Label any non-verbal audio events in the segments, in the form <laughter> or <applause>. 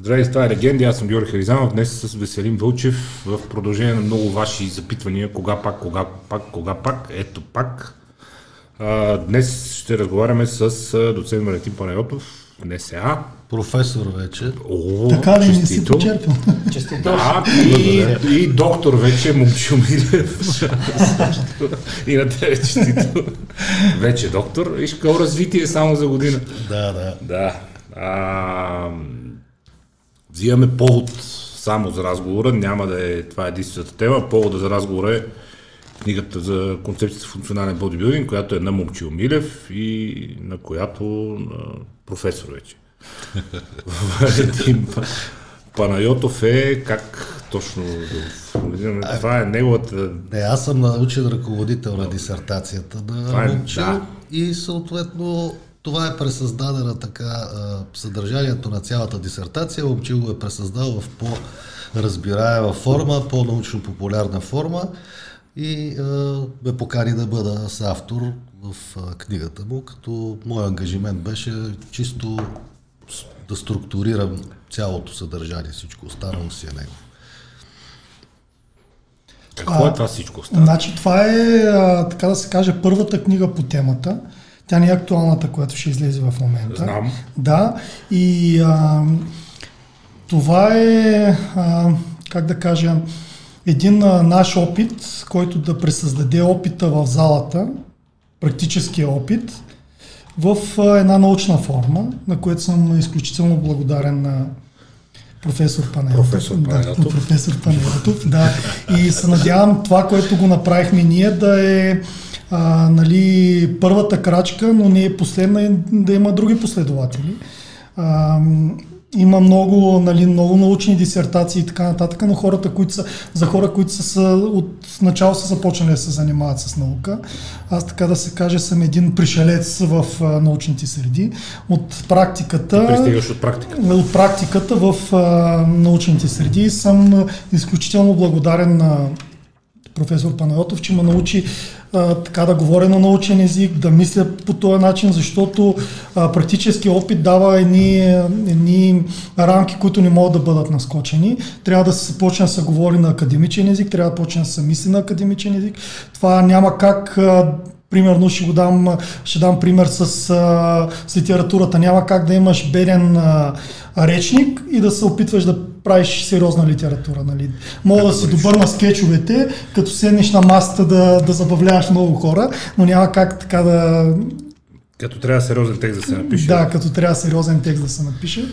Здравейте, това е Легенди, аз съм Георги Харизанов. Днес с Веселин Вълчев в продължение на много ваши запитвания. Кога пак, кога пак, кога пак, ето пак. А, днес ще разговаряме с доцент Валентин Панайотов, НСА. Професор вече. О, така ли не си почерпил? Честито. Да, и, и, доктор вече, Момчо Милев. и на тебе честито. Вече доктор. И какво развитие само за година. Да, да. Да. А, взимаме повод само за разговора, няма да е това е единствената тема, повода за разговора е книгата за концепцията функционален бодибилдинг, която е на Момчил Милев и на която на професор вече. Панайотов е как точно да това е неговата... Не, аз съм научен ръководител на дисертацията на е, Момчил да. и съответно това е пресъздадена така, съдържанието на цялата дисертация. Момчил го е пресъздал в по-разбираема форма, по-научно популярна форма и ме покани да бъда с автор в книгата му, като мой ангажимент беше чисто да структурирам цялото съдържание, всичко останало си е него. Какво е това всичко останало? Значи това е, така да се каже, първата книга по темата. Тя не е актуалната, която ще излезе в момента. Знам. Да, и а, това е, а, как да кажа, един а, наш опит, който да пресъздаде опита в залата, практическия опит, в а, една научна форма, на което съм изключително благодарен на професор Панелтов. Професор Панелтов. Да, професор Панелтов, да. И се надявам това, което го направихме ние, да е а, нали, първата крачка, но не е последна да има други последователи. А, има много, нали, много научни дисертации и така нататък, но хората, които са, за хора, които са, са от начало са започнали да се занимават с наука. Аз така да се каже съм един пришелец в а, научните среди. От практиката... Пристигаш от практиката. От практиката в а, научните среди съм изключително благодарен на професор Панайотов, че ме научи а, така да говоря на научен език, да мисля по този начин, защото а, практически опит дава едни, едни рамки, които не могат да бъдат наскочени. Трябва да се почне да се говори на академичен език, трябва да почне да се мисли на академичен език. Това няма как а, Примерно ще го дам, ще дам пример с, с литературата. Няма как да имаш беден а, речник и да се опитваш да правиш сериозна литература. Нали. Мога да си добър на скетчовете, като седнеш на масата да, да забавляваш много хора, но няма как така да... Като трябва сериозен текст да се напише. Да, като трябва сериозен текст да се напише.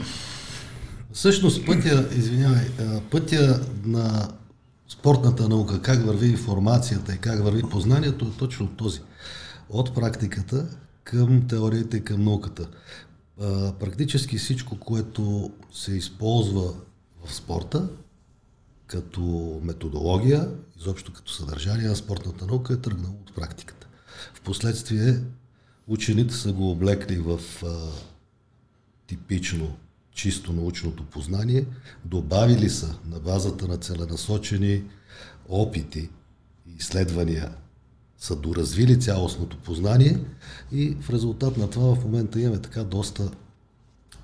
Всъщност пътя, извинявай, пътя на спортната наука, как върви информацията и как върви познанието е точно този. От практиката към теорията и към науката. Практически всичко, което се използва в спорта, като методология, изобщо като съдържание на спортната наука е тръгнало от практиката. Впоследствие учените са го облекли в а, типично чисто научното познание, добавили са на базата на целенасочени опити и изследвания са доразвили цялостното познание и в резултат на това в момента имаме така доста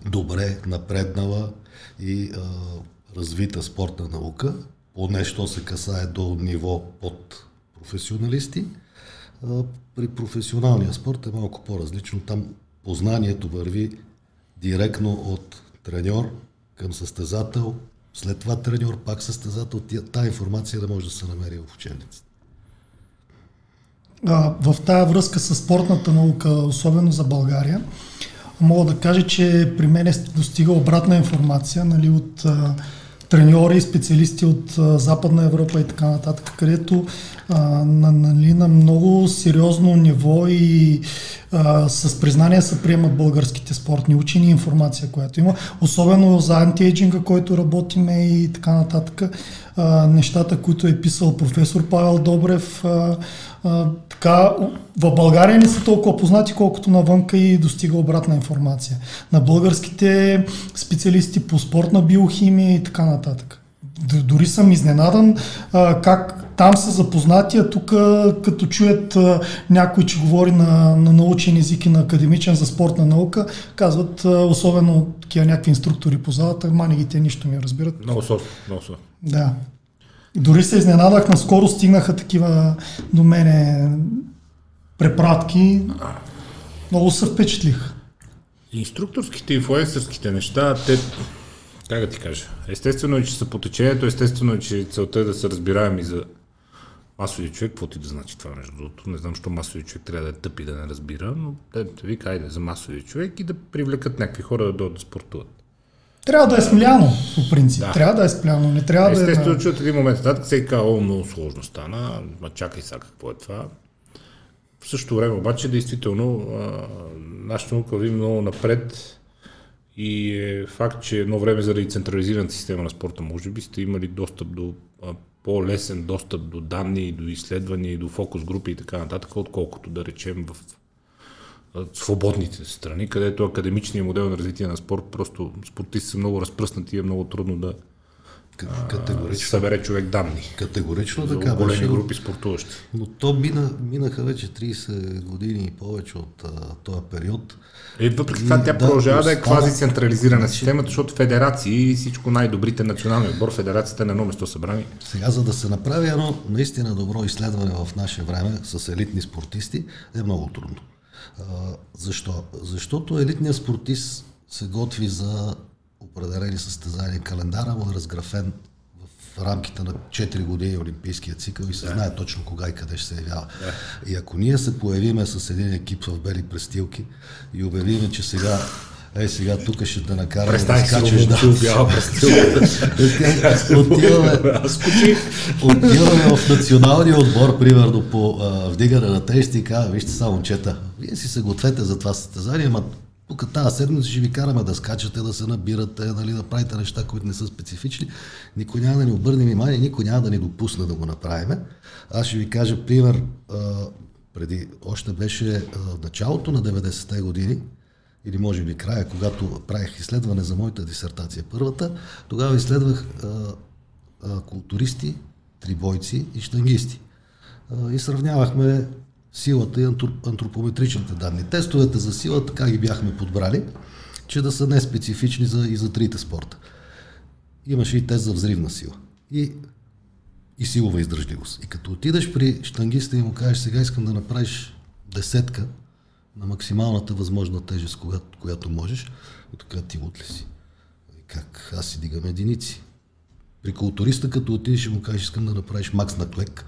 добре напреднала и а, развита спортна наука, поне що се касае до ниво под професионалисти. А, при професионалния спорт е малко по-различно. Там познанието върви директно от треньор към състезател, след това треньор, пак състезател. Тая информация да може да се намери в учебниците. В тая връзка с спортната наука, особено за България, мога да кажа, че при мен е достига обратна информация нали, от а, треньори специалисти от Западна Европа и така нататък, където а, на, нали, на много сериозно ниво и а, с признание се приемат българските спортни учени информация, която има, особено за антиейджинга, който работиме и така нататък. А, нещата, които е писал професор Павел Добрев, а, а, така, в България не са толкова познати, колкото навънка и достига обратна информация. На българските специалисти по спортна биохимия и така нататък. Дори съм изненадан как там са запознати, а тук като чуят а, някой, че говори на, на научен език и на академичен за спортна наука, казват, а, особено такива някакви инструктори по залата, мани ги те нищо не разбират. Много сложно, много сложно. Да. Дори се изненадах, наскоро стигнаха такива до мене препратки. Много се впечатлих. Инструкторските и инфлуенсърските неща, те, как да ти кажа, естествено е, че са по течението, естествено е, че целта е да се разбираем и за масови човек, каквото и да значи това между другото. Не знам, що масови човек трябва да е тъп и да не разбира, но те вика, айде за масови човек и да привлекат някакви хора да дойдат да спортуват. Трябва да е смляно, по принцип. Да. Трябва да е смляно, не трябва да е... Естествено, че от един момент нататък всеки казва, о, много сложно стана, ма чакай сега какво е това. В същото време обаче, действително, нашата наука върви много напред и е факт, че едно време заради централизираната система на спорта, може би сте имали достъп до по-лесен достъп до данни, до изследвания, до фокус групи и така нататък, отколкото да речем в свободните страни, където академичният модел на развитие на спорт, просто спортисти са много разпръснати и е много трудно да Категорично. събере човек данни Категорично за така големи беше. групи спортуващи. Но то мина, минаха вече 30 години и повече от а, този период. И въпреки това тя да, продължава да е квази централизирана системата, защото федерации и всичко най-добрите национални отбор, федерацията на едно место събрани. Сега, за да се направи едно наистина добро изследване в наше време с елитни спортисти, е много трудно. А, защо? Защото елитният спортист се готви за определени състезания. Календара му е разграфен рамките на 4 години олимпийския цикъл и се да. знае точно кога и къде ще се явява. Да. И ако ние се появиме с един екип в бели престилки и обявиме, че сега Ей, сега тук ще те накараме да Представих си скачаш да, бяла <laughs> отиваме, отиваме в националния отбор, примерно по а, вдигане на тежести и казва, вижте само момчета, вие си се гответе за това състезание, ама тук тази седмица ще ви караме да скачате, да се набирате, нали, да правите неща, които не са специфични. Никой няма да ни обърне внимание, никой няма да ни допусне да го направим. Аз ще ви кажа пример, преди, още беше началото на 90-те години, или може би края, когато правих изследване за моята дисертация първата, тогава изследвах а, а, културисти, трибойци и штангисти. А, и сравнявахме силата и антроп- антропометричните данни. Тестовете за сила така ги бяхме подбрали, че да са неспецифични за, и за трите спорта. Имаше и тест за взривна сила. И и силова издържливост. И като отидеш при штангиста и му кажеш, сега искам да направиш десетка на максималната възможна тежест, когато, която можеш, и така ти лут ли си? Как? Аз си дигам единици. При културиста, като отидеш и му кажеш, искам да направиш макс на клек,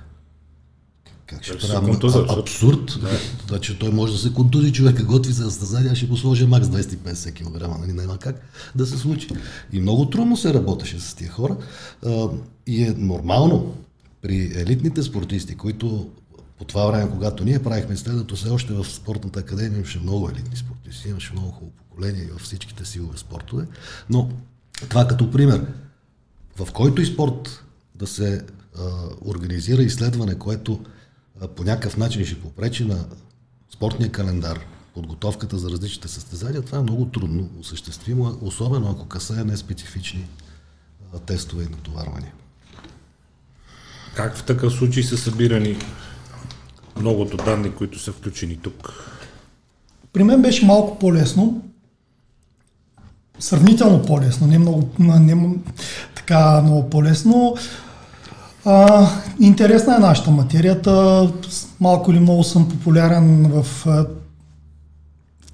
как ще правя? контуза, А- Абсурд. Да. Значи той може да се контузи човека, готви за състезание, ще го сложа макс 250 кг, нали, няма как да се случи. И много трудно се работеше с тия хора. А, и е нормално при елитните спортисти, които по това време, когато ние правихме изследването, все още в спортната академия имаше много елитни спортисти, имаше много хубаво поколение във всичките силови спортове, но това като пример, в който и спорт да се а, организира изследване, което по някакъв начин ще попречи на спортния календар, подготовката за различните състезания, това е много трудно осъществимо, особено ако касае неспецифични тестове и натоварвания. Как в такъв случай са събирани многото данни, които са включени тук? При мен беше малко по-лесно. Сравнително по-лесно, не много, не така много по-лесно. А, интересна е нашата материята. Малко или много съм популярен в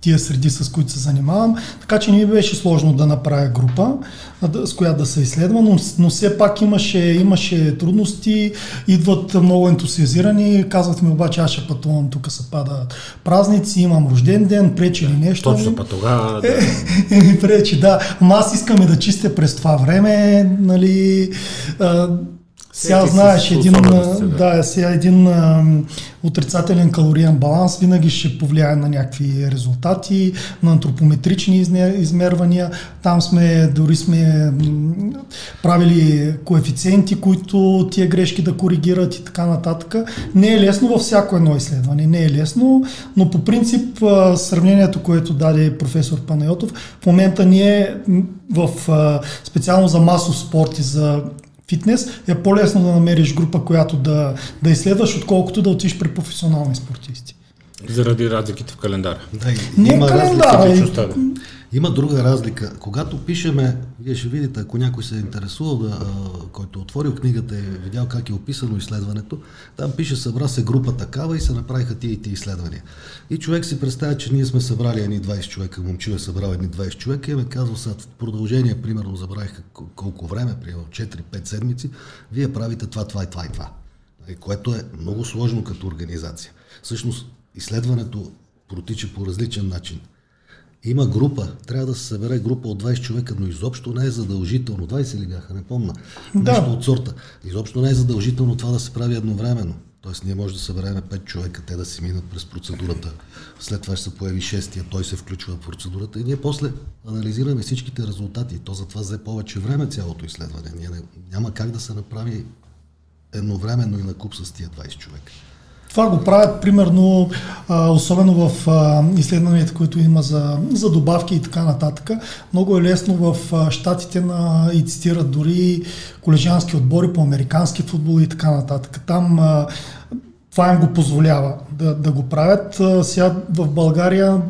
тия среди, с които се занимавам. Така че не ми беше сложно да направя група, с която да се изследва, но, но все пак имаше, имаше трудности, идват много ентусиазирани, казват ми обаче аз ще пътувам, тук се пада празници, имам рожден ден, пречи ли нещо. Точно па тогава да, Е, ми пречи, да. Ама аз искам и да чистя през това време, нали... Сега знаеш, един, да. сега един а, отрицателен калориен баланс винаги ще повлияе на някакви резултати, на антропометрични измервания. Там сме, дори сме правили коефициенти, които тия грешки да коригират и така нататък. Не е лесно във всяко едно изследване, не е лесно, но по принцип сравнението, което даде професор Панайотов, в момента ние в, специално за масов спорт и за фитнес, е по-лесно да намериш група, която да, да изследваш, отколкото да отиш при професионални спортисти. Заради разликите в календара. Да, Не има календара, разлика. Има друга разлика. Когато пишеме, вие ще видите, ако някой се е интересувал, да, който е отворил книгата и е видял как е описано изследването, там пише събра се група такава и се направиха тия и тия изследвания. И човек си представя, че ние сме събрали едни 20 човека, момчил е събрал едни 20 човека и ме казва сега в продължение, примерно забравих кол- колко време, примерно 4-5 седмици, вие правите това, това и това и това. Което е много сложно като организация. Всъщност, изследването протича по различен начин. Има група, трябва да се събере група от 20 човека, но изобщо не е задължително. 20 ли бяха, не помна. Да. Нещо от сорта. Изобщо не е задължително това да се прави едновременно. Тоест ние може да съберем 5 човека, те да си минат през процедурата. След това ще се появи шестия, той се включва в процедурата и ние после анализираме всичките резултати. То затова взе повече време цялото изследване. Ние не, няма как да се направи едновременно и на куп с тия 20 човека. Това го правят примерно, а, особено в а, изследванията, които има за, за добавки и така нататък. Много е лесно в а, щатите на, и цитират дори колежански отбори по американски футбол и така нататък. Там това им го позволява да, да го правят. А, сега в България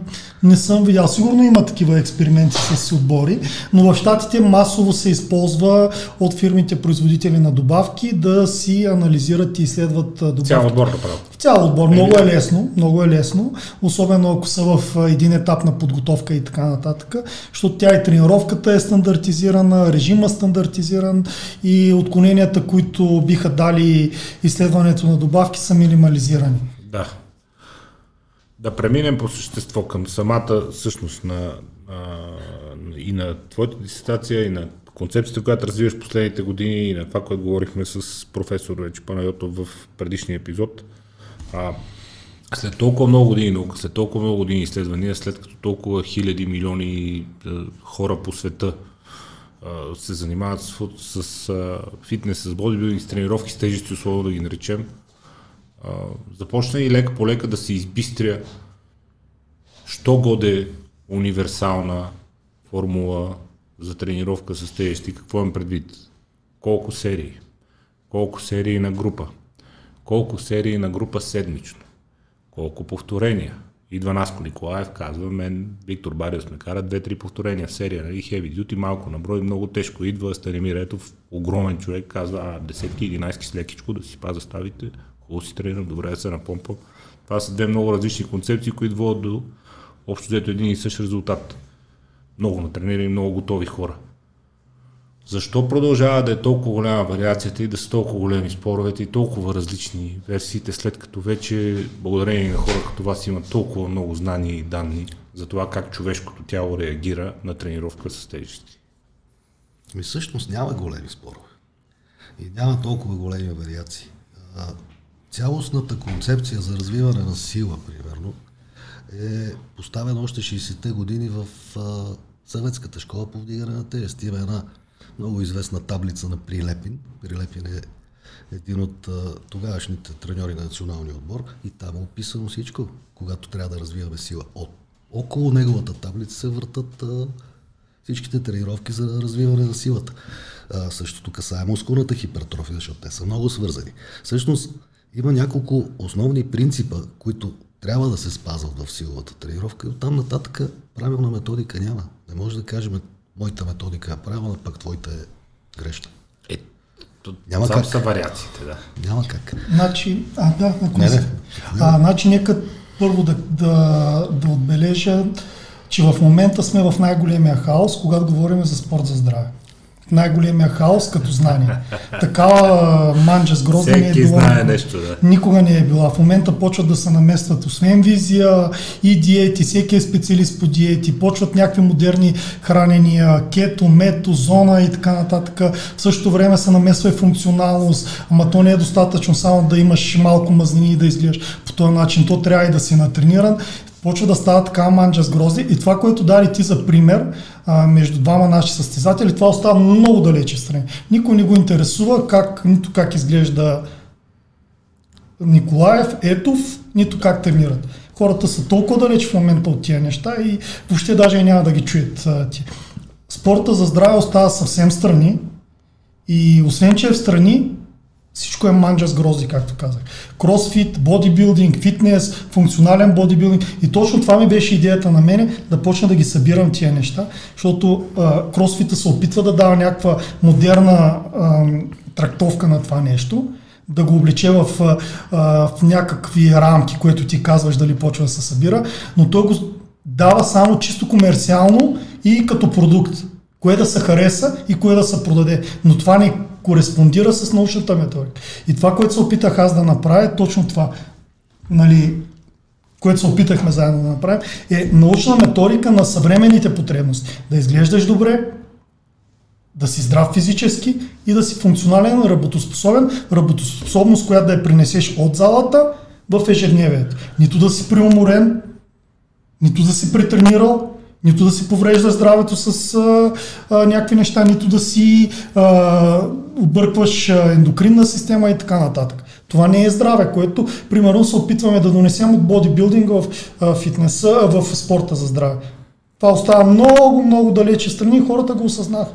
не съм видял. Сигурно има такива експерименти с отбори, но в Штатите масово се използва от фирмите производители на добавки да си анализират и изследват добавки. Цял отбор да прави. В цял отбор. Много е лесно, много е лесно, особено ако са в един етап на подготовка и така нататък, защото тя и тренировката е стандартизирана, режима стандартизиран и отклоненията, които биха дали изследването на добавки са минимализирани. Да. Да преминем по същество към самата същност на, а, и на твоята дисертация, и на концепцията, която развиваш последните години, и на това, което говорихме с професор вече Панайотов в предишния епизод. А, след толкова много години наука, след толкова много години изследвания, след като толкова хиляди, милиони а, хора по света а, се занимават с, с а, фитнес, с бодибилдинг, с тренировки, с тежести условия да ги наречем, започна и лека по лека да се избистря що годе универсална формула за тренировка с тежести. Какво имам предвид? Колко серии? Колко серии на група? Колко серии на група седмично? Колко повторения? Идва Наско Николаев, казва, мен Виктор Бариус ме кара две-три повторения в серия, нали, heavy duty, малко на брой, много тежко. Идва Станимир Етов, огромен човек, казва, а, десетки, единайски с лекичко, да си паза ставите, хубаво си тренирам, добре да се напомпам. Това са две много различни концепции, които водят до общо взето един и същ резултат. Много натренирани, много готови хора. Защо продължава да е толкова голяма вариацията и да са толкова големи споровете и толкова различни версиите, след като вече благодарение на хора като вас има толкова много знания и данни за това как човешкото тяло реагира на тренировка с тежести? Ми всъщност няма големи спорове. И няма толкова големи вариации. Цялостната концепция за развиване на сила, примерно, е поставена още 60-те години в съветската школа по вдигане на тежести. Има една много известна таблица на Прилепин. Прилепин е един от тогавашните треньори на националния отбор и там е описано всичко, когато трябва да развиваме сила. От, около неговата таблица се въртат всичките тренировки за развиване на силата. А, същото касае мускулната хипертрофия, защото те са много свързани. Всъщност има няколко основни принципа, които трябва да се спазват в силовата тренировка и оттам нататък правилна методика няма. Не може да кажем, моята методика е правилна, пък твоята е грешна. Е, то, Няма как. са вариациите, да. Няма как. Значи, а, да, ако Не, не, А, значи, нека първо да, да, да отбележа, че в момента сме в най-големия хаос, когато говорим за спорт за здраве. Най-големия хаос като знание. Такава манджа с грозда не е била. знае нещо, да. Никога не е била. В момента почват да се наместват освен визия и диети, всеки е специалист по диети, почват някакви модерни хранения, кето, мето, зона и така нататък. В същото време се намесва и функционалност, ама то не е достатъчно само да имаш малко мазнини и да изглеждаш по този начин. То трябва и да си натрениран. Почва да става така манджа с грозди и това, което даде ти за пример а, между двама наши състезатели, това остава много далече страни. Никой не го интересува как, нито как изглежда Николаев, Етов, нито как тренират. Хората са толкова далеч в момента от тия неща и въобще даже и няма да ги чуят ти. Спорта за здраве остава съвсем страни И освен, че е в страни, всичко е манджа с грозди, както казах. Кросфит, бодибилдинг, фитнес, функционален бодибилдинг. И точно това ми беше идеята на мене, да почна да ги събирам тия неща, защото а, кросфита се опитва да дава някаква модерна а, трактовка на това нещо, да го облече в, а, в някакви рамки, което ти казваш дали почва да се събира, но той го дава само чисто комерциално и като продукт. Кое да се хареса и кое да се продаде. Но това не кореспондира с научната методика. И това, което се опитах аз да направя, е точно това. Нали, което се опитахме заедно да направим, е научна методика на съвременните потребности. Да изглеждаш добре, да си здрав физически и да си функционален, работоспособен, работоспособност, която да я принесеш от залата в ежедневието. Нито да си преуморен, нито да си претренирал, нито да си поврежда здравето с а, а, някакви неща, нито да си а, объркваш ендокринна система и така нататък. Това не е здраве, което примерно се опитваме да донесем от бодибилдинга в а, фитнеса, в спорта за здраве. Това остава много, много далече страни и хората го осъзнаха.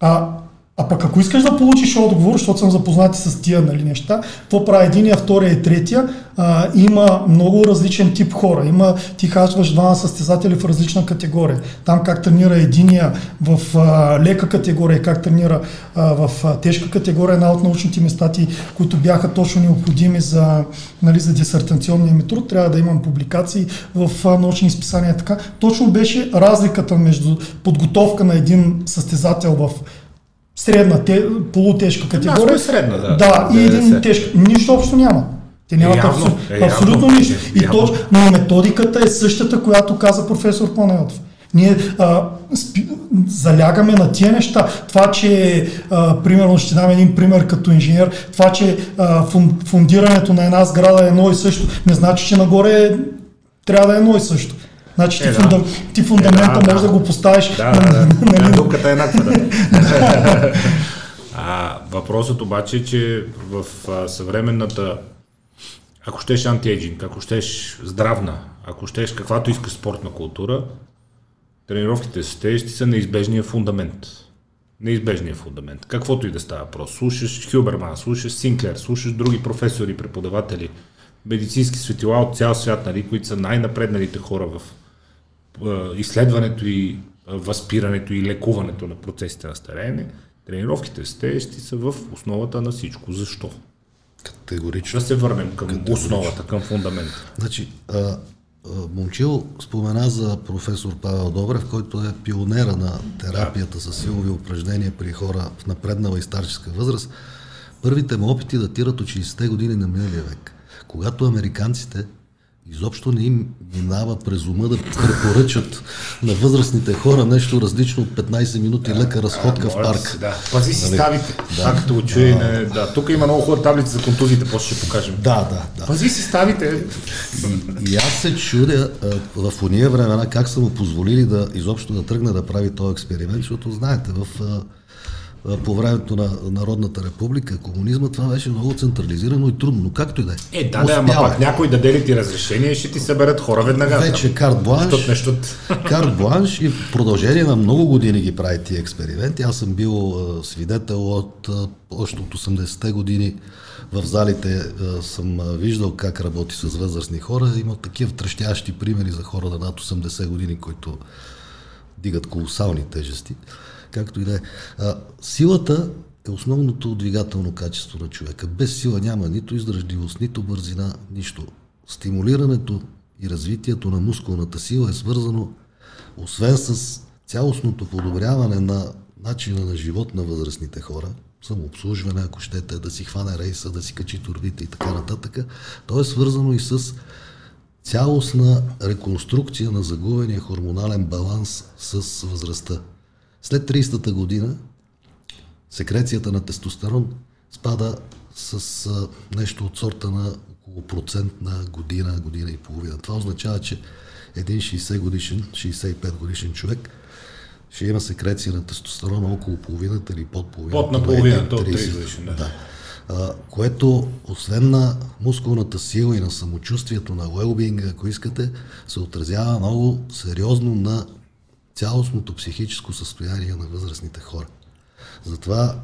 А а пък ако искаш да получиш отговор, защото съм запознати с тия нали, неща, какво прави единия, втория и третия, а, има много различен тип хора. Има, ти хачваш двама състезатели в различна категория. Там как тренира единия в а, лека категория, как тренира а, в а, тежка категория, една от научните ми статии, които бяха точно необходими за, нали, за дисертационния ми труд, трябва да имам публикации в а, научни изписания. Така. Точно беше разликата между подготовка на един състезател в средна, те, полутежка категория. Е средна, да. Да, и един тежка. Нищо общо няма. Те нямат Явно, абсолютно, е, абсолютно явно. нищо. И Явно. то, но методиката е същата, която каза професор Панайотов. Ние а, спи, залягаме на тия неща. Това, че, а, примерно, ще дам един пример като инженер, това, че а, фун, фундирането на една сграда е едно и също, не значи, че нагоре трябва да е едно и също. Значи ти, Е, да. фунда, ти фундамента Е, да, можеш да. да го поставиш Да, на, да, да. нали, е еднаква. Да. <laughs> а, въпросът обаче е, че в а, съвременната, ако щеш антиейджинг, ако щеш здравна, ако щеш каквато искаш спортна култура, тренировките с тежести са неизбежния фундамент. Неизбежния фундамент. Каквото и да става въпрос. Слушаш Хюберман, слушаш Синклер, слушаш други професори, преподаватели, медицински светила от цял свят, нали, които са най-напредналите хора в изследването и възпирането и лекуването на процесите на стареене, тренировките с тежести са в основата на всичко. Защо? Категорично. Да се върнем към основата, към фундамента. Значи, а, Момчил спомена за професор Павел Добрев, който е пионера на терапията с силови упражнения при хора в напреднала и старческа възраст. Първите му опити датират от 60-те години на миналия век, когато американците изобщо не им минава през ума да препоръчат на възрастните хора нещо различно от 15 минути лека разходка в парк. Да. Пази си Нали? ставите. Да. Да. Както чуе. Да. да. Тук има много хубава таблица за контузиите, после ще покажем. Да, да, да. Пази си ставите. И аз се чудя а, в уния времена как са му позволили да изобщо да тръгне да прави този експеримент, защото знаете, в, а, по времето на Народната република, комунизма, това беше много централизирано и трудно, но както и да е. Е, да, да, ама пак някой даде ли ти разрешение, ще ти съберат хора веднага. Вече карт бланш, Щот нещо. <laughs> карт бланш и в продължение на много години ги прави тия експерименти. Аз съм бил свидетел от още от 80-те години в залите съм виждал как работи с възрастни хора. Има такива трещящи примери за хора на над 80 години, които дигат колосални тежести. Както и да е. Силата е основното двигателно качество на човека. Без сила няма нито издържливост, нито бързина, нищо. Стимулирането и развитието на мускулната сила е свързано освен с цялостното подобряване на начина на живот на възрастните хора, самообслужване, ако щете, да си хване рейса, да си качи турбите и така нататък, то е свързано и с цялостна реконструкция на загубения хормонален баланс с възрастта. След 30-та година секрецията на тестостерон спада с а, нещо от сорта на около процент на година, година и половина. Това означава, че един 60 годишен, 65 годишен човек ще има секреция на тестостерона около половината или под половината. Под на половината от 30 годишен, да. да. А, което, освен на мускулната сила и на самочувствието, на уелбинга, ако искате, се отразява много сериозно на цялостното психическо състояние на възрастните хора. Затова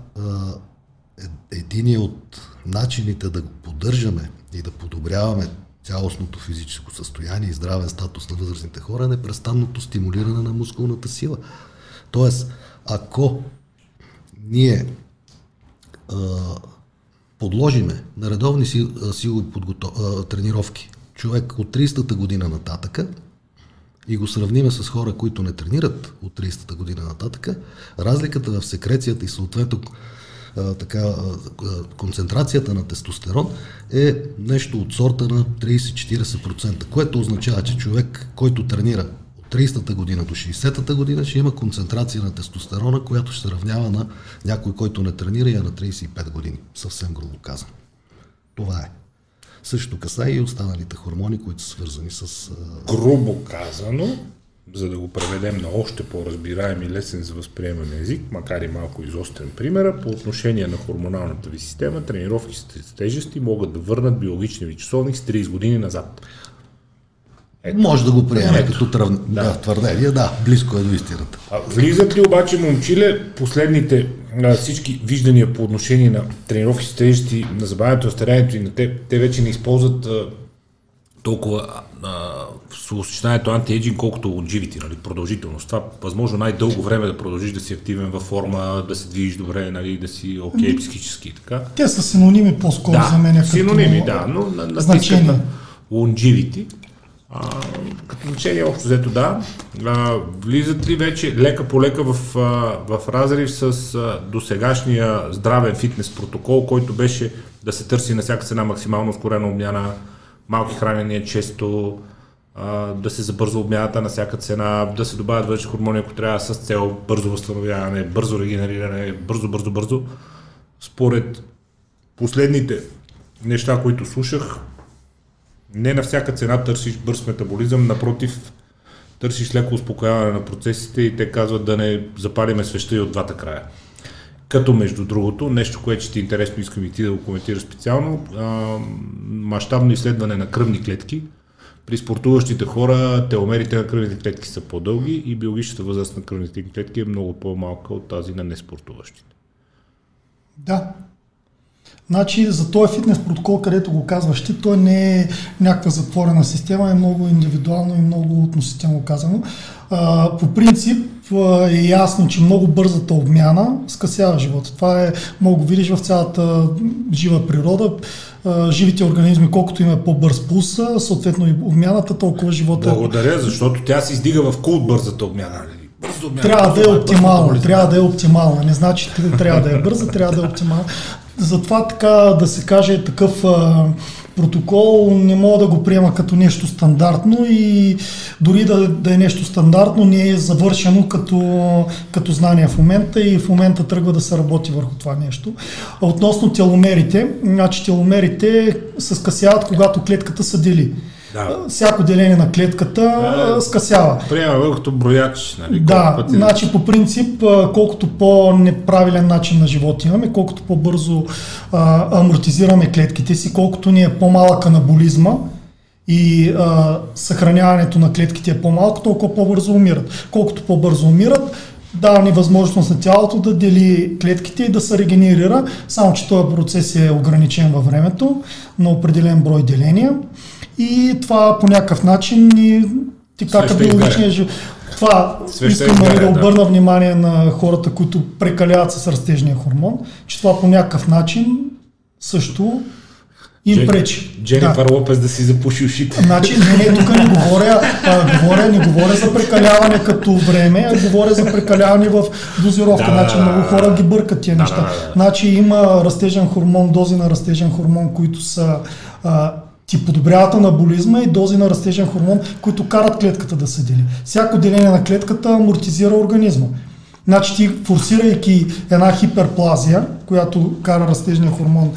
е, един от начините да го поддържаме и да подобряваме цялостното физическо състояние и здравен статус на възрастните хора е непрестанното стимулиране на мускулната сила. Тоест, ако ние а, подложиме на редовни силови подготов... тренировки човек от 30-та година нататъка и го сравниме с хора, които не тренират от 30-та година нататък, разликата в секрецията и съответно така, концентрацията на тестостерон е нещо от сорта на 30-40%, което означава, че човек, който тренира от 30-та година до 60-та година, ще има концентрация на тестостерона, която ще се равнява на някой, който не тренира и е на 35 години, съвсем грубо казано. Това е. Също касае и останалите хормони, които са свързани с... Грубо казано, за да го преведем на още по-разбираем и лесен за възприемане език, макар и малко изострен примера, по отношение на хормоналната ви система, тренировки с тежести могат да върнат биологични ви часовник с 30 години назад. Ето. Може да го приеме като тръв... да. да, твърдение, да, близко е до истината. А влизат ли обаче момчиле последните всички виждания по отношение на тренировки с тежести, на забавянето, старението и на те, те вече не използват а, толкова в съчетанието антиеджинг, колкото longevity, нали, продължителност. Това възможно най-дълго време да продължиш да си активен във форма, да се движиш добре, нали, да си окей okay, психически и така. Те са синоними по-скоро да, за мен. Синоними, да, но на, на значение. longevity. А, като значение общо взето да. А, влизат ли вече лека по лека в, в разрив с а, досегашния здравен фитнес протокол, който беше да се търси на всяка цена максимално ускорена обмяна малки хранения често, а, да се забърза обмяната на всяка цена, да се добавят вече хормони, ако трябва с цел бързо възстановяване, бързо регенериране, бързо, бързо, бързо. Според последните неща, които слушах, не на всяка цена търсиш бърз метаболизъм, напротив, търсиш леко успокояване на процесите и те казват да не запалиме свеща и от двата края. Като между другото, нещо, което ще ти е интересно, искам и ти да го коментираш специално, мащабно изследване на кръвни клетки. При спортуващите хора теломерите на кръвните клетки са по-дълги и биологичната възраст на кръвните клетки е много по-малка от тази на неспортуващите. Да, Значи за този фитнес протокол, където го казваш ти, той не е някаква затворена система, е много индивидуално и много относително казано. А, по принцип е ясно, че много бързата обмяна скъсява живота. Това е, мога го видиш в цялата жива природа. А, живите организми, колкото има по-бърз пулс, съответно и обмяната, толкова живота. Благодаря, защото тя се издига в култ бързата обмяна. Нали? Бързо обмяна. Трябва да е оптимална. Трябва да е оптимална. Не значи, трябва да е бърза, трябва да е оптимална. Затова така да се каже такъв а, протокол не мога да го приема като нещо стандартно и дори да, да е нещо стандартно не е завършено като, като знание в момента и в момента тръгва да се работи върху това нещо. Относно теломерите, значи теломерите се скъсяват когато клетката се дели. Да. Всяко деление на клетката да, скъсява. Приема като брояч. Нали, да, пъти значи по принцип, колкото по-неправилен начин на живот имаме, колкото по-бързо а, амортизираме клетките си, колкото ни е по-малък анаболизма, и а, съхраняването на клетките е по-малко, толкова по-бързо умират. Колкото по-бързо умират, дава ни възможност на тялото да дели клетките и да се регенерира, само че този процес е ограничен във времето на определен брой деления и това по някакъв начин ни така биологичния живот. Това Свеща искам изгаря, да обърна да. внимание на хората, които прекаляват с растежния хормон, че това по някакъв начин също им Джен, пречи. Дженифър да. Лопес да си запуши ушите. Значи, не, не, тук не говоря, а, говоря, не говоря за прекаляване като време, а говоря за прекаляване в дозировка. Да, значи, много хора ги бъркат тия да, неща. Да, да, да. Значи, има растежен хормон, дози на растежен хормон, които са а, ти подобряват анаболизма и дози на растежен хормон, които карат клетката да се дели. Всяко деление на клетката амортизира организма. Значи ти форсирайки една хиперплазия, която кара растежния хормон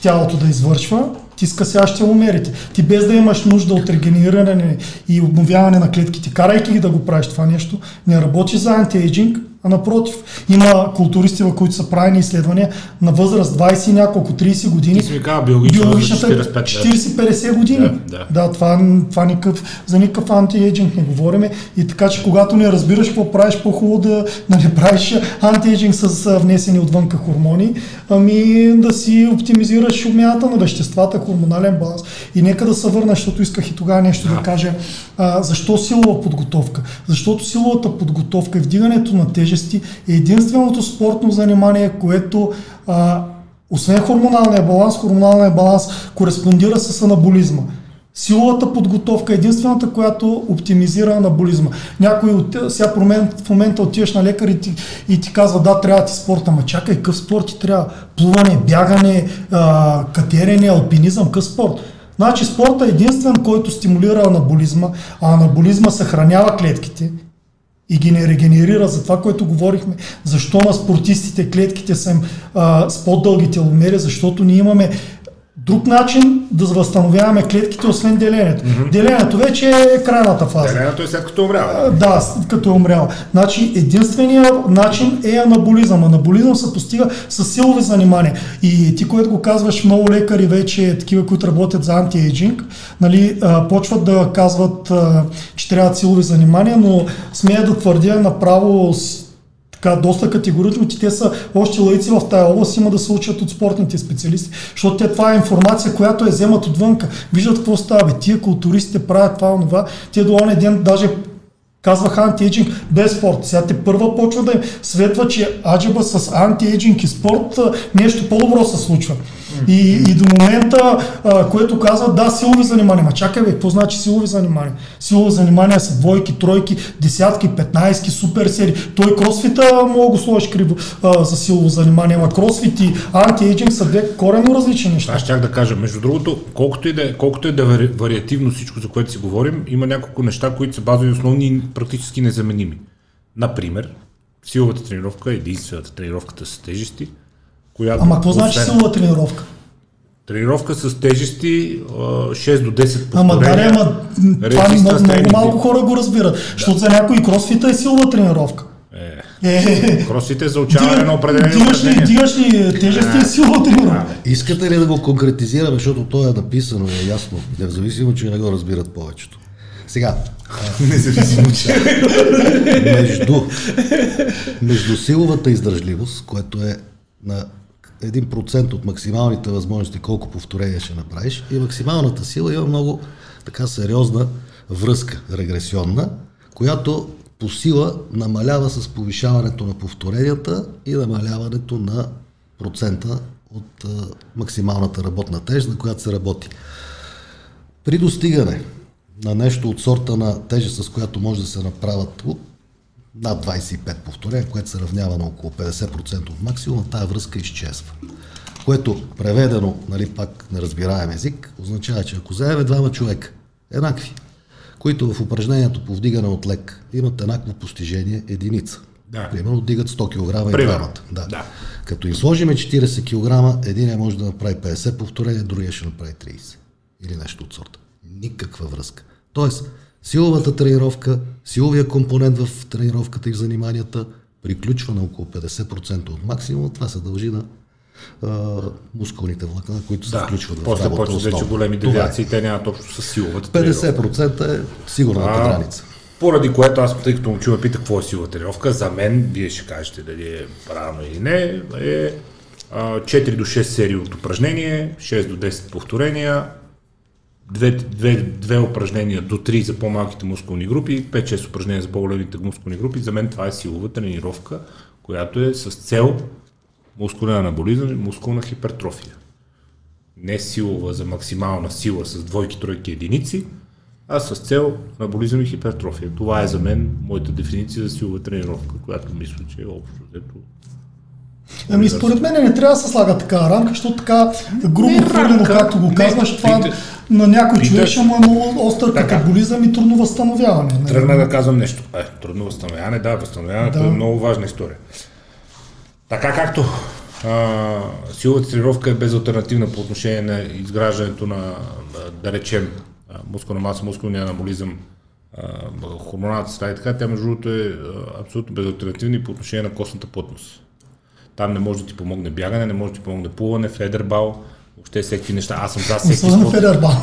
тялото да извършва, ти скъсяваш теломерите. Ти без да имаш нужда от регенериране и обновяване на клетките, карайки ги да го правиш това нещо, не работи за антиейджинг, А напротив, има културисти, в които са правени изследвания на възраст 20 и няколко, 30 години. Ти си ми казва биологична биологичната възраст 45, да. 40-50 години. Да, да. да това, това никакъв, за никакъв антиейджинг не говориме. И така, че когато не разбираш какво правиш, по-хубаво да, да не правиш антиейджинг с внесени отвънка хормони, ами да си оптимизираш обмяната на веществата, хормонален баланс. И нека да се върна, защото исках и тогава нещо да, да кажа. А, защо силова подготовка? Защото силовата подготовка и вдигането на тежести е единственото спортно занимание, което а, освен хормоналния баланс, хормоналния баланс кореспондира с анаболизма. Силовата подготовка е единствената, която оптимизира анаболизма. Някой от, сега в момента отиваш на лекар и ти, и ти казва, да, трябва ти спорта, ама чакай, какъв спорт ти трябва? Плуване, бягане, а, катерене, алпинизъм, какъв спорт? Значи спорта е единствен, който стимулира анаболизма, а анаболизма съхранява клетките и ги не регенерира за това, което говорихме. Защо на спортистите клетките са им а, с по-дълги теломери, защото ние имаме друг начин да възстановяваме клетките, освен делението. Mm-hmm. Делението вече е крайната фаза. Делението е след като е умрява. Да, като е умрял. Значи единственият начин е анаболизъм. Анаболизъм се постига с силови занимания. И ти, което го казваш, много лекари вече, такива, които работят за антиейджинг, нали, почват да казват, че трябват силови занимания, но смея да твърдя направо така доста категорично, че те са още лаици в тази област, има да се учат от спортните специалисти, защото те това е информация, която е вземат отвънка. Виждат какво става, тия културистите правят това, това. Те до оня ден даже казваха антиейджинг без спорт. Сега те първа почва да им светва, че аджаба с антиейджинг и спорт нещо по-добро се случва. И, и до момента, а, което казва, да, силови занимания. Ма чакай, бе, какво значи силови занимания? Силови занимания са двойки, тройки, десятки, петнайски, супер серии. Той кросфита мога го сложиш криво а, за силово занимание, ама кросфит и антиейджинг са две коренно различни неща. Аз щях да кажа, между другото, колкото и да, е- колкото и да е вари, вариативно всичко, за което си говорим, има няколко неща, които са базови, основни и практически незаменими. Например, силовата тренировка е единствената тренировката с тежести, която... Ама какво значи силова тренировка? Тренировка с тежести 6 до 10 повторения. Ама да, ама това много, много малко хора го разбират, да. защото за някои кросфита е силова тренировка. Е, е, кросфите за учаване на определени дигаш ли, дигаш ли тежести е силова тренировка. Искате ли да го конкретизираме, защото то е написано и е ясно, независимо, че не го разбират повечето. Сега, Независимо, че. между, между силовата издържливост, което е на 1% от максималните възможности, колко повторения ще направиш, и максималната сила има много така сериозна връзка, регресионна, която по сила намалява с повишаването на повторенията и намаляването на процента от а, максималната работна тежест, на която се работи. При достигане на нещо от сорта на тежест, с която може да се направят над 25 повторения, което се равнява на около 50% от максимума, тази връзка изчезва. Което преведено, нали, пак на разбираем език, означава, че ако вземем двама човека, еднакви, които в упражнението по вдигане от лек имат еднакво постижение, единица. Да. Примерно дигат 100 кг и двамата. Да. да. Като им сложиме 40 кг, един може да направи 50 повторения, другия ще направи 30. Или нещо от сорта. Никаква връзка. Тоест, Силовата тренировка, силовия компонент в тренировката и в заниманията приключва на около 50% от максимума. Това се дължи на а, мускулните влакна, които се да, включват в после почват вече големи девиации, те нямат общо с силовата 50% е сигурната а, граница. Поради което аз, тъй като момче ме пита какво е силова тренировка, за мен, вие ще кажете дали е правилно или не, е 4 до 6 серии от упражнение, 6 до 10 повторения, две, две, две упражнения до три за по-малките мускулни групи, 5-6 упражнения за по-големите мускулни групи. За мен това е силова тренировка, която е с цел мускулен анаболизъм мускулна хипертрофия. Не силова за максимална сила с двойки, тройки, единици, а с цел анаболизъм и хипертрофия. Това е за мен моята дефиниция за силова тренировка, която мисля, че е общо взето Ами според мен не трябва да се слага така рамка, защото така грубо хвърлено, както го казваш, това пита, на някой пита, човек ще му е много остър катаболизъм и трудно възстановяване. Тръгна да казвам нещо. Е, трудно възстановяване, да, възстановяването да. е много важна история. Така както а, силовата тренировка е безалтернативна по отношение на изграждането на, да речем, мускулна маса, мускулния анаболизъм, хормоналната среда и така, тя между другото е абсолютно безалтернативни по отношение на костната плътност. Там не може да ти помогне бягане, не може да ти помогне плуване, федербал, въобще всеки неща. Аз съм за всеки спорт.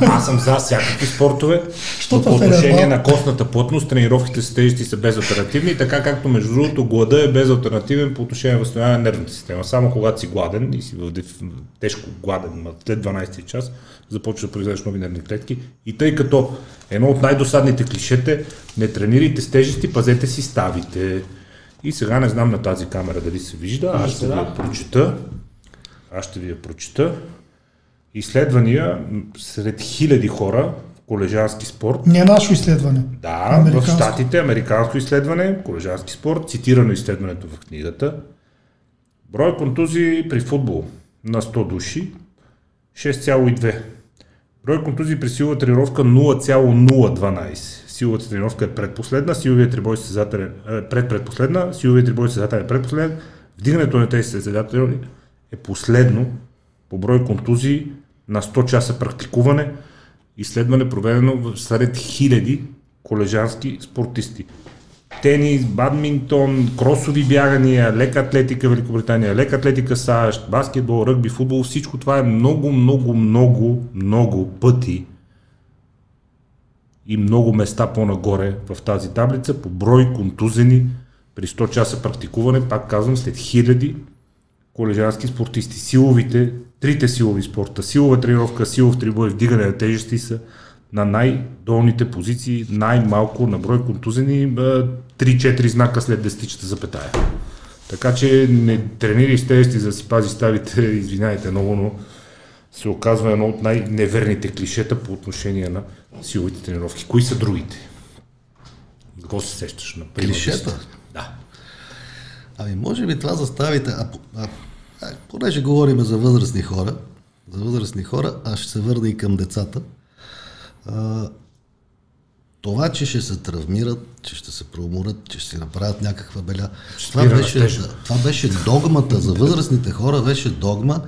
Аз съм за всякакви спортове. Що по отношение на костната плътност, тренировките с тежести са безалтернативни, така както между другото глада е безалтернативен по отношение на възстановяване на нервната система. Само когато си гладен и си тежко гладен, след 12 час, започваш да произвеждаш нови нервни клетки. И тъй като едно от най-досадните клишета е, не тренирайте с тежести, пазете си ставите. И сега не знам на тази камера дали се вижда, аз ще ви я прочета. Аз ще ви я прочета. Изследвания сред хиляди хора в колежански спорт. Не е наше изследване. Да, в. Штатите, американско изследване, колежански спорт, цитирано изследването в книгата. Брой контузии при футбол на 100 души 6,2. Брой контузии при силова тренировка 0,012. Силовата тренировка е предпоследна, силовият трибой състезателен е предпредпоследна, силовият трибой състезателен е предпоследен. Вдигането на тези състезатели е последно по брой контузии на 100 часа практикуване. Изследване проведено сред хиляди колежански спортисти. Тенис, бадминтон, кросови бягания, лека атлетика Великобритания, лека атлетика САЩ, баскетбол, ръгби, футбол, всичко това е много, много, много, много пъти и много места по-нагоре в тази таблица по брой контузени при 100 часа практикуване, пак казвам, след хиляди колежански спортисти. Силовите, трите силови спорта, силова тренировка, силов трибой, вдигане на тежести са на най-долните позиции, най-малко на брой контузени, б, 3-4 знака след десетичната запетая. Така че не тренирай с тежести, за да си пази ставите, <laughs> извинявайте много, но се оказва едно от най-неверните клишета по отношение на силовите тренировки. Кои са другите? Какво се сещаш? На пример, Клишета? Да. Ами може би това заставите, а, а, а понеже говорим за възрастни хора, за възрастни хора, аз ще се върна и към децата. А, това, че ще се травмират, че ще се преуморят, че ще си направят някаква беля. Това беше, да, това беше догмата за възрастните хора, беше догма.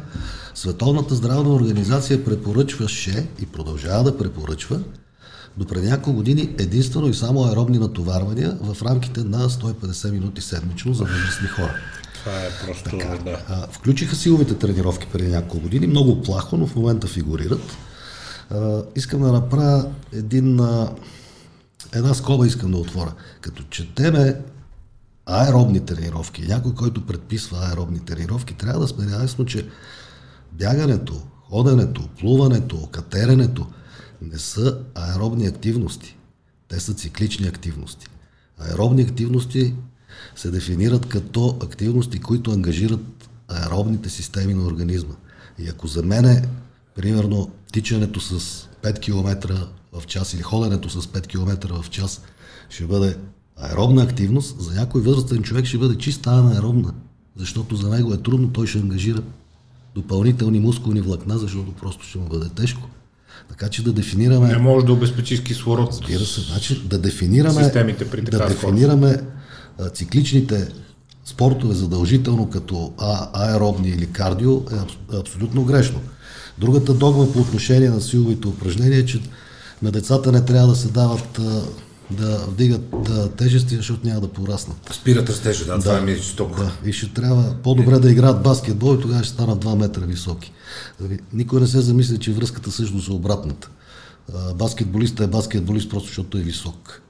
Световната здравна организация препоръчваше и продължава да препоръчва до преди няколко години единствено и само аеробни натоварвания в рамките на 150 минути седмично за възрастни хора. Това е просто, да. А, включиха силовите тренировки преди няколко години, много плахо, но в момента фигурират. Искам да направя един, а, една скоба искам да отворя. Като четеме аеробни тренировки, някой, който предписва аеробни тренировки, трябва да сме ясно, че бягането, ходенето, плуването, катеренето не са аеробни активности. Те са циклични активности. Аеробни активности се дефинират като активности, които ангажират аеробните системи на организма. И ако за мен примерно, тичането с 5 км в час или ходенето с 5 км в час ще бъде аеробна активност, за някой възрастен човек ще бъде чиста анаеробна, защото за него е трудно, той ще ангажира допълнителни мускулни влакна, защото просто ще му бъде тежко. Така че да дефинираме... Не може да обезпечиш кислород. Разбира се, значи да дефинираме, Системите при да такава дефинираме цикличните спортове задължително като а, аеробни или кардио е абс- абсолютно грешно. Другата догма по отношение на силовите упражнения е, че на децата не трябва да се дават да вдигат а, тежести, защото няма да пораснат. Спират растежа, да, това е ми жестоко. Да, и ще трябва по-добре да играят баскетбол и тогава ще станат 2 метра високи. Нали, Никой не се замисля, че връзката всъщност е обратната. Баскетболиста е баскетболист просто защото е висок.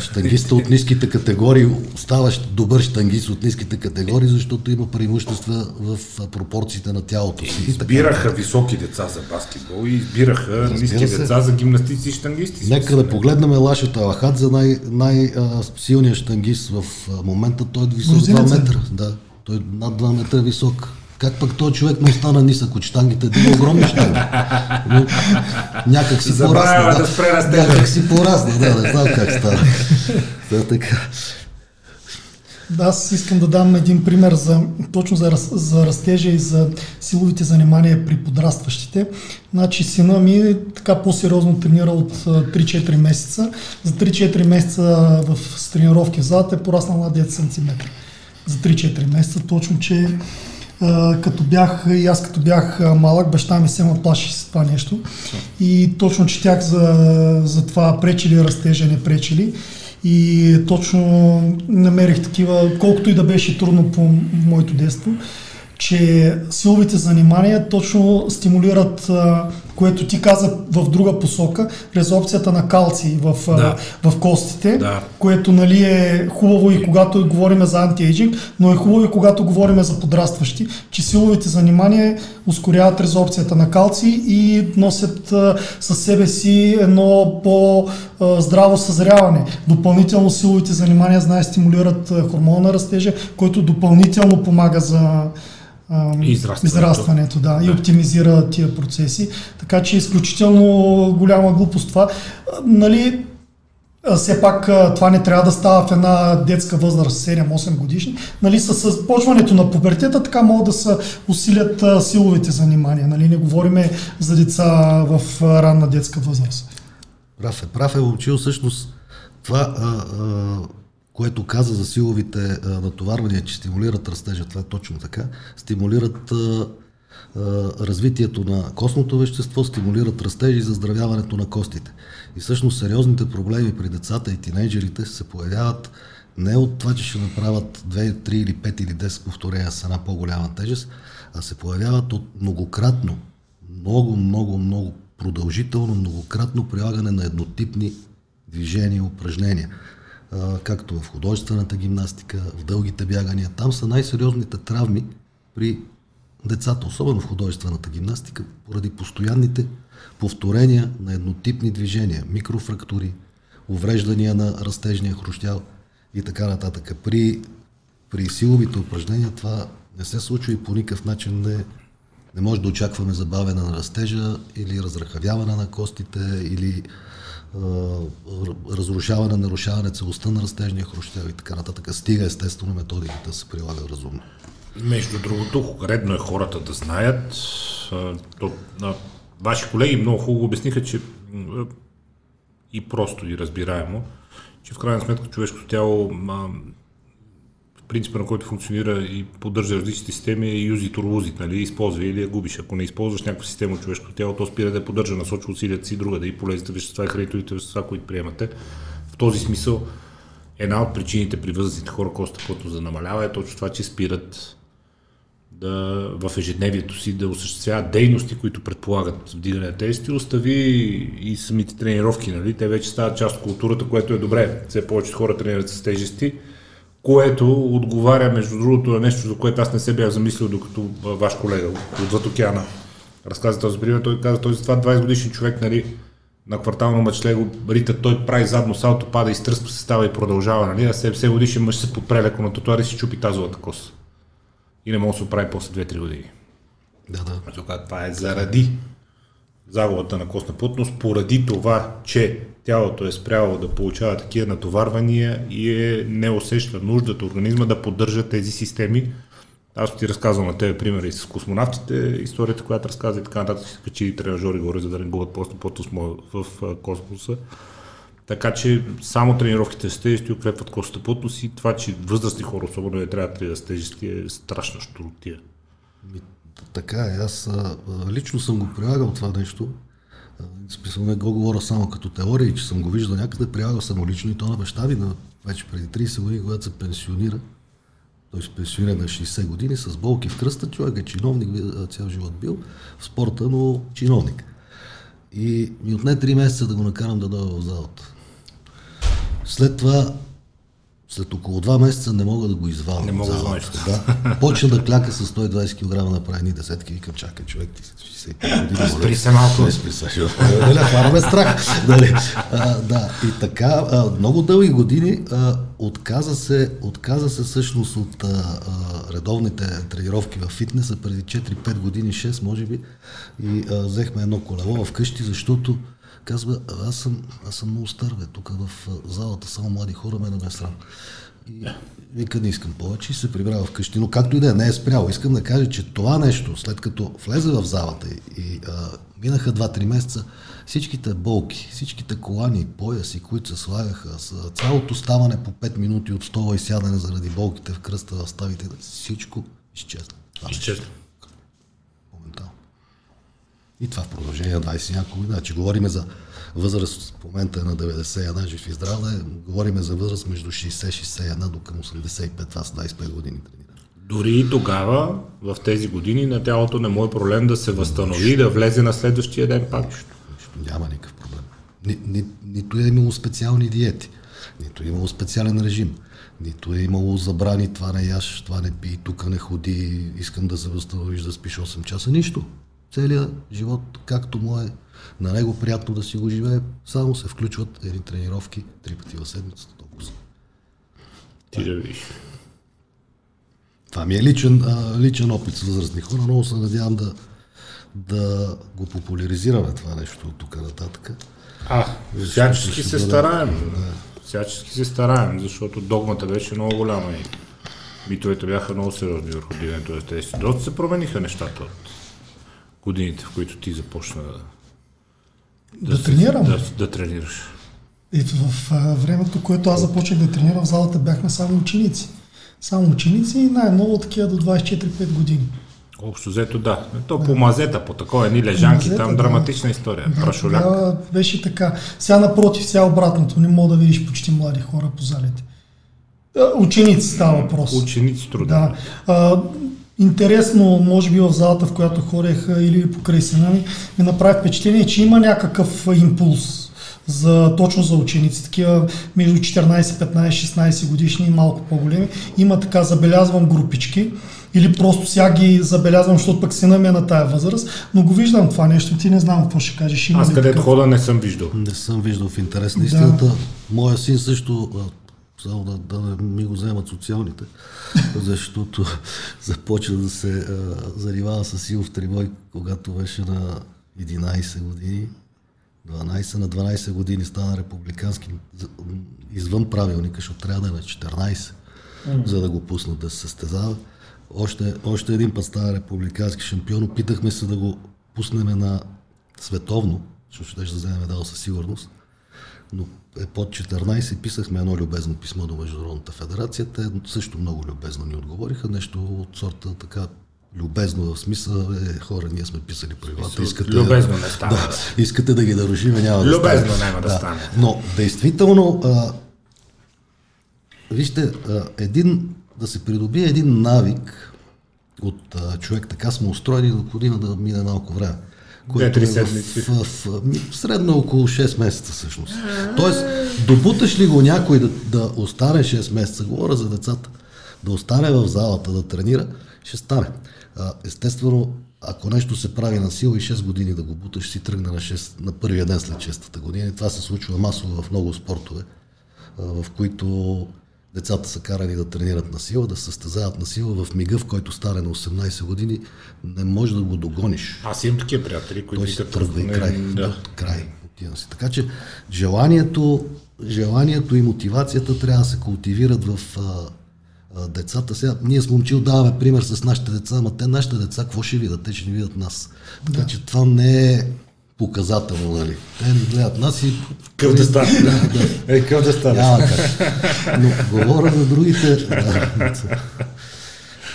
Штангиста от ниските категории става щ- добър штангист от ниските категории, защото има преимущества в пропорциите на тялото си. И. Избираха високи деца за баскетбол и избираха ниски се. деца за гимнастици и штангисти. Нека да погледнем Лашата Алахат за най- най-силния штангист в момента. Той е висок 2 Грузинец е. метра. Да, той е над 2 метра висок. Как пък този човек не остана нисък от штангите, да има огромни штанги. Но Някак си порасна. да спре растежа. Някак си порасна, да, не знам как става. Да, така. Да, аз искам да дам един пример за, точно за, раз- за растежа и за силовите занимания при подрастващите. Значи сина ми е така по-сериозно тренира от а, 3-4 месеца. За 3-4 месеца в тренировки зад е пораснал на 10 см. За 3-4 месеца, точно, че като бях, и аз като бях малък, баща ми се ме плаши с това нещо. И точно четях за, за това пречи ли растежа, не пречи ли. и точно намерих такива, колкото и да беше трудно по моето детство, че силовите занимания точно стимулират, което ти каза в друга посока, резорбцията на калци в, да. в костите, да. което нали, е хубаво и когато говорим за антиейджинг, но е хубаво и когато говорим за подрастващи, че силовите занимания ускоряват резорбцията на калци и носят със себе си едно по-здраво съзряване. Допълнително силовите занимания, знае, стимулират хормона на растежа, който допълнително помага за израстването. израстването да, да, и оптимизира тия процеси. Така че е изключително голяма глупост това. Нали, все пак това не трябва да става в една детска възраст, 7-8 годишни. Нали, с, с почването на пубертета така могат да се усилят силовите занимания. Нали, не говориме за деца в ранна детска възраст. Прав е, прав е учил всъщност това а, а, което каза за силовите а, натоварвания, че стимулират растежа, това е точно така, стимулират а, а, развитието на костното вещество, стимулират растежи и заздравяването на костите. И всъщност сериозните проблеми при децата и тинейджерите се появяват не от това, че ще направят 2, 3 или 5 или 10 повторения с една по-голяма тежест, а се появяват от многократно, много, много, много продължително, многократно прилагане на еднотипни движения и упражнения както в художествената гимнастика, в дългите бягания. Там са най-сериозните травми при децата, особено в художествената гимнастика, поради постоянните повторения на еднотипни движения, микрофрактури, увреждания на растежния хрущял и така нататък. При, при силовите упражнения това не се случва и по никакъв начин не, не може да очакваме забавяне на растежа или разрахавяване на костите или разрушаване, нарушаване целостта на растежния хрущял и така нататък. Стига естествено методиката се прилага разумно. Между другото, редно е хората да знаят. То, ваши колеги много хубаво обясниха, че и просто и разбираемо, че в крайна сметка човешкото тяло принципа, на който функционира и поддържа различните системи е use it or lose it, нали? използва или я губиш. Ако не използваш някаква система от човешкото тяло, то спира да поддържа, насочва усилията си друга, да и полезните вещества и хранителните вещества, които приемате. В този смисъл една от причините при възрастните хора коста плътно за намалява е точно това, че спират да, в ежедневието си да осъществяват дейности, които предполагат вдигане на тежести, остави и самите тренировки, нали? Те вече стават част от културата, което е добре. Все повече хора тренират с тежести което отговаря, между другото, на нещо, за което аз не се бях замислил, докато ваш колега отвъд океана разказа този пример. Той каза, този това 20 годишен човек, нали, на квартално мъчле го рита, той прави задно салто, пада, изтръсква се, става и продължава, нали, а 70 годишен мъж се подпре леко на татуари и си чупи тазовата коса. И не може да се оправи после 2-3 години. Да, да. Това е заради загубата на костна плътност, поради това, че тялото е спряло да получава такива натоварвания и е, не усеща нуждата организма да поддържа тези системи. Аз ти разказвам на тебе примера и с космонавтите, историята, която разказа и така нататък, си качи тренажери горе, за да не бъдат просто по в космоса. Така че само тренировките с тежести укрепват костната плътност и това, че възрастни хора, особено не трябва да с тежести, е страшна штуротия. Така е, аз лично съм го прилагал това нещо Смисъл не го говоря само като теория, че съм го виждал някъде, прилагал съм лично и то на баща ви, на вече преди 30 години, когато се пенсионира. Той се пенсионира на 60 години с болки в кръста. Човек е чиновник, цял живот бил в спорта, но чиновник. И ми отне 3 месеца да го накарам да дойда в залата. След това след около два месеца не мога да го извадя. Не мога да да. Почна да кляка с 120 кг на правени десетки. Викам, чакай, човек, ти си 65 години. Спри се малко. Спри се, нали, хвана ме страх. Дали. А, да, и така, а, много дълги години а, отказа, се, отказа се всъщност от а, а, редовните тренировки в фитнеса преди 4-5 години, 6 може би. И а, взехме едно колело вкъщи, защото казва, аз съм, аз съм много стар, бе, тук в залата само млади хора, ме да ме срам. И вика, не искам повече и се прибрава вкъщи. Но както и да е, не е спрял. Искам да кажа, че това нещо, след като влезе в залата и а, минаха 2-3 месеца, всичките болки, всичките колани, пояси, които се слагаха, с цялото ставане по 5 минути от стола и сядане заради болките в кръста в ставите, всичко изчезна. Изчезна. И това в продължение на 20 няколко години. Значи говориме за възраст, в момента е на 91, жив и здрав, да е, говориме за възраст между 60-61 до към 85, това са 25 години тренира. Дори и тогава, в тези години, на тялото не му е проблем да се възстанови и да влезе на следващия ден пак. Нищо, нищо, няма никакъв проблем. Ни, ни, нито е имало специални диети, нито е имало специален режим, нито е имало забрани това не яш, това не пи, тук не ходи, искам да се възстановиш да спиш 8 часа. Нищо. Целият живот, както му е на него приятно да си го живее, само се включват едни тренировки три пъти в седмицата. Толкова. Ти да видиш. Това ми е личен, а, личен опит с възрастни хора. Много се надявам да, да го популяризираме това нещо от тук нататък. А, всячески се стараем. Всячески се стараем, защото догмата беше много голяма и митовете бяха много сериозни върху на тези. Доста се промениха нещата годините, в които ти започна да, Да тренирам. Да, да тренираш. И в времето, което аз започнах да тренирам в залата, бяхме само ученици. Само ученици и най-много такива до 24-5 години. Общо взето да. То по мазета, по такова, едни лежанки, мазета, там да. драматична история. Прашоляк. Тогава беше така. Сега напротив, сега обратното. Не мога да видиш почти млади хора по залите. Ученици става въпрос. Ученици трудно. Да. А, интересно, може би в залата, в която ходех или покрай сина ми, ми направи впечатление, че има някакъв импулс за, точно за ученици, такива между 14, 15, 16 годишни и малко по-големи. Има така, забелязвам групички или просто сега ги забелязвам, защото пък сина ми е на тая възраст, но го виждам това нещо, ти не знам какво ще кажеш. Има Аз където хода не съм виждал. Не съм виждал в интерес на Да. истината. Моя син също, само да, да не ми го вземат социалните, <laughs> защото започна да се а, занимава с силов трибой, когато беше на 11 години. 12 на 12 години стана републикански извън правилника, защото трябва да е на 14, за да го пуснат да се състезава. Още, още един път стана републикански шампион. Опитахме се да го пуснем на световно, защото ще да вземе медал със сигурност. Но е под 14 и писахме едно любезно писмо до Международната федерация. Те също много любезно ни отговориха. Нещо от сорта така любезно в смисъл е, хора, ние сме писали правилата. Искате, Любезно не става. Да, искате да ги нарушиме, няма да Любезно няма да стане. Но действително, а, вижте, а, един, да се придобие един навик от а, човек, така сме устроени, необходимо да мине малко време. Две-три е в- седмици. В, в, ми, средно около 6 месеца всъщност. Тоест, добуташ ли го някой да, да остане 6 месеца, говоря за децата, да остане в залата, да тренира, ще стане. А, естествено, ако нещо се прави на сила и 6 години да го буташ, си тръгне на, 6, на първия ден след 6-та година. И това се случва масово в много спортове, а, в които децата са карани да тренират на сила, да се състезават на сила. В мига, в който стане на 18 години, не можеш да го догониш. Аз имам такива приятели, които Той се тръгва и край. Да. Да. край. Отива си. Така че желанието, желанието и мотивацията трябва да се култивират в а, а, децата. Сега, ние с момчил даваме пример с нашите деца, ама те нашите деца какво ще видят? Те ще ни видят нас. Така че това не е показателно, нали? Те ни гледат нас и... Къв да стане. <laughs> Да, да. Е, къв да стане. Няма как. Но говоря за другите... <laughs>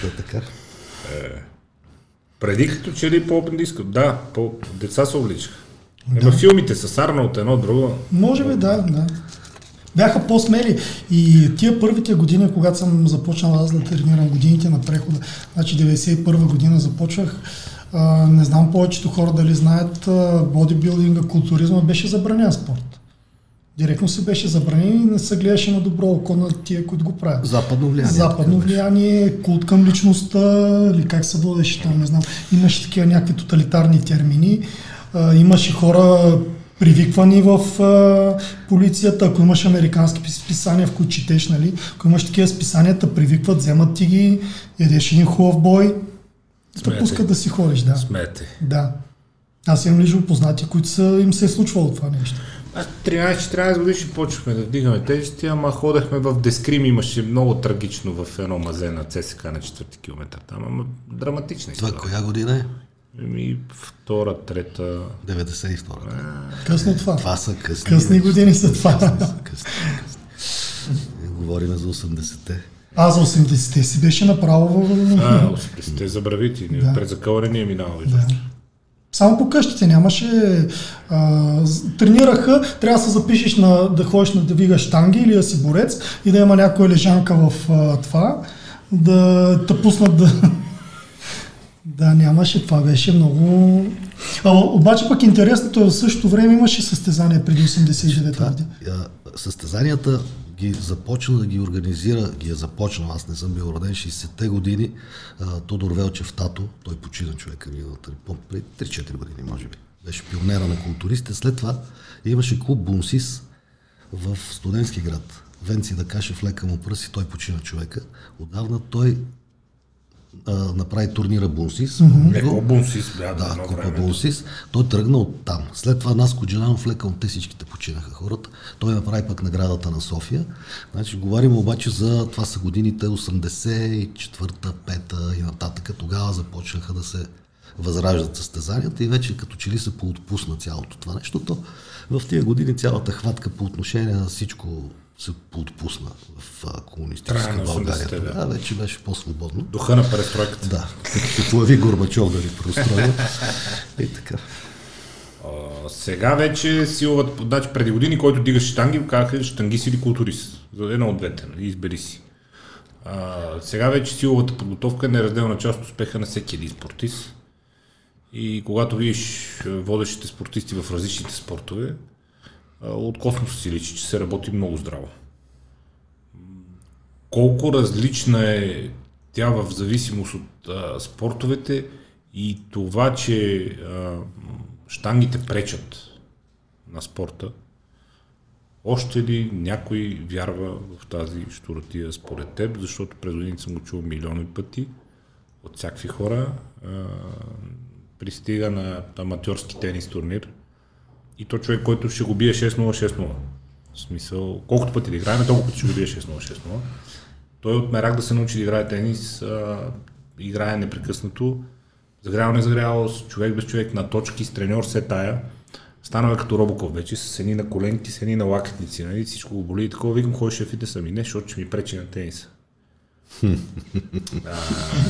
Да, да така. Преди като че ли по-искат. Да, по деца се обличаха. Ема филмите с Арна от едно друго. Може би, да, да. Бяха по-смели. И тия първите години, когато съм започнал аз да тренирам годините на прехода, значи 91 година започвах, а, не знам повечето хора дали знаят, а, бодибилдинга, културизма беше забранен спорт. Директно се беше забранен и не се гледаше на добро око на тия, които го правят. Западно влияние. Западно влияние, култ към личността, или как се водеше там, не знам. Имаше такива някакви тоталитарни термини. А, имаше хора привиквани в а, полицията, ако имаш американски пис- списания, в които четеш, нали, ако имаш такива списания, те привикват, вземат ти ги, ядеш един хубав бой, да Смеете. пускат да си ходиш, да. Смете. Да. Аз имам лично познати, които са, им се е случвало това нещо. Аз 13-14 годишни почвахме да вдигаме тежести, ама ходехме в Дескрим, имаше много трагично в едно мазе на ЦСК на 4 км. Там, ама драматична Това история. коя година е? Еми, втора, трета... 92-та. Късно това. Това са късни. Късни години са това. Късни, късни. Говорим за 80-те. А за 80-те си беше направо в... А, 80-те забравити. Да. През закълване ни е минало. Да. Само по къщите нямаше. А, тренираха, трябва да се запишеш на, да ходиш на да вигаш штанги или да си борец и да има някоя лежанка в а, това, да те пуснат да... <laughs> да, нямаше. Това беше много... А, обаче пък интересното е в същото време имаше състезания преди 89-та година. Състезанията ги започна да ги организира, ги е започнал, аз не съм бил роден, 60-те години, а, Тодор Велчев Тато, той почина човека миналата, преди 3-4 години, може би. Беше пионера на културистите. След това имаше клуб Бунсис в студентски град. Венци да каже в лека му пръси, той почина човека. Отдавна той а, направи турнира Бунсис. Mm-hmm. Бунсис, да, да, Купа време. Бунсис. Той тръгна от там. След това нас Коджанов лека от те всичките починаха хората. Той направи пък наградата на София. Значи, говорим обаче за това са годините 84-та, 5-та и нататък. Тогава започнаха да се възраждат състезанията и вече като че ли се поотпусна цялото това нещо. То в тия години цялата хватка по отношение на всичко се подпусна в комунистическа България. Да. да, вече беше по-свободно. Духа на престройката. Да, като появи Горбачов да ви простроя. <laughs> и така. А, сега вече силовата, значи преди години, който дигаш штанги, казаха штангист или културист. За едно от двете, нали? избери си. А, сега вече силовата подготовка е неразделна част от успеха на всеки един спортист. И когато видиш водещите спортисти в различните спортове, от космоса си личи, че се работи много здраво. Колко различна е тя в зависимост от а, спортовете и това, че а, штангите пречат на спорта, още ли някой вярва в тази штуратия според теб, защото през години съм го чул милиони пъти от всякакви хора. А, пристига на аматьорски тенис турнир – и то човек, който ще го бие 6-0, 6-0. В смисъл, колкото пъти да играем, толкова пъти ще го бие 6-0, 6-0. Той от мерак да се научи да играе тенис, а, играе непрекъснато, загрял, не загрял, човек без човек, на точки, с треньор, се тая. Станал е като Робоков вече, с едни на коленки, с едни на лакетници, нали? всичко го боли и такова. Викам, ходиш в фитнеса ми, не, защото ще ми пречи на тениса. <laughs>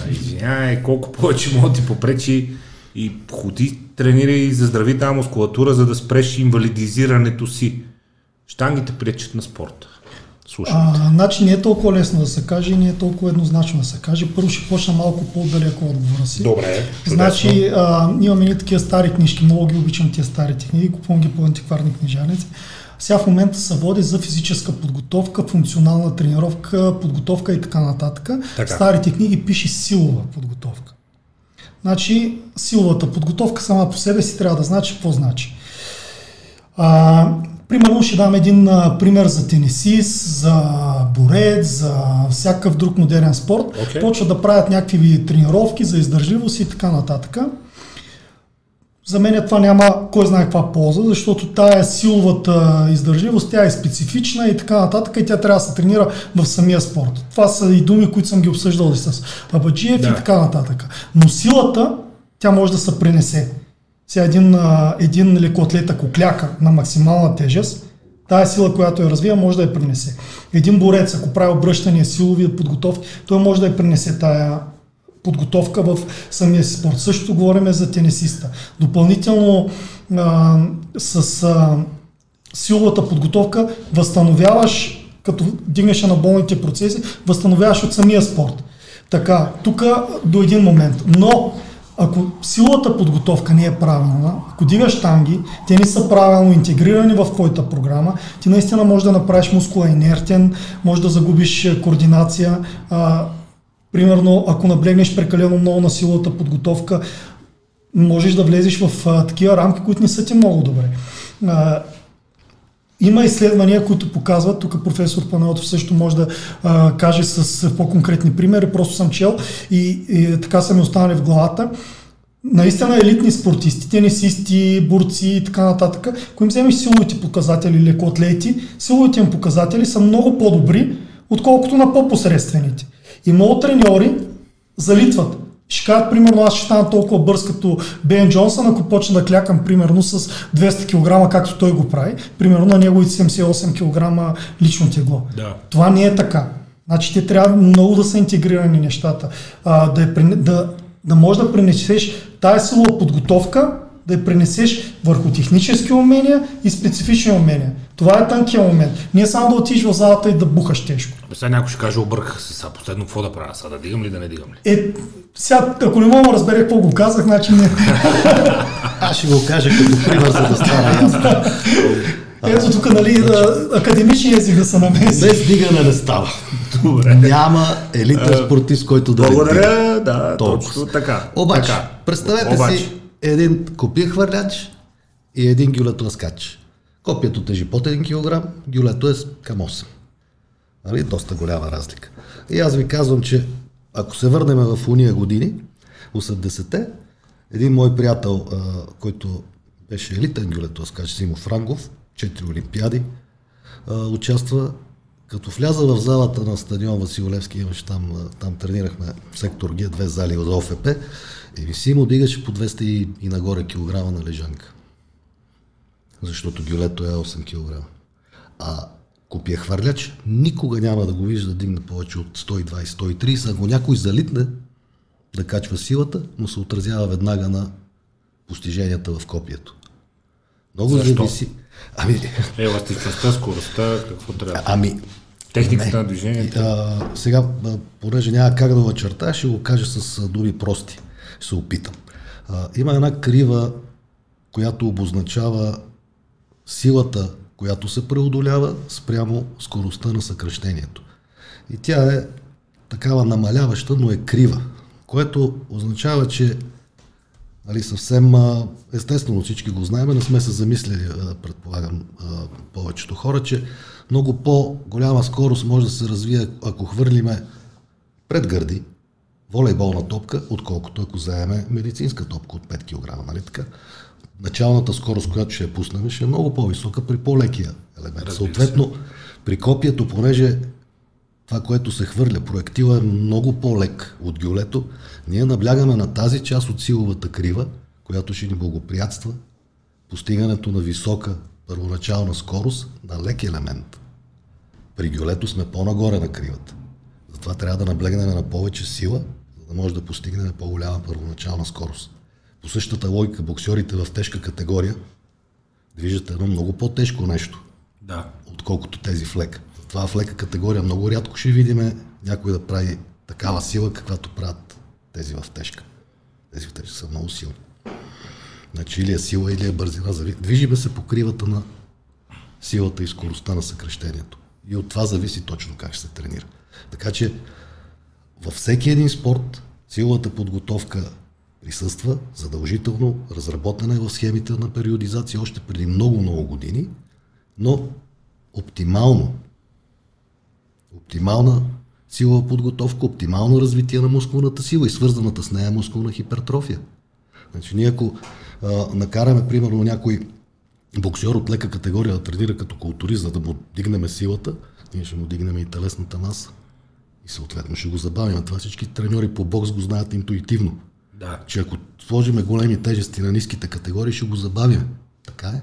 извинявай, колко повече мога да ти попречи и ходи, тренирай, заздрави тази мускулатура, за да спреш инвалидизирането си. Штангите пречат на спорта. А, значи не е толкова лесно да се каже и не е толкова еднозначно да се каже. Първо ще почна малко по-далеко отговора си. Добре. Значи а, имаме ни такива стари книжки, много ги обичам тия стари книги, купувам ги по антикварни книжаници. Сега в момента се води за физическа подготовка, функционална тренировка, подготовка и така нататък. Така. Старите книги пише силова подготовка. Значи силовата подготовка сама по себе си трябва да значи какво значи. А, примерно ще дам един а, пример за тенисист, за борец, за всякакъв друг модерен спорт. Okay. Почват да правят някакви тренировки за издържливост и така нататък. За мен това няма кой знае каква полза, защото тая силовата издържливост, тя е специфична и така нататък и тя трябва да се тренира в самия спорт. Това са и думи, които съм ги обсъждал и с Абаджиев да. и така нататък. Но силата, тя може да се пренесе. Сега един, един лекоатлет, ако кляка на максимална тежест, тая сила, която я развива, може да я пренесе. Един борец, ако прави обръщания, силови подготовки, той може да я пренесе тая подготовка в самия спорт. Също говорим за тенисиста. Допълнително а, с а, силовата подготовка възстановяваш, като дигнеш на болните процеси, възстановяваш от самия спорт. Така, тук до един момент. Но ако силата подготовка не е правилна, ако дигаш танги, те не са правилно интегрирани в твоята програма, ти наистина можеш да направиш мускула инертен, може да загубиш координация, а, Примерно, ако наблегнеш прекалено много на силата подготовка, можеш да влезеш в а, такива рамки, които не са ти много добре. А, има изследвания, които показват, тук професор Панелотов също може да а, каже с по-конкретни примери, просто съм чел и, и така са ми останали в главата. Наистина елитни спортисти, тенисисти, борци и така нататък, ако им вземеш силовите показатели, лекоатлети, силовите им показатели са много по-добри, отколкото на по-посредствените. И много треньори залитват. Ще кажат, примерно, аз ще стана толкова бърз като Бен Джонсън, ако почна да клякам примерно с 200 кг, както той го прави, примерно на неговите 78 кг лично тегло. Да. Това не е така. Значи те трябва много да са интегрирани нещата. А, да, е, да, да може да пренесеш тая силова подготовка да я пренесеш върху технически умения и специфични умения. Това е тънкия момент. Не само да отидеш в залата и да бухаш тежко. Сега някой ще каже, обърках се, сега последно какво да правя, сега да дигам ли, да не дигам ли? Е, сега, ако не мога да разбере какво го казах, значи не. <laughs> Аз ще го кажа като пример, за да стане ясно. <laughs> Ето тук, нали, да, академичния език да се намеси. Без дигане не става. Добре. Няма елитен спортист, който да дига. Благодаря, да, Толкова. точно така. Обаче, така. представете Обаче. си един копия хвърляч и един гюлетоаскач. Копието тежи под 1 кг, гюлето е към 8. Нали? Доста голяма разлика. И аз ви казвам, че ако се върнем в уния години, 80-те, един мой приятел, а, който беше елитен гюлетоаскач, Симо Франгов, 4 олимпиади, а, участва като вляза в залата на стадион Васил Левски, имаш там, там тренирахме сектор Г, две зали от ОФП, и ми Симо дигаше по 200 и, и нагоре килограма на лежанка. Защото гюлето е 8 кг. А копия хвърляч никога няма да го вижда да дигне повече от 120-130. Ако някой залитне да качва силата, му се отразява веднага на постиженията в копието. Много Защо? зависи. Ами, Еластичността, скоростта, какво трябва? ами Техниката на движението. а, сега, понеже няма как да го очерта, ще го кажа с думи прости. Се опитам. А, има една крива, която обозначава силата, която се преодолява спрямо скоростта на съкръщението. И тя е такава намаляваща, но е крива, което означава, че нали, съвсем естествено всички го знаем, не сме се замислили, предполагам, повечето хора, че много по-голяма скорост може да се развие, ако хвърлиме пред гърди волейболна топка, отколкото ако заеме медицинска топка от 5 кг. Нали така? Началната скорост, която ще я пуснем, ще е много по-висока при по-лекия елемент. Разбира Съответно, при копието, понеже това, което се хвърля, проектила е много по-лек от гюлето, ние наблягаме на тази част от силовата крива, която ще ни благоприятства постигането на висока първоначална скорост на лек елемент. При гюлето сме по-нагоре на кривата. Затова трябва да наблегнем на повече сила, да може да постигнем по-голяма първоначална скорост. По същата логика, боксерите в тежка категория движат едно много по-тежко нещо, Да. отколкото тези в лека. Затова в лека категория много рядко ще видим някой да прави такава сила, каквато правят тези в тежка. Тези в тежка са много силни. Значи или е сила, или е бързина. Движиме се по кривата на силата и скоростта на съкрещението. И от това зависи точно как ще се тренира. Така че във всеки един спорт силовата подготовка присъства задължително, разработена е в схемите на периодизация още преди много-много години, но оптимално, оптимална силова подготовка, оптимално развитие на мускулната сила и свързаната с нея мускулна хипертрофия. Значи ние ако а, накараме, примерно, някой боксер от лека категория да тренира като културист, за да му дигнем силата, ние ще му дигнем и телесната маса. И съответно ще го забавим. Това всички треньори по бокс го знаят интуитивно. Да. Че ако сложиме големи тежести на ниските категории, ще го забавим. Така е.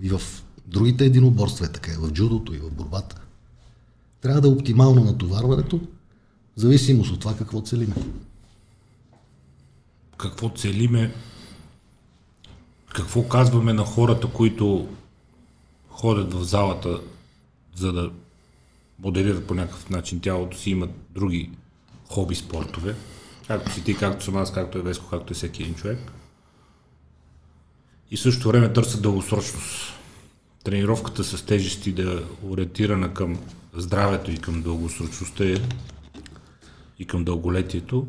И в другите единоборства е така, и в джудото, и в борбата. Трябва да е оптимално натоварването, в зависимост от това какво целиме. Какво целиме, какво казваме на хората, които ходят в залата, за да моделират по някакъв начин тялото си, имат други хоби спортове, както си ти, както съм аз, както е Веско, както е всеки един човек. И в същото време търсят дългосрочност. Тренировката с тежести да ориентирана към здравето и към дългосрочността е и към дълголетието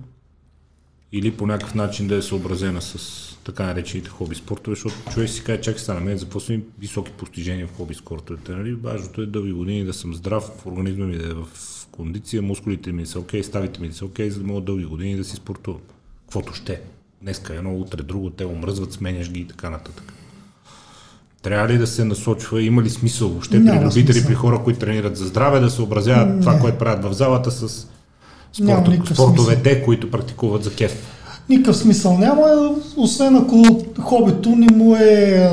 или по някакъв начин да е съобразена с така наречените хоби спортове, защото човек си каже, чакай сега на мен, за какво са ми високи постижения в хоби спортовете, нали? Важното е дълги години да съм здрав, организма ми да е в кондиция, мускулите ми са окей, ставите ми са окей, за да мога дълги години да си спортувам. Каквото ще. Днеска едно, утре друго, те омръзват, сменяш ги и така нататък. Трябва ли да се насочва, има ли смисъл въобще при любители, при хора, които тренират за здраве, да съобразяват това, Не. което правят в залата с спорто, спортовете, които практикуват за кеф? Никакъв смисъл няма, освен ако хобито ни му е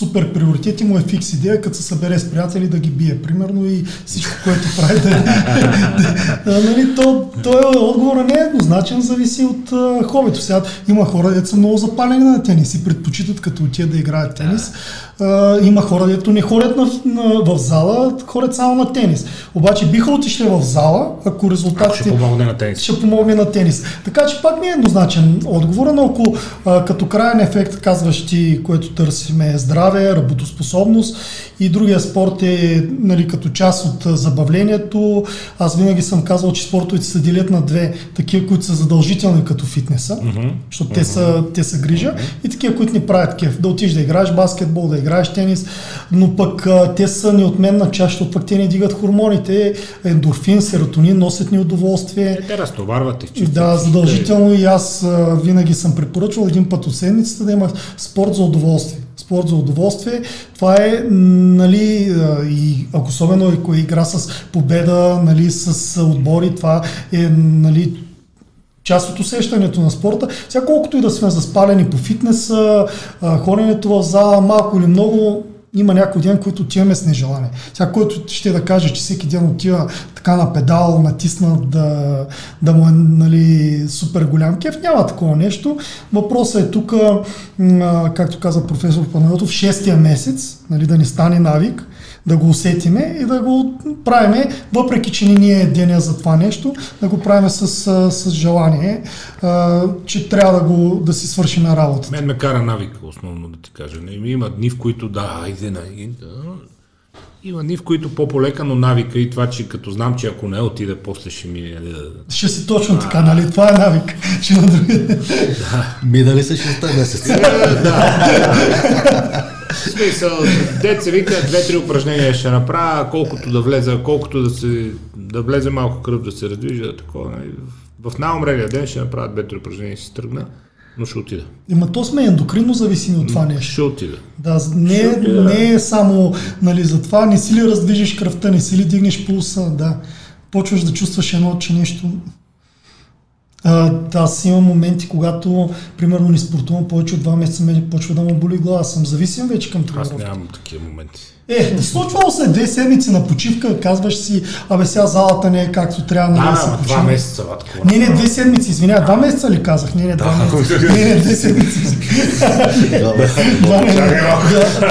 супер приоритет и му е фикс идея, като се събере с приятели да ги бие, примерно, и всичко, което прави да, нали, то, то е, отговора не е еднозначен, зависи от а, хобито. Сега има хора, дето са много запалени на тенис и предпочитат като отидат да играят тенис. А, има хора, дето не ходят на, на, в зала, ходят само на тенис. Обаче биха отишли в зала, ако резултатите... Ако ще помогне на тенис. Ще помогне на тенис. Така че пак не е еднозначен отговор, но ако а, като крайен ефект казваш ти, което търсиме е здраве, работоспособност и другия спорт е нали, като част от забавлението. Аз винаги съм казал, че спортовете се делят на две. Такива, които са задължителни като фитнеса, mm-hmm. защото mm-hmm. те, са, те са грижа, mm-hmm. и такива, които ни правят кеф. Да отидеш да играеш баскетбол, да играеш тенис, но пък а, те са неотменна част, защото пък те ни дигат хормоните, ендорфин, серотонин, носят ни удоволствие. Е, те разтоварват и Да, задължително и аз а, винаги съм препоръчвал един път от седмицата да има спорт за удоволствие спорт за удоволствие. Това е, нали, и особено ако е игра с победа, нали, с отбори, това е, нали, част от усещането на спорта. Сега колкото и да сме заспалени по фитнеса, ходенето в зала, малко или много, има някой ден, който отиваме с нежелание. Сега, който ще да каже, че всеки ден отива така на педал, натиснат да, да му е нали, супер голям кеф, няма такова нещо. Въпросът е тук, както каза професор Панайотов, шестия месец, нали, да ни стане навик, да го усетиме и да го правиме, въпреки че не ни е деня за това нещо, да го правиме с, с желание, а, че трябва да, го, да си свършим работа. Мен ме кара навик, основно да ти кажа. Има дни, в които да, айде, на, има дни, в които по-полека, но навика и това, че като знам, че ако не отида, после ще ми... Нали, ще си точно а, така, нали? Това е навик. Ще на други. Да. Минали са 6 месеца. да. <laughs> смисъл, деца вика, две-три упражнения ще направя, колкото да влезе, колкото да, се, да влезе малко кръв да се раздвижа, такова. Нали. В най-умрелия ден ще направя две-три упражнения и си тръгна, но ще отида. Има то сме ендокринно зависими от това нещо. Ще отида. Да, не, ще отида. не е само нали, за това, не си ли раздвижиш кръвта, не си ли дигнеш пулса, да. Почваш да чувстваш едно, че нещо а, аз имам моменти, когато, примерно, не спортувам повече от два месеца, мен почва да му боли глава. Съм зависим вече към това. Аз нямам такива моменти. Е, случвало се две седмици на почивка, казваш си, абе сега залата не е както трябва нали, да, да се почива. два месеца, батко. Не, не, две седмици, извинявай, два месеца ли казах? Не, не, два месеца. <laughs> Не, не, две седмици.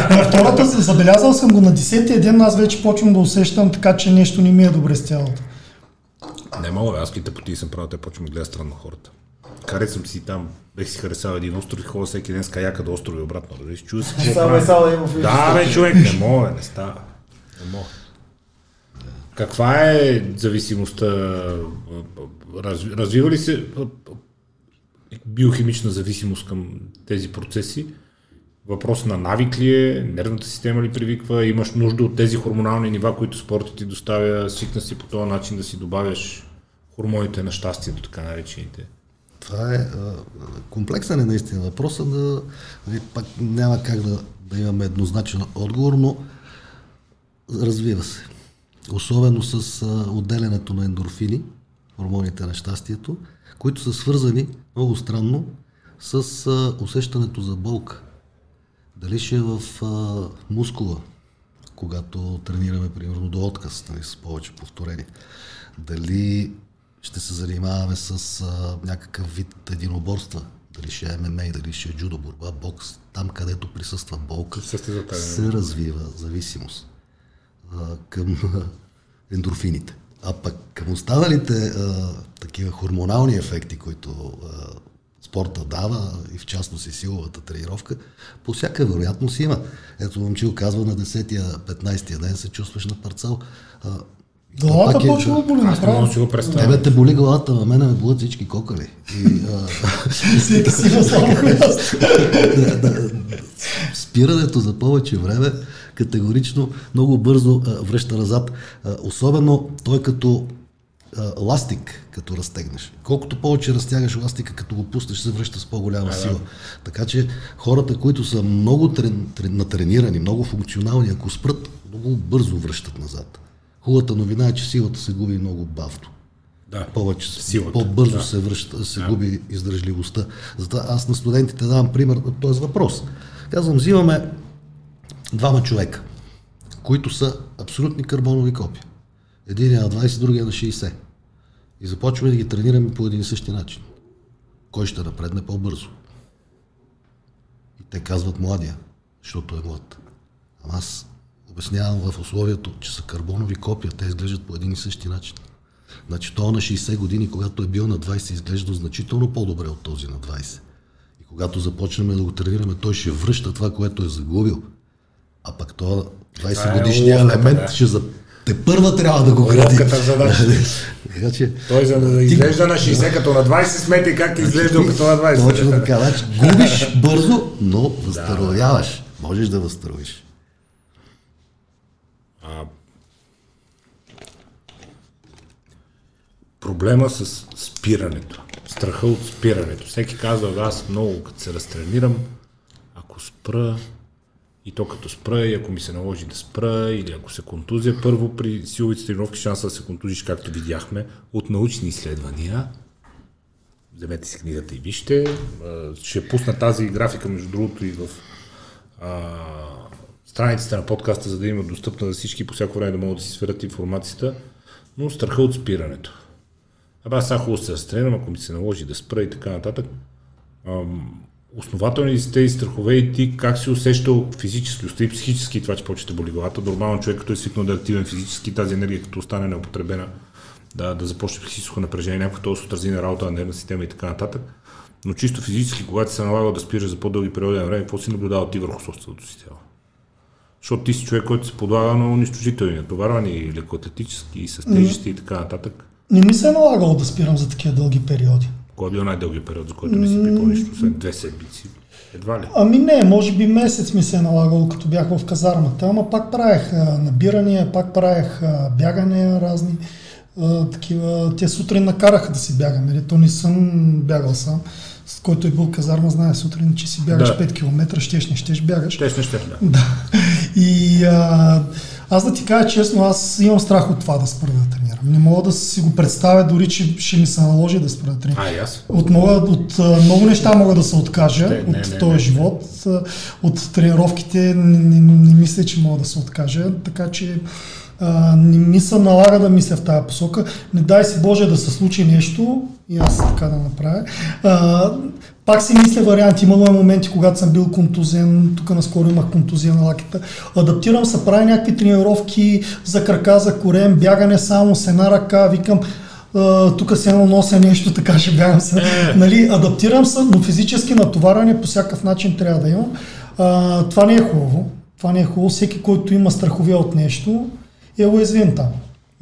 На втората забелязал съм го на десетия ден, аз вече почвам да усещам така, че нещо не ми е добре с тялото. Не мога, аз ките пъти съм правил, те почвам да гледа странно хората. Карет съм си там, бех си харесал един остров и ходя всеки ден с каяка до острови обратно. Да чува се. Само е само има Да, бе, човек, не мога, не става. Не мога. Каква е зависимостта? Развива ли се биохимична зависимост към тези процеси? Въпрос на навик ли е, нервната система ли привиква, имаш нужда от тези хормонални нива, които спортът ти доставя, свикна си по този начин да си добавяш хормоните на щастието, така наречените. Това е а, комплексен е наистина въпроса, да, нали, пак няма как да, да имаме еднозначен отговор, но развива се. Особено с а, отделянето на ендорфини, хормоните на щастието, които са свързани много странно с а, усещането за болка. Дали ще е в а, мускула, когато тренираме, примерно, до отказ, нали, с повече повторения. Дали ще се занимаваме с а, някакъв вид единоборства, дали ще е ММА, дали ще е джудо, борба, бокс, там където присъства болка, се развива зависимост а, към <laughs> ендорфините. А пък към останалите а, такива хормонални ефекти, които а, спорта дава и в частност и силовата тренировка, по всяка вероятност има. Ето момчил казва на 10-я, 15-я ден се чувстваш на парцал. Главата е, почва да боли направо. Аз не го представя. Тебе те боли главата, а мене ме болят всички кокали. И, Всеки си на Спирането за повече време категорично много бързо а, връща назад. А, особено той като а, ластик, като разтегнеш. Колкото повече разтягаш ластика, като го пуснеш, се връща с по-голяма сила. Да. Така че хората, които са много трен, трен, натренирани, много функционални, ако спрат, много бързо връщат назад. Хубавата новина е, че силата се губи много бавно. Да, Повече, силата. по-бързо да. се, връща, се да. губи издържливостта. Затова аз на студентите давам пример на този въпрос. Казвам, взимаме двама човека, които са абсолютни карбонови копия. Един е на 20, другия е на 60. И започваме да ги тренираме по един и същи начин. Кой ще напредне по-бързо? И те казват младия, защото е млад. Ама аз обяснявам в условието, че са карбонови копия, те изглеждат по един и същи начин. Значи то на 60 години, когато е бил на 20, изглежда значително по-добре от този на 20. И когато започнем да го тренираме, той ще връща това, което е загубил. А пък то 20 е годишния ловката, елемент да. ще за... Те първа трябва да го гради. <laughs> Така че... Той за да изглежда на 60 като на 20, смети как изглежда като на 20. Точно така. Значи, губиш бързо, но възстановяваш. Можеш да възстановиш. А, проблема с спирането. Страха от спирането. Всеки казва, аз много като се разтренирам, ако спра, и то като спра, и ако ми се наложи да спра, или ако се контузия, първо при силовите тренировки шанса да се контузиш, както видяхме, от научни изследвания, вземете си книгата и вижте. Ще пусна тази графика, между другото, и в а, страницата на подкаста, за да има достъпна за всички по всяко време да могат да си сверят информацията, но страха от спирането. Абе, аз сега хубаво се разтренирам, ако ми се наложи да спра и така нататък. Ам, основателни са тези страхове и ти как си усещал физически, остави психически това, че почва да боли главата. Нормално човек, като е свикнал да е активен физически, тази енергия като остане неупотребена, да, да започне психическо напрежение, някакво то се отрази на работа на нервна система и така нататък. Но чисто физически, когато се налага да спираш за по-дълги периоди на време, какво си наблюдавал ти върху собственото си тяло? Защото ти си човек, който се подлага на унищожителни натоварвания, лекоатлетически, с тежести и така нататък. Не ми се е налагало да спирам за такива дълги периоди. Кой е бил най-дългият период, за който не си припомниш, освен две седмици? Едва ли? Ами не, може би месец ми се е налагало, като бях в казармата, ама пак правех набирания, пак правех бягания разни. А, такива, те сутрин накараха да си бягам, нали? то не съм бягал сам. С който е бил казарма, знае сутрин, че си бягаш Да. 5 км, щеш, не щеш, бягаш. Щеш, не щеш, да. <laughs> Да. И а, аз да ти кажа честно, аз имам страх от това да спра да тренирам. Не мога да си го представя дори, че ще ми се наложи да спра да тренирам. А, аз. От, мога, от много неща мога да се откажа Ще, не, от не, този не. живот. А, От тренировките не, не, не мисля, че мога да се откажа. Така че а, не ми се налага да мисля в тази посока. Не дай си Боже да се случи нещо и аз така да направя. А, пак си мисля варианти. Имало е моменти, когато съм бил контузен. Тук наскоро имах контузия на лакета. Адаптирам се, правя някакви тренировки за крака, за корем, бягане само с една ръка. Викам, тук се едно нося нещо, така ще бягам се. нали, адаптирам се, но физически натоварване по всякакъв начин трябва да имам. А, това не е хубаво. Това не е хубаво. Всеки, който има страхове от нещо, е уязвим там.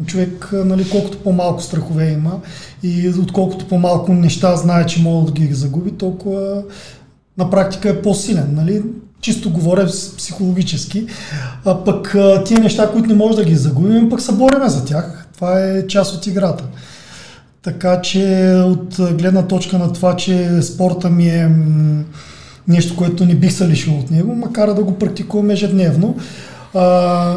Човек, нали, колкото по-малко страхове има и отколкото по-малко неща знае, че може да ги загуби, толкова на практика е по-силен. Нали? Чисто говоря психологически. А пък тия неща, които не може да ги загубим, пък се бориме за тях. Това е част от играта. Така че от гледна точка на това, че спорта ми е нещо, което не бих се лишил от него, макар да го практикувам ежедневно. А,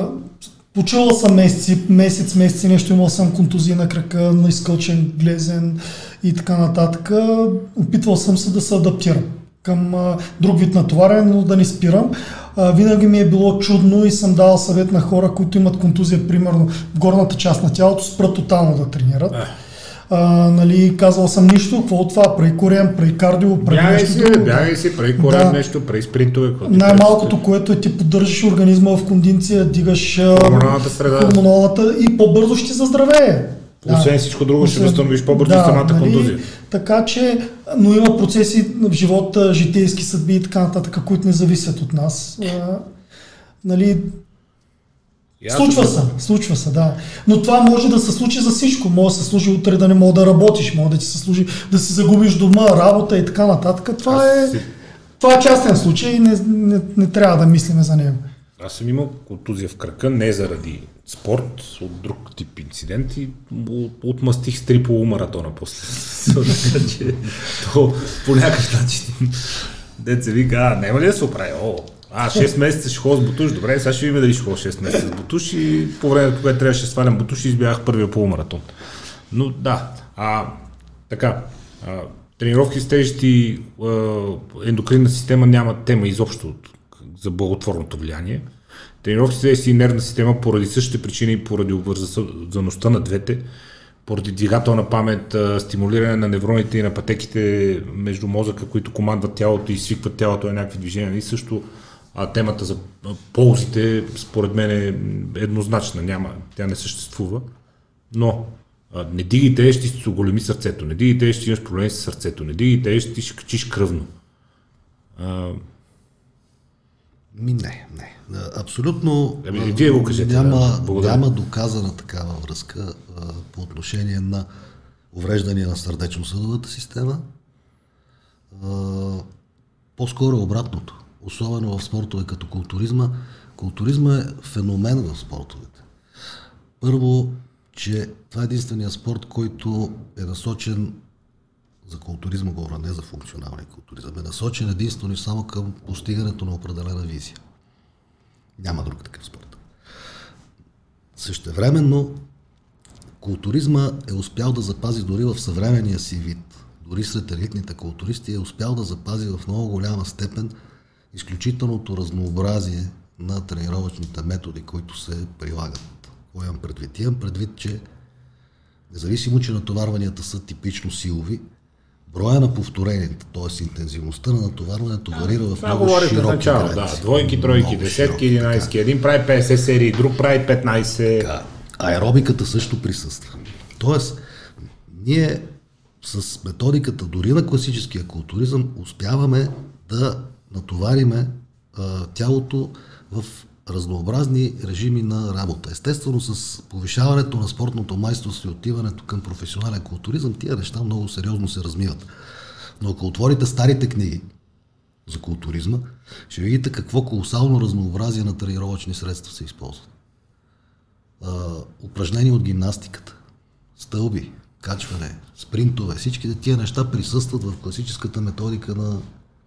Почувал съм месеци, месец, месец и нещо, имал съм контузия на крака, на изкълчен глезен и така нататък. Опитвал съм се да се адаптирам към друг вид натоварен, но да не спирам. Винаги ми е било чудно и съм дал съвет на хора, които имат контузия, примерно в горната част на тялото, спрат тотално да тренират. А, нали, казвал съм нищо, какво от това, прави корем, прави кардио, прави Бягай нещо си, друго. бягай си, прави корен Да. нещо, прави спринтове. Най-малкото, което е ти поддържаш организма в кондиция, дигаш Хормоналната среда. хормоналната и по-бързо ще заздравее. Освен всичко друго, ще възстановиш по-бързо самата контузия. Така че, но има процеси в живота, житейски съдби и така нататък, които не зависят от нас. Нали, Аз случва се, случва се, да. Но това може да се случи за всичко. Може да се случи утре да не мога да работиш, може да ти се случи да си загубиш дома, работа и така нататък. Това Аз е, си- това е частен случай и не, не, не трябва да мислиме за него. Аз съм имал контузия в крака, не заради спорт, от друг тип инцидент и от- отмъстих с три полумаратона после. <laughs> така че то по някакъв начин деца вика, а, няма ли да се оправи? О, а, 6 месеца ще ходя с бутуш, добре, сега ще видим дали ще ходя 6 месеца с бутуш и по времето, когато трябваше да свалям бутуш, избягах първия полумаратон. Но да, а, така, а, тренировки с тежести, ендокринна система няма тема изобщо от- за благотворното влияние. Тренировките си нервна система поради същите причини, поради обвързаността на двете, поради двигателна памет, стимулиране на невроните и на пътеките между мозъка, които командват тялото и свикват тялото на някакви движения. И също а, темата за ползите, според мен е еднозначна, няма, тя не съществува. Но не дигайте, ще си големи сърцето, не дигайте, ще имаш проблеми с сърцето, не дигайте, ще ти качиш кръвно. А, ми не, не. Абсолютно Ами, вие го кажете, няма, да. няма доказана такава връзка а, по отношение на увреждания на сърдечно-съдовата система. А, по-скоро обратното. Особено в спортове като културизма. Културизма е феномен в спортовете. Първо, че това е единствения спорт, който е насочен за културизма говоря, не за функционалния културизъм, е насочен единствено и само към постигането на определена визия. Няма друг такъв спорт. Същевременно, културизма е успял да запази дори в съвременния си вид, дори сред елитните културисти, е успял да запази в много голяма степен изключителното разнообразие на тренировъчните методи, които се прилагат. Какво имам предвид? Имам предвид, че независимо, че натоварванията са типично силови, броя на повторенията, т.е. интензивността на натоварването варира в много широки начало, да. граници. Двойки, тройки, Много десетки. 11. Един прави 50 серии, друг прави 15. Така. Аеробиката също присъства. Тоест, ние с методиката дори на класическия културизъм успяваме да натовариме а, тялото в разнообразни режими на работа. Естествено, с повишаването на спортното майсторство и отиването към професионален културизъм, тия неща много сериозно се размиват. Но ако отворите старите книги за културизма, ще видите какво колосално разнообразие на тренировъчни средства се използват а, упражнения от гимнастиката, стълби, качване, спринтове, всички тия неща присъстват в класическата методика на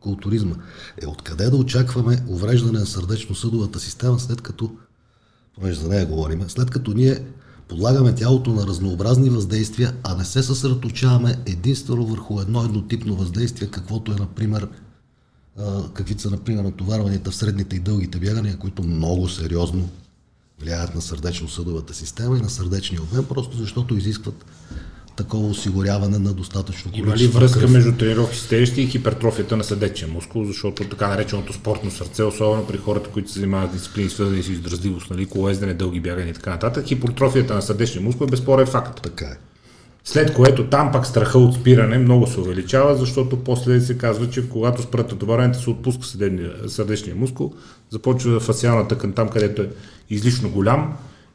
културизма. Е, откъде да очакваме увреждане на сърдечно-съдовата система, след като, понеже за нея говорим, след като ние подлагаме тялото на разнообразни въздействия, а не се съсредоточаваме единствено върху едно еднотипно въздействие, каквото е, например, а, каквито са, например, натоварванията в средните и дългите бягания, които много сериозно влияят на сърдечно-съдовата система и на сърдечния обем, просто защото изискват такова осигуряване на достатъчно Има ли количество връзка кръв. между тренировки с тежести и хипертрофията на сърдечния мускул, защото така нареченото спортно сърце, особено при хората, които се занимават с дисциплини, свързани с издръжливост, нали, колоездене, дълги бягания и така нататък, хипертрофията на сърдечния мускул е безспорен факт. Така е. След което там пак страха от спиране много се увеличава, защото после се казва, че когато спрат натоварването се отпуска сърдечния, мускул, започва фасиална тъкан там, където е излишно голям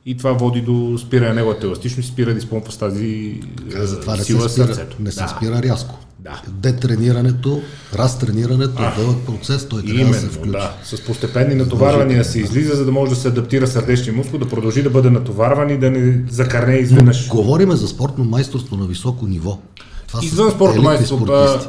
и това води до спиране на неговата еластичност и спира да изпомпва с тази Така, затова не сила се спира, сърцето. не се Да. спира рязко. Да. Детренирането, разтренирането е дълъг процес, той трябва да се Именно, включи. да. С постепенни натоварвания се излиза, за да може да се адаптира сърдечния мускул, да продължи да бъде натоварван и да не закарне изведнъж. Говориме за спортно майсторство на високо ниво. Това Извън спорто елитни майсторство, а,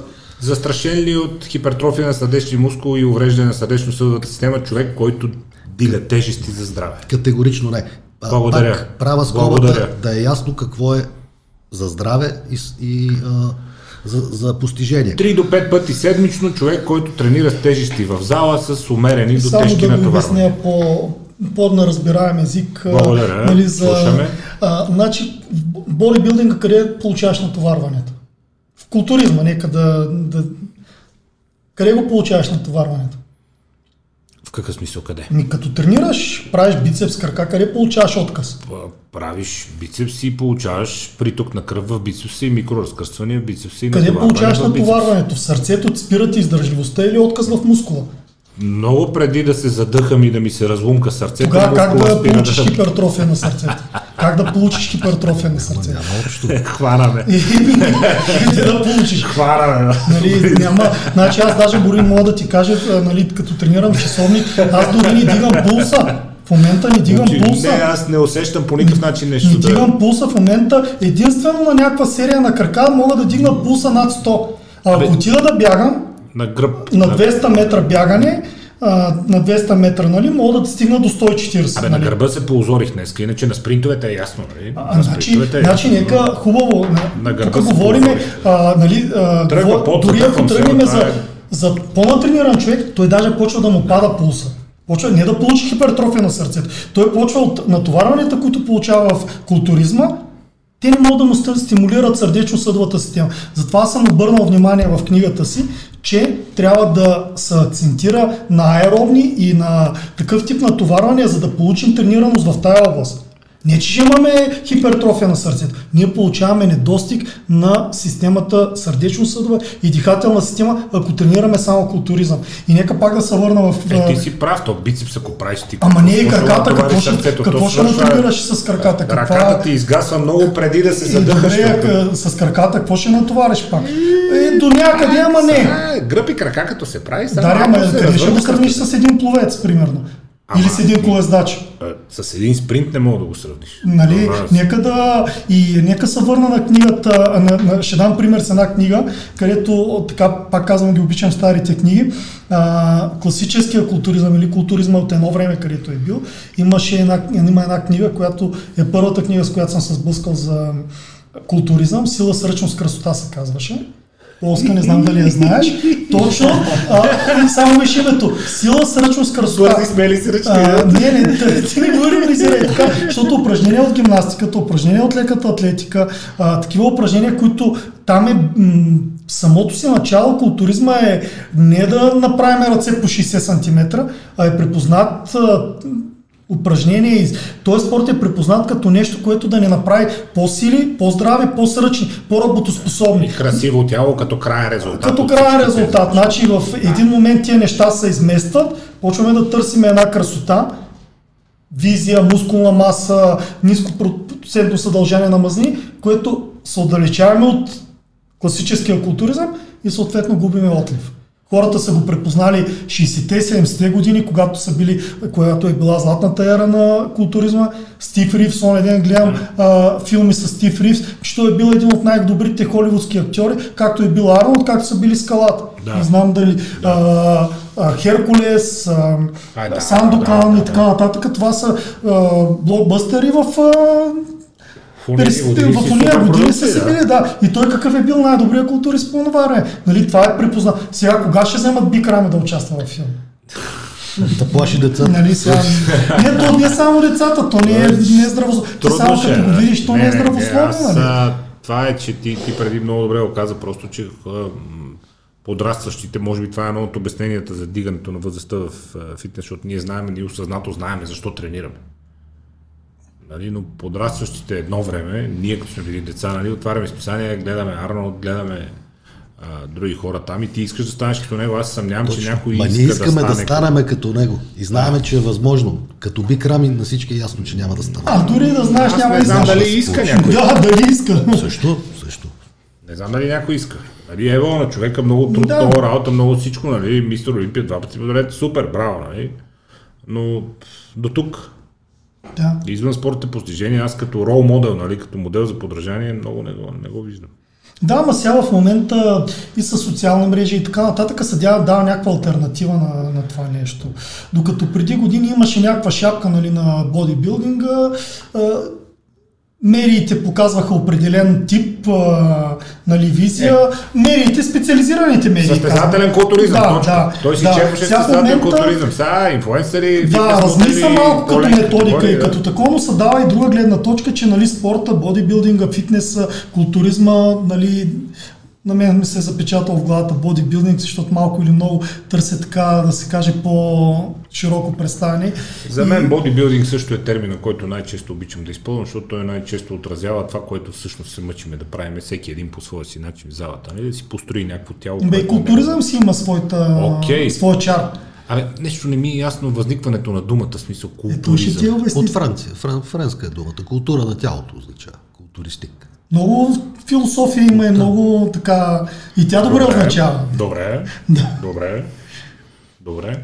застрашен ли от хипертрофия на сърдечния мускул и увреждане на сърдечно-съдовата система човек, който дига тежести за здраве? Категорично не. Благодаря. Пак права скобата Благодаря. да е ясно какво е за здраве и, и а, за, за постижение. 3 до 5 пъти седмично човек, който тренира с тежести в зала с умерени до Само тежки да го натоварвания. обясня по по-наразбираем език. а, Благодаря, Нали, за, слушаме. а, значи, бодибилдинга къде получаваш натоварването? В културизма, нека да, да... Къде го получаваш натоварването? В какъв смисъл къде? Ми като тренираш, правиш бицепс, кръка, къде получаваш отказ? Правиш бицепси и получаваш приток на кръв в бицепса и микроразкръствания в бицепса и Къде получаваш натоварването? В сърцето ти спират издържливостта или отказ в мускула? Много преди да се задъхам и да ми се разлумка сърцето, Тогава как да получиш да хипертрофия на сърцето? Как да получиш хипертрофия на сърцето? Няма общо. Хванаме. Ти да получиш. Хванаме. Нали, няма, значи аз даже дори мога да ти кажа, нали, като тренирам часовник, аз дори не дигам пулса. В момента не дигам Значи, пулса. Не, аз не усещам по никакъв начин нещо Не да... дигам пулса в момента. Единствено на някаква серия на крака мога да дигна пулса над 100. А ако отида да бягам, На гръб. на 200 метра бягане, а, на 200 метра, нали, мога да стигна до 140. Абе, нали. на гърба се поозорих днес, иначе на спринтовете е ясно, нали? А, на значи, е значи, ясно. нека хубаво. На На, тук говорим, говори. а, нали, а, Тръгва пот, дори ако тръгнем за, е. за по-натрениран човек, той даже почва да му пада пулса. Почва не да получи хипертрофия на сърцето. Той почва от натоварванията, които получава в културизма, те не могат да му стимулират сърдечно-съдовата система. Затова съм обърнал внимание в книгата си, че трябва да се акцентира на аеробни и на такъв тип натоварване, за да получим тренираност в тая област. Не, че ще имаме хипертрофия на сърцето. Ние получаваме недостиг на системата сърдечно-съдова и дихателна система, ако тренираме само културизъм. И нека пак да се върна в... Е, ти си прав, то бицепс ако правиш ти. Ама не и краката, какво ще, сърцето, какво ще натовариш с краката? Каква... Ръката ти изгасва много преди да се задъхаш. Добре, с краката какво ще натовариш пак? Е, до някъде, ама не. Гръб и крака като се прави, да, ама къде ще го сравниш с един пловец, примерно? Ама, Или с един колездач. С един спринт не мога да го сравниш. Нали, Това... нека да... И нека се върна на книгата, на, на, ще дам пример с една книга, където, така, пак казвам, ги обичам старите книги, а, класическия културизъм или културизма от едно време, където е бил, имаше една, има една книга, която е първата книга, с която съм се сблъскал за културизъм, Сила, сръчност, красота се казваше. Полска, не знам дали я знаеш. Точно, а, само виж името. Сила, сръчност, красота. Бързи, смели си не, не, ти, не го реализирай така, защото упражнения от гимнастиката, упражнения от леката атлетика, а, такива упражнения, които там е м- самото си начало културизма е не да направим ръце по 60 см, а е препознат а, упражнение. Този спорт е препознат като нещо, което да ни направи по-сили, по-здрави, по-сръчни, по-работоспособни. И красиво тяло като крайен резултат. Като крайен резултат. Значи в един момент тия неща се изместват, почваме да търсим една красота, визия, мускулна маса, ниско процентно съдължание на мазни, което се отдалечаваме от класическия културизъм и съответно губиме отлив. Хората са го препознали 60-те, 70-те години, когато са били, която е била златната ера на културизма. Стив Ривс, он ден гледам а, филми с Стив Ривс, той е бил един от най-добрите холивудски актьори, както е бил Арнолд, както са били Скалата. Да. Не знам дали да. а, а, Херкулес, а, Ай, да, Сандокан да, да, и така нататък. Това са а, блокбъстери в а, В уния години са си били, да. И той какъв е бил най-добрият културист по това време. Нали, това е припознат. Сега кога ще вземат Бик Раме да участва в филм? Да плаши децата. Нали, сега... Не, то не е само децата, то не е, не е здравословно. Ти само като го видиш, то не, е здравословно. Нали? Това е, че ти, ти преди много добре го каза, просто, че подрастващите, може би това е едно от обясненията за дигането на възрастта в фитнес, защото ние знаем, ние осъзнато знаем защо тренираме. Нали, но подрастващите едно време, ние като сме били деца, нали, отваряме списания, гледаме Арнолд, гледаме а, други хора там и ти искаш да станеш като него. Аз съмнявам, че някой Ма иска ние искаме да, да станем като... като него. И знаем, да. че е възможно. Като би крами на всички е ясно, че няма да стане. А дори да знаеш, няма да знам дали иска някой. Да, дали иска. Също, също. Не знам дали някой иска. Нали, ево на човека много труд, да. много работа, много всичко, нали, мистер Олимпия два пъти подред, супер, браво, нали. Но до тук. Да. Извън спортните постижения, аз като рол модел, нали, като модел за подражание, много не го, не го виждам. Да, ма сега в момента и с социални мрежи и така нататък дава, дава някаква альтернатива на, на това нещо. Докато преди години имаше някаква шапка нали, на бодибилдинга, Медиите показваха определен тип а, нали, визия. Е. Медиите, специализираните медии. Състезателен културизъм. Да, да, Той си да. черпаше състезателен момента... културизъм. Сега инфлуенсъри, Да, размисля малко като методика и като такова, но се дава и друга гледна точка, че нали, спорта, бодибилдинга, фитнеса, културизма, нали, на мен ми се е запечатал в главата бодибилдинг, защото малко или много търся така да се каже по-широко представяне. За мен и... бодибилдинг също е термина, който най-често обичам да използвам, защото той най-често отразява това, което всъщност се мъчиме да правим всеки един по своя си начин в залата. Не? Нали? Да си построи някакво тяло. Бе, културизъм си има своята, okay. своя чар. Абе, нещо не ми е ясно възникването на думата, смисъл културизъм. Е, От Франция. Фран, френска е думата. Култура на тялото означава. Културистик. Много философия има и много така... И тя добре, добре означава. Добре, <laughs> да. добре, добре.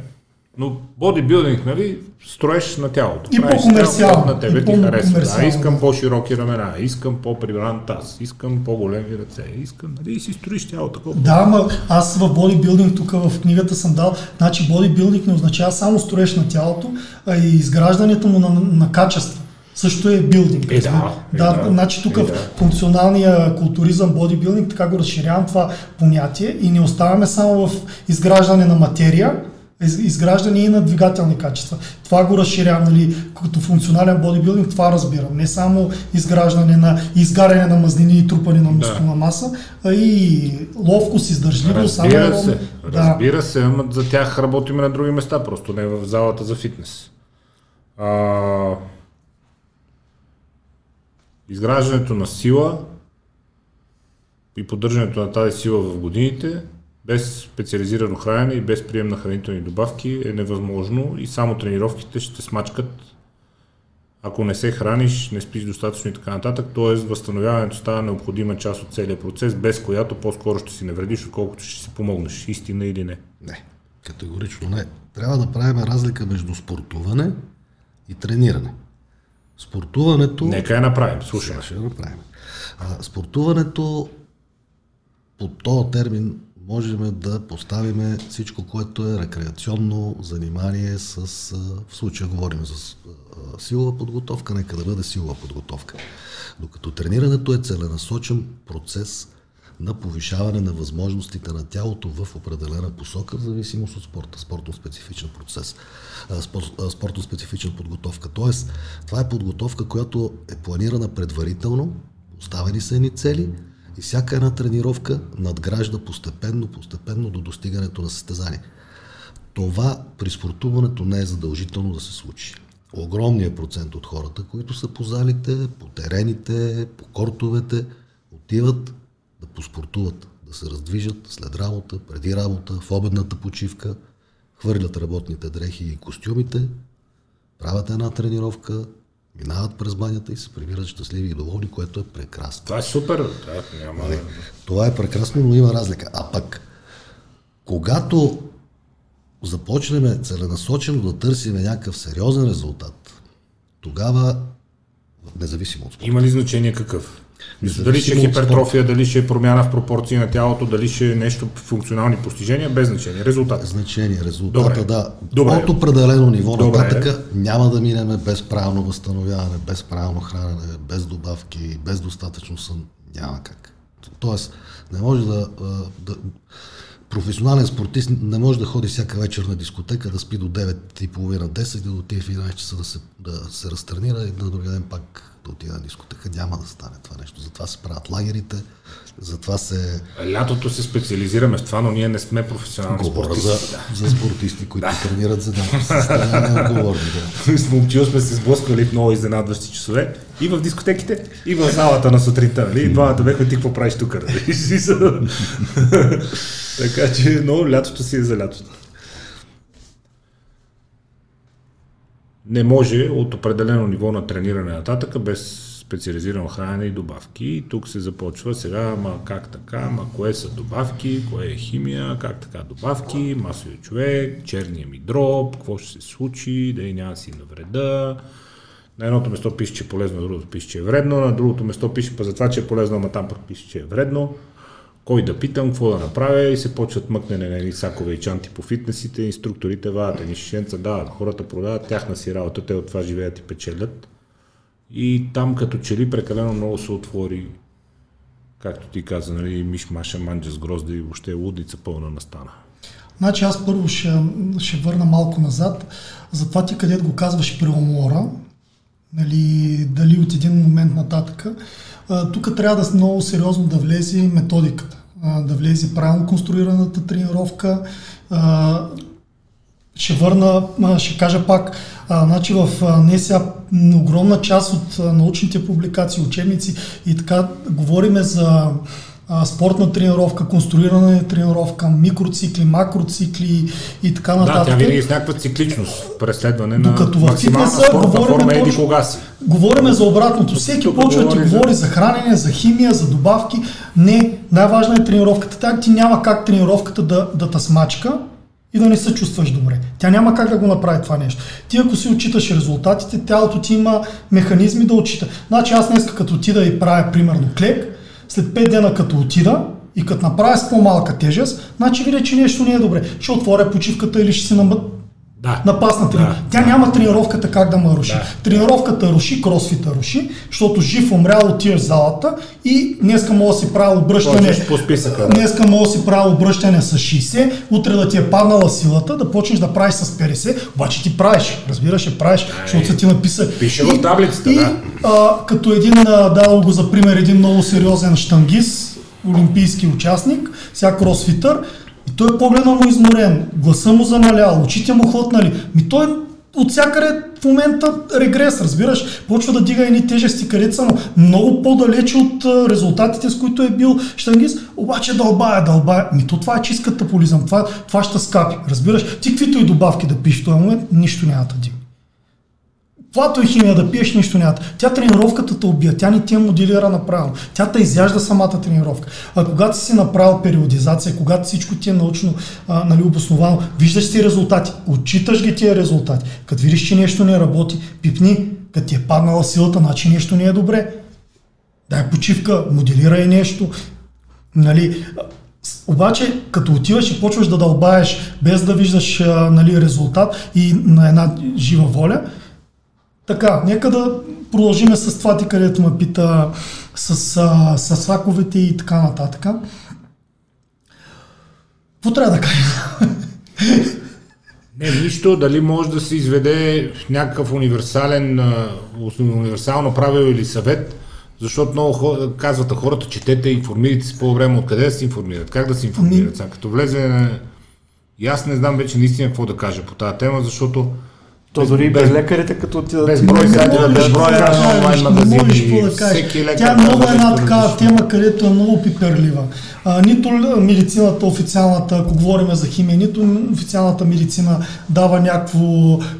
Но бодибилдинг, нали, строеш на тялото. И по-комерциално. На тебе ти харесва. Да, искам по-широки ramена, искам по-прибран таз, искам по-големи ръце, искам, нали, и си строиш тялото. Такова. Да, ма аз в бодибилдинг тук в книгата съм дал, значи бодибилдинг не означава само строеш на тялото, а и изграждането му на, на качество също е билдинг. Е, да, е, да, да, значи тук е, да. функционалния културизъм, бодибилдинг, така го разширявам това понятие и не оставаме само в изграждане на материя, изграждане и на двигателни качества. Това го разширявам, нали, като функционален бодибилдинг, това разбирам. Не само изграждане на изгаряне на мазнини и трупане на мускулна да. маса, а и ловкост, издържливост. Разбира се, да. разбира се, ама за тях работим на други места, просто не в залата за фитнес. А... Изграждането на сила и поддържането на тази сила в годините без специализирано хранене и без прием на хранителни добавки е невъзможно и само тренировките ще смачкат ако не се храниш, не спиш достатъчно и така нататък, т.е. възстановяването става необходима част от целият процес, без която по-скоро ще си навредиш, отколкото ще си помогнеш. Истина или не? Не, категорично не. Трябва да правим разлика между спортуване и трениране. Спортуването... Нека я направим, слушай. Ще направим. А, спортуването по този термин можем да поставим всичко, което е рекреационно занимание с, в случая говорим за силова подготовка, нека да бъде силова подготовка. Докато тренирането е целенасочен процес на повишаване на възможностите на тялото в определена посока, в зависимост от спорта, спортно-специфичен процес, спортно-специфична подготовка. Тоест, това е подготовка, която е планирана предварително, оставени са едни цели, и всяка една тренировка надгражда постепенно, постепенно до достигането на състезание. Това при спортуването не е задължително да се случи. Огромният процент от хората, които са по залите, по терените, по кортовете, отиват да поспортуват, да се раздвижат след работа, преди работа, в обедната почивка, хвърлят работните дрехи и костюмите, правят една тренировка, минават през банята и се прибират щастливи и доволни, което е прекрасно. Това е супер. Да, няма... Нали? Това е прекрасно, но има разлика. А пък, когато започнем целенасочено да търсим някакъв сериозен резултат, тогава, независимо от спорта. Има ли значение какъв? Дали ще е хипертрофия, дали ще е промяна в пропорции на тялото, дали ще е нещо функционални постижения, без значение. Резултат. Значение, резултата, Добре. да. Добре. От определено ниво Добре. нататък няма да минеме без правилно възстановяване, без правилно хранене, без добавки, без достатъчно сън. Няма как. Тоест, не може да, да професионален спортист не може да ходи всяка вечер на дискотека, да спи до 9.30-10 и да отиде в 11 часа да се, да се разтренира и да другия ден пак да отида на дискотека. Няма да стане това нещо. Затова се правят лагерите, затова се... Лятото се специализираме в това, но ние не сме професионални Говоря спортисти. За, да. за спортисти, които да. тренират за да <laughs> са отговорни. Да. С момчил сме се сблъсквали в много изненадващи часове и в дискотеките, и в залата на сутринта. Нали? Двамата бехме ти какво правиш тук. <laughs> Така че, но лятото си е за лятото. Не може от определено ниво на трениране нататък без специализирано хранене и добавки. И тук се започва сега, ама как така, ама кое са добавки, кое е химия, как така добавки, масовия човек, черния ми дроб, какво ще се случи, да и няма си навреда. На едното место пише, че е полезно, на другото пише, че е вредно, на другото место пише па за това, че е полезно, ама там пък пише, че е вредно кой да питам, какво да направя и се почват мъкнене на сакове и чанти по фитнесите, инструкторите вадат едни шишенца, дават, хората продават тяхна си работа, те от това живеят и печелят. И там като че ли прекалено много се отвори, както ти каза, нали, миш маша манджа с грозда и въобще лудица пълна настана. Значи аз първо ще, ще върна малко назад. Затова ти където го казваш при умора, нали, дали от един момент нататък, тук трябва да много сериозно да влезе методиката, да влезе правилно конструираната тренировка. Ще върна, ще кажа пак, значи в не сега огромна част от научните публикации, учебници и така говориме за а, спортна тренировка, конструирана тренировка, микроцикли, макроцикли и така нататък. Да, тя винаги е с някаква цикличност, преследване на Докато в фитнеса говорим, точно, говорим за обратното. Всеки почва да ти говори за хранене, за химия, за добавки. Не, най-важна е тренировката. Тя ти няма как тренировката да, да те смачка, и да не се чувстваш добре. Тя няма как да го направи това нещо. Ти ако си отчиташ резултатите, тялото ти има механизми да отчита. Значи аз днес като отида и правя примерно клек, след 5 дена като отида и като направя с по-малка тежест, значи видя, че нещо не е добре. Ще отворя почивката или ще си намът Да. Напасна тренировка. Да, Тя да. няма тренировката как да ме руши. Да. Тренировката руши, кросфита руши, защото жив умрял отиваш в залата и днеска мога да си правил обръщане. По списъка, да. Днеска мога да си правил обръщане с 60, утре да ти е паднала силата, да почнеш да правиш с 50, обаче ти правиш. Разбираш, правиш, защото са ти написа. Пише в таблицата, и, да. А, като един, дал го за пример, един много сериозен штангист, олимпийски участник, сега кросфитър, и той погледна му изморен, гласа му замалял, очите му хлътнали. Ми той от всякъде в момента регрес, разбираш, почва да дига едни тежести, са му много по-далече от резултатите, с които е бил штангист, обаче дълбая, дълбая. Ми то това е чист катаполизъм, това, това ще скапи, разбираш. Ти каквито и добавки да пишеш в този момент, нищо няма да дига. Каквато и химия да пиеш, нищо няма. Тя тренировката те убия, тя не ти я моделира направо. Тя те изяжда самата тренировка. А когато си направил периодизация, когато всичко ти е научно а, нали, обосновано, виждаш си резултати, отчиташ ги тия резултати. Като видиш, че нещо не работи, пипни, като ти е паднала силата, значи нещо не е добре. Дай почивка, моделирай нещо. Нали, обаче, като отиваш и почваш да дълбаеш, без да виждаш нали, резултат и на една жива воля, така, нека да продължиме с това ти, където ме пита с, а, с саковете и така нататък. Какво трябва да кажа? Не, нищо, дали може да се изведе някакъв универсален, универсално правило или съвет, защото много хора, казват на хората, четете, информирайте се по-време, откъде да се информират, как да се информират. Сега, като влезе. И аз не знам вече наистина какво да кажа по тази тема, защото То дори без лекарите, като отидат... без брой сайта, можеш без брой на онлайн не можеш магазини, да кажеш. Тя е много една такава тема, където е много пиперлива. А, нито медицината официалната, ако говорим за химия, нито официалната медицина дава някакво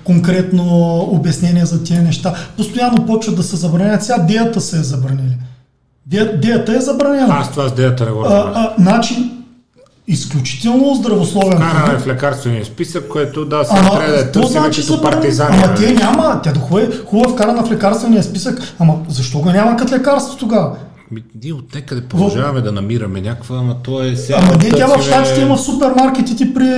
конкретно обяснение за тия неща. Постоянно почват да се забранят. Сега диета се е забранили. Диета е забранена. Аз това с деята не го разбрах. значи, изключително здравословен продукт. в лекарствения списък, което да, сега Ама, трябва да какво търсим значи като партизани. Ама нали? те няма, тя дохуе е хубава вкарана в лекарствения списък, ама защо го няма като лекарство тогава? Ние от някъде продължаваме да намираме някаква, ама то е сега... Ама не, тя в щатите има в супермаркетите при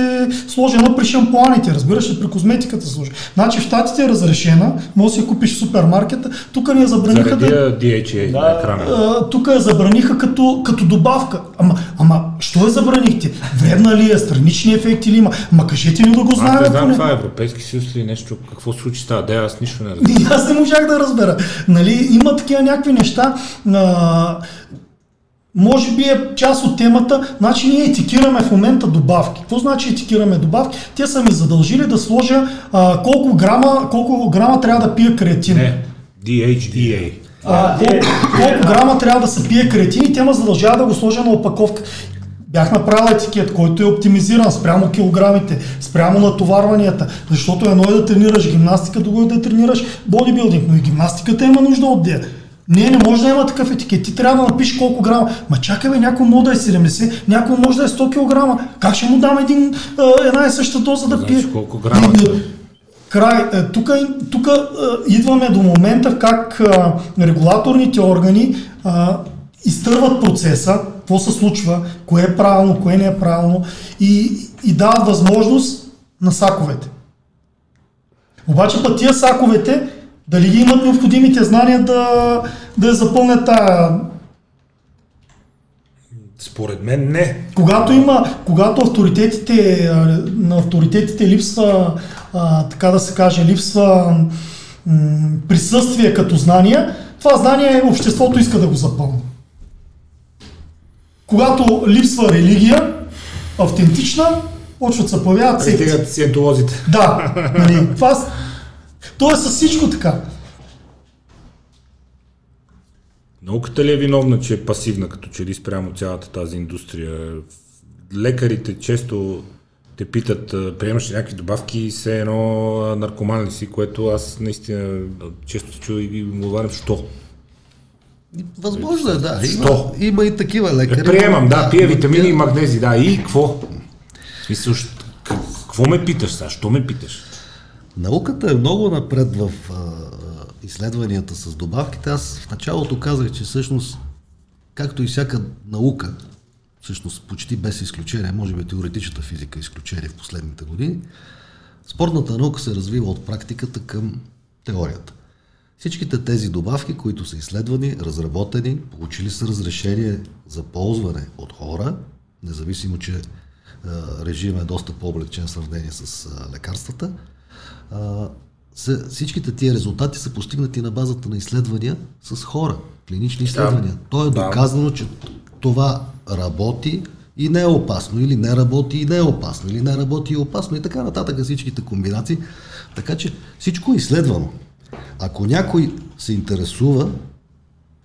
сложена при шампуаните, разбираш ли, при козметиката служи. Значи в щатите е разрешена, може да си купиш в супермаркета, тук ни я забраниха Заради да... DHA Да. на екрана. Тук я забраниха като, като добавка. Ама, ама, що я забранихте? Вредна ли е? Странични ефекти ли има? Ма кажете ни да го Аз знаем. не знам това е Европейски съюз ли нещо, какво случи тази идея, аз нищо не разбирам. <laughs> Аз не можах да разбера. Нали, има такива някакви неща. А, може би е част от темата. Значи ние етикираме в момента добавки. Какво значи етикираме добавки? Те са ми задължили да сложа а, колко, грама, колко грама трябва да пия креатин. Не, DHDA. А, колко, колко грама трябва да се пие креатин и те ме задължава да го сложа на опаковка. Бях направил етикет, който е оптимизиран спрямо килограмите, спрямо натоварванията, защото едно е да тренираш гимнастика, друго е да тренираш бодибилдинг, но и гимнастиката има нужда от дея. Не, не може да има такъв етикет. Ти трябва да напишеш колко грама. Ма чакай бе, някой може да е 70, някой може да е 100 кг. Как ще му дам един, една и съща доза да пие? Значи колко грама? Край. Е, Тук, тук идваме до момента как а, регулаторните органи а, изтърват процеса, какво се случва, кое е правилно, кое не е правилно и, и дават възможност на саковете. Обаче път тия саковете, дали ги имат необходимите знания да, да запълнят тая Според мен не. когато има, когато авторитетите, а, на авторитетите липсва, а, така да се каже, липсва м, присъствие като знание, това знание обществото иска да го запълни. Когато липсва религия, автентична, почват се появяват секции. Стигат сиентолозите. Да, нали, това, то е с всичко така. Науката ли е виновна, че е пасивна, като че ли спрямо цялата тази индустрия? Лекарите често те питат, приемаш ли някакви добавки и все едно наркоман ли си, което аз наистина често се чуя и ги говорим, що? Възможно е, да. Има, Що? има и такива лекари. Е, приемам, да, пия витамини и Тя- магнези, да, и какво? В смисъл, какво ме питаш сега? Що ме питаш? Науката е много напред в а, изследванията с добавките. Аз в началото казах, че всъщност, както и всяка наука, всъщност почти без изключение, може би теоретичната физика е изключение в последните години, Спортната наука се развива от практиката към теорията. Всичките тези добавки, които са изследвани, разработени, получили са разрешение за ползване от хора, независимо, че а, режим е доста по-облегчен в сравнение с а, лекарствата, са, всичките тия резултати са постигнати на базата на изследвания с хора, клинични изследвания. Да. То е доказано, че това работи и не е опасно, или не работи и не е опасно, или не работи и е опасно и така нататък всичките комбинации. Така че всичко е изследвано. Ако някой се интересува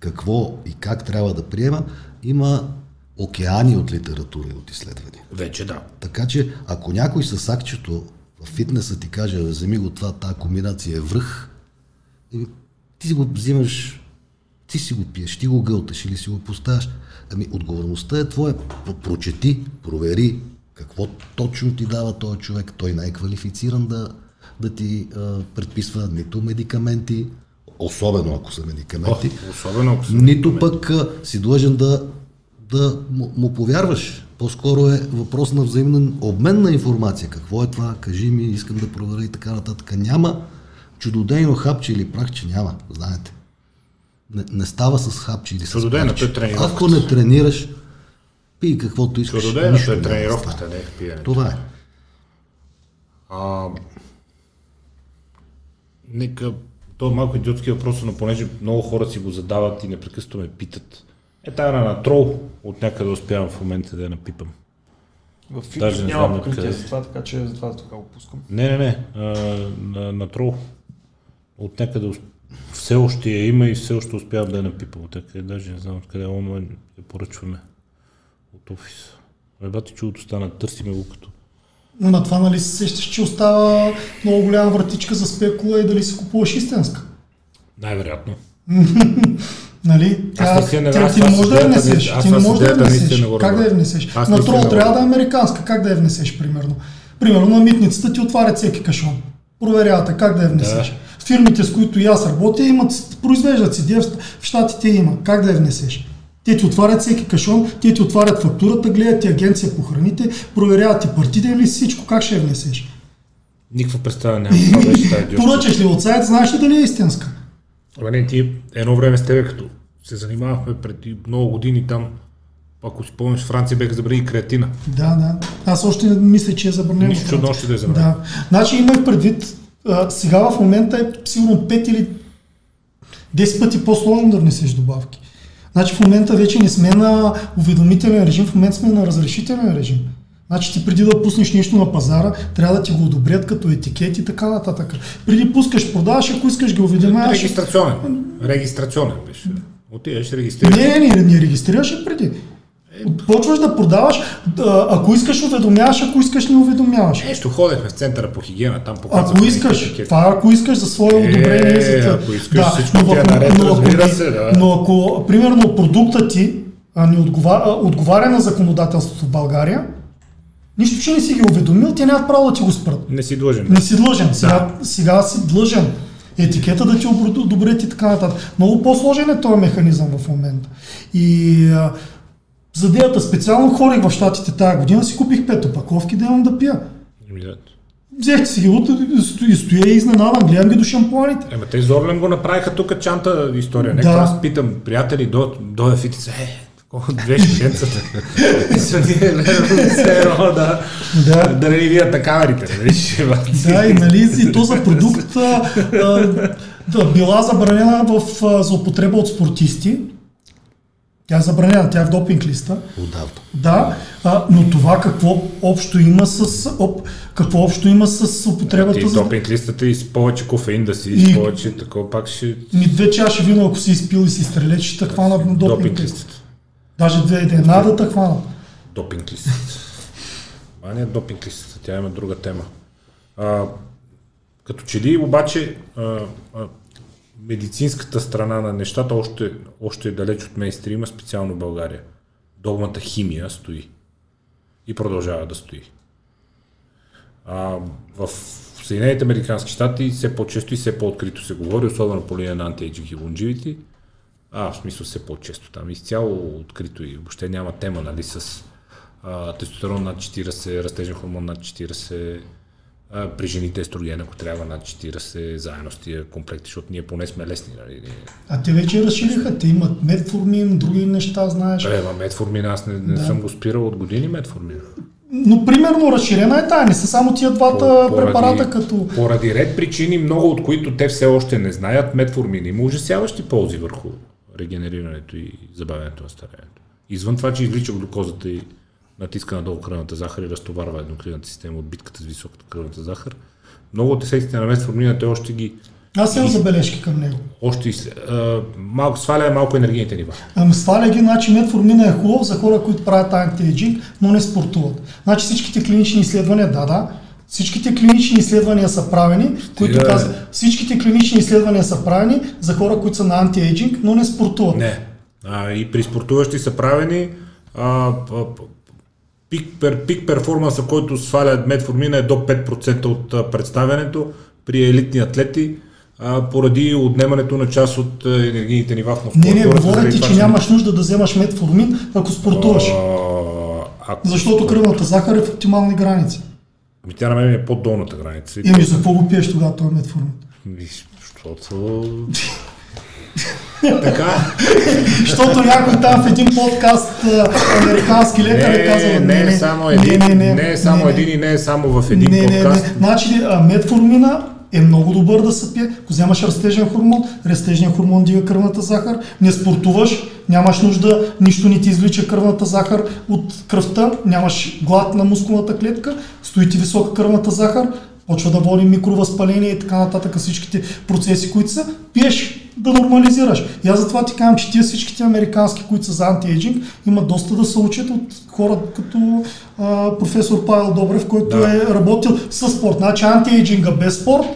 какво и как трябва да приема, има океани от литература и от изследвания. Вече да. Така че, ако някой с акчето в фитнеса ти каже, "Бе, вземи го това, тази комбинация е връх, ти си го взимаш, ти си го пиеш, ти го гълташ или си го поставяш. Ами, отговорността е твоя. Про- Прочети, провери какво точно ти дава този човек. Той не е квалифициран да, да ти а, предписва нито медикаменти, особено ако са медикаменти, О, особено ако са нито пък а, си длъжен да, да му, му повярваш. По-скоро е въпрос на взаимен обмен на информация. Какво е това? Кажи ми, искам да проверя и така нататък. Няма чудодейно хапче или прахче, няма, знаете. Не, не става с хапче или с прахче. е. Ако не тренираш, пий каквото искаш. Чудодейното нищо е тренировката, не е пиенето. Това е. А, нека, то е малко идиотски въпрос, но понеже много хора си го задават и непрекъснато ме питат. Е, тая на трол от някъде успявам в момента да я напипам. В Даже фитнес не няма покритие за това, така че затова така го пускам. Не, не, не, а, на, на трол. От някъде все още я има и все още успявам да я напипам някъде. Даже не знам откъде онлайн я поръчваме от офиса. Ребята, чудото стана, търсиме го като. На това нали се сещаш, че остава много голяма вратичка за спекула и дали си купуваш истинска. Най-вероятно. <laughs> Нали? Аз не- тя, аз ти с да я внесеш. Ти не можеш да я внесеш. Как да я внесеш? На трол трябва да е американска. Как да я внесеш, примерно? Примерно на митницата ти отварят всеки кашон. Проверявате как да я внесеш. Фирмите, с които и аз работя, имат, произвеждат си, в щатите има. Как да я внесеш? Те ти отварят всеки кашон, те ти отварят фактурата, гледат ти агенция по храните, проверяват ти партиден ли си, всичко, как ще я внесеш? Никаква представа нямам. <laughs> Това беше тази идиотска. Поръчаш ли от сайт, знаеш ли дали е истинска? Абе не, ти едно време с тебе, като се занимавахме преди много години там, ако си помниш, Франция беха забрали креатина. Да, да. Аз още не мисля, че е забранено. Нищо чудно още да е забранено. Да. Значи имах предвид, а, сега в момента е сигурно 5 или 10 пъти по-сложно да внесеш добавки. Значи в момента вече не сме на уведомителен режим, в момента сме на разрешителен режим. Значи ти преди да пуснеш нещо на пазара, трябва да ти го одобрят като етикет и така нататък. Преди пускаш, продаваш, ако искаш ги уведомяваш. Регистрационен. Регистрационен беше. Отиваш, регистрираш. Не, не, не, регистрираш преди. Почваш да продаваш, да, ако искаш уведомяваш, ако искаш не уведомяваш. Нещо ходехме в центъра по хигиена, там показват. Ако искаш, това ако искаш за свое Е, одобрение. за това. ако искаш, всичко но ти е ако- наред, но разбира се, да. Но ако, примерно, продуктът ти а, не отговаря, отговаря на законодателството в България, нищо, че не си ги уведомил, те нямат право да ти го спрат. Не си длъжен. Не си длъжен. Сега, сега си длъжен. Етикета да ти обр- одобрят и така нататък. Много по-сложен е този механизъм в момента. И за идеята специално хорих в Штатите тази година, си купих пет опаковки да имам да пия. Еми, да. Взех си ги от и стоя и изненадан, гледам ги до шампуаните. Ема те Зорлен го направиха тук чанта история. Нека Да. аз питам приятели до, до. Е, такова две шишенцата. Да, Да. да не видят на камерите. Нали? Да, и нали, и то за продукт да, била забранена в, за употреба от спортисти. Тя е забранена, тя е в допинг листа. Отдавна. Да, а, но това какво общо има с, оп, какво общо има с употребата Ти за... допинг листата и с повече кофеин да си, И- с повече такова пак ще... Ми две чаши вино, ако си изпил и си стрелеч, ще те хванат на допинг, Допинг листа. листата. Даже две, една да те хванат. Допинг листата. Това не е допинг листата, тя има друга тема. А, като че ли обаче а, а, медицинската страна на нещата още, още е далеч от мейнстрима, специално България. Догмата химия стои. И продължава да стои. А, в Съединените Американски щати все по-често и все по-открито се говори, особено по линия на anti-aging и longevity. А, в смисъл все по-често там. Изцяло открито и въобще няма тема, нали, с а, тестостерон над 40, растежен хормон над 40, а, при жените естроген, ако трябва над 40, заедно с тия комплекти, защото ние поне сме лесни. Нали? А те вече разшириха, те имат метформин, други неща, знаеш. Е, метформин, аз не, не Да. съм го спирал от години метформин. Но примерно разширена е тая, не са само тия двата По- препарата като... Поради ред причини, много от които те все още не знаят, метформин има ужасяващи ползи върху регенерирането и забавянето на старението. Извън това, че извлича глюкозата и натиска надолу кръвната захар и разтоварва еднокринната система от битката с високата кръвната захар, много от ефектите на метформина те още ги Аз имам забележки към него. още а, малко сваля малко енергийните нива. Ами сваля ги, значи метформина е хубав за хора, които правят антиейджинг, но не спортуват. Значи всичките клинични изследвания, да, да, всичките клинични изследвания са правени, които Стига, казват, всичките клинични изследвания са правени за хора, които са на антиейджинг, но не спортуват. Не. А, и при спортуващи са правени а, а, пик, пер, пик перформанса, който сваля метформина е до 5% от представянето при елитни атлети, а, поради отнемането на част от енергийните нива в Не, не, говоря ти, че нямаш нужда да вземаш метформин, ако спортуваш. А, ако- Защото кръвната захар е в оптимални граници. Ми тя на мен е под-долната граница. Еми, за какво го пиеш тогава този метформин? Виж, Защото... <laughs> така, <laughs> Защото някой там в един подкаст американски лекар е казал, не, не, е само един, не, не, не е само не, един и не е само в един не, не, подкаст. не. Значи а, метформина е много добър да се пие. Ако вземаш растежен хормон, растежният хормон дига кръвната захар, не спортуваш, нямаш нужда, нищо не ти извлича кръвната захар от кръвта, нямаш глад на мускулната клетка, стои ти висока кръвната захар, почва да води микровъзпаление и така нататък. Всичките процеси, които са, пиеш да нормализираш. И аз затова ти казвам, че тия всичките американски, които са за антиейджинг, имат доста да се учат от хора като а, професор Павел Добрев, който Да. е работил с спорт. Значи антиейджинга без спорт,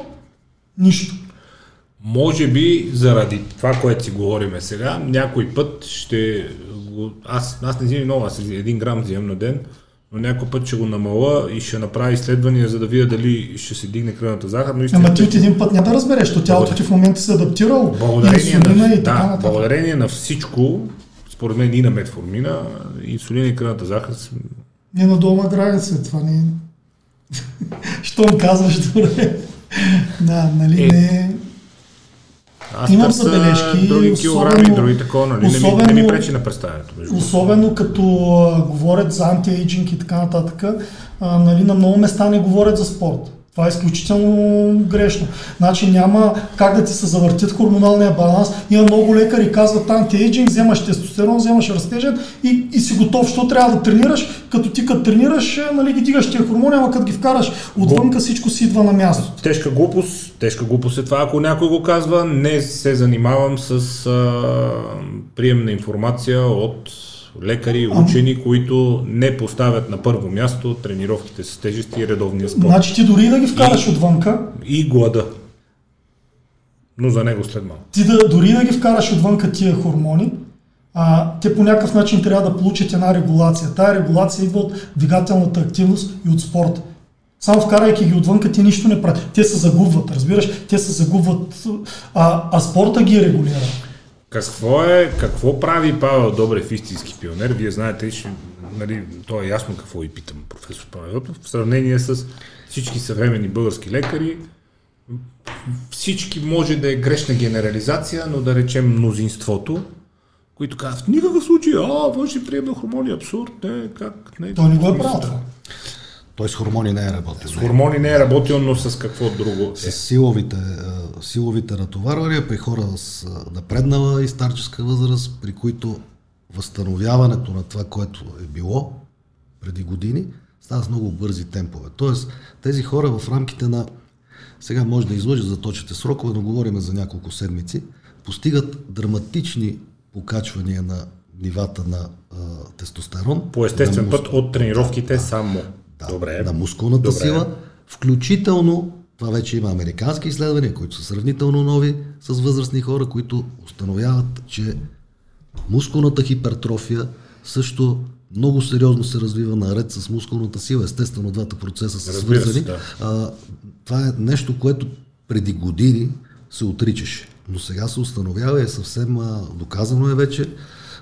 нищо. Може би заради това, което си говориме сега, някой път ще. Аз, аз не взимам много, аз един грам взимам на ден, но някой път ще го намала и ще направя изследвания, за да видя дали ще се дигне кръвната захар. Но Ама ти истината, от един път няма да разбереш, защото тялото ти в момента се е адаптирало. благодарение на, и така да, благодарение на всичко, според мен и на метформина, инсулина и кръвната захар Не на долна граница, това не е. <laughs> Щом казваш, добре. <laughs> Да, нали Е, не... Аз Имам забележки, други особено- килограми, други такова, нали? не, ми, не ми особено- пречи на представянето. Между. Особено като а, говорят за антиейджинг и така нататък, а, нали, на много места не говорят за спорт. Това е изключително грешно. Значи няма как да ти се завъртят хормоналния баланс. Има много лекари, казват антиейджинг, вземаш тестостерон, вземаш растежен и, и си готов. Що трябва да тренираш? Като ти като тренираш, е, нали, ги дигаш тия хормони, ама като ги вкараш отвънка всичко си идва на място. Тежка глупост, тежка глупост е това, ако някой го казва, не се занимавам с а, приемна информация от лекари, учени, които не поставят на първо място тренировките с тежести и редовния спорт. Значи ти дори да ги вкараш отвънка, И глада. Но за него след малко. ти да, дори да ги вкараш отвънка тия хормони, а, те по някакъв начин трябва да получат една регулация. Тая регулация идва от двигателната активност и от спорта. Само вкарайки ги отвънка, ти нищо не правят. Те се загубват, разбираш? Те се загубват, а, а спорта ги регулира. Какво е, какво прави Павел Добрев истински пионер? Вие знаете, ще, нали, то е ясно какво и питам професор Павел в сравнение с всички съвременни български лекари. Всички може да е грешна генерализация, но да речем мнозинството, които казват, в никакъв случай, а, външни приемна хормони, абсурд, не, как, не. Той не го е правил това. Той с хормони не е работил. С хормони не е работил, но с какво друго С е. силовите, силовите натоварвания при хора с напреднала и старческа възраст, при които възстановяването на това, което е било преди години, става с много бързи темпове. Тоест, тези хора в рамките на, сега може да излъжа за точните срокове, но говорим за няколко седмици, постигат драматични покачвания на нивата на а, тестостерон. По естествен на път от тренировките само. Да, Добре. на мускулната Добре. сила, включително, това вече има американски изследвания, които са сравнително нови с възрастни хора, които установяват, че мускулната хипертрофия също много сериозно се развива наред с мускулната сила. Естествено, двата процеса са Разбира се, свързани. да. А, това е нещо, което преди години се отричаше. Но сега се установява и е съвсем а, доказано е вече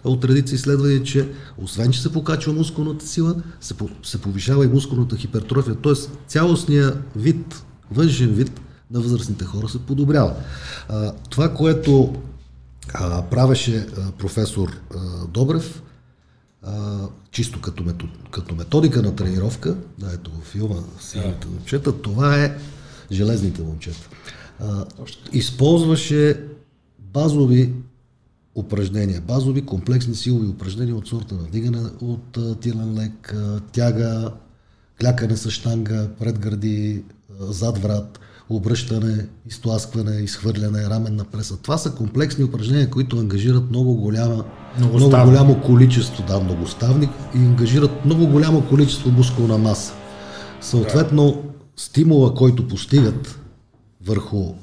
от редица изследвания, че освен, че се покачва мускулната сила, се, се повишава и мускулната хипертрофия, т.е. цялостния вид, външен вид на възрастните хора се подобрява. А, това, което а, правеше а, професор а, Добрев, а, чисто като, метод, като методика на тренировка, да ето го филма Силните момчета, това е железните момчета. А, използваше базови упражнения, базови комплексни силови упражнения от сорта на вдигане от тилен лек, тяга, клякане с штанга, предгради, зад врат, обръщане, изтласкване, изхвърляне, раменна преса. Това са комплексни упражнения, които ангажират много, голяма, много голямо количество, да, многоставник и ангажират много голямо количество мускулна маса. Съответно, да. стимула, който постигат върху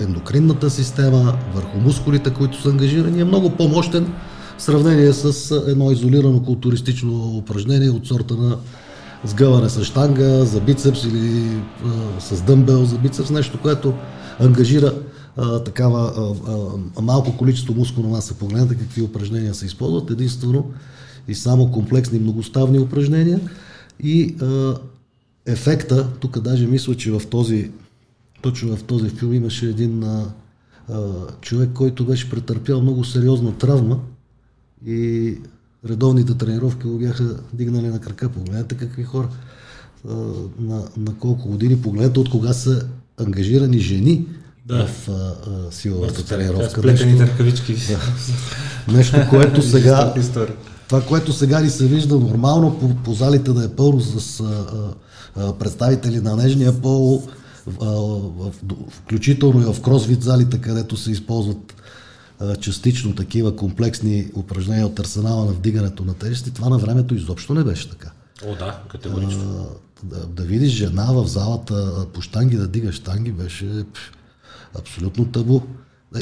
ендокринната система, върху мускулите, които са ангажирани, е много по-мощен в сравнение с едно изолирано културистично упражнение от сорта на сгъване с штанга, за бицепс или а, с дъмбел за бицепс, нещо, което ангажира а, такава а, малко количество мускулна маса. Погледнете какви упражнения се използват. Единствено и само комплексни многоставни упражнения. И ефекта, тук даже мисля, че в този, точно в този филм имаше един а, а, човек, който беше претърпял много сериозна травма и редовните тренировки го бяха дигнали на крака. Погледнете какви хора. На, на колко години, погледнете от кога са ангажирани жени да. в а, а, силовата тренировка. Сплетените ръкавички. Да. Нещо, което <laughs> сега... това, което сега ни се вижда нормално по, по залите да е пълно с а, а, представители на нежния пол, а, в, включително и в кросвит залите, където се използват частично такива комплексни упражнения от арсенала на вдигането на тежести, това на времето изобщо не беше така. О, да, категорично. А, да, да видиш жена в залата по штанги да дига штанги беше абсолютно табу.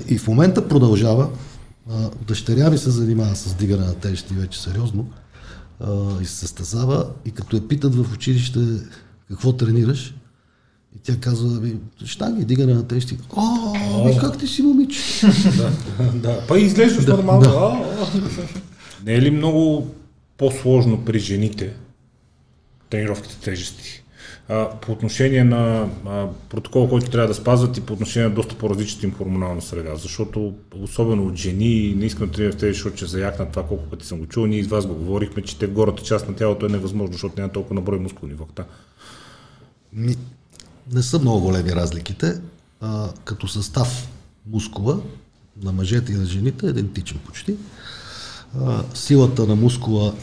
И в момента продължава. А, дъщеря ми се занимава с дигане на тежести вече сериозно а, и се състезава и като я питат в училище какво тренираш, и тя казва, ми, штанги, дигане на тежести. О, ми как ти си момиче? да, да. Па изглеждаш да, нормално. Да. Не е ли много по-сложно при жените тренировките тежести? А, по отношение на а, протокола, който трябва да спазват и по отношение на доста по-различната им хормонална среда, защото особено от жени, не искам да тренирам тези, защото че заякна това колко пъти съм го чул, ние с вас го говорихме, че те гората част на тялото е невъзможно, защото няма толкова наброй мускулни вълкта не са много големи разликите. А, като състав мускула на мъжете и на жените е идентичен почти. А, силата на мускула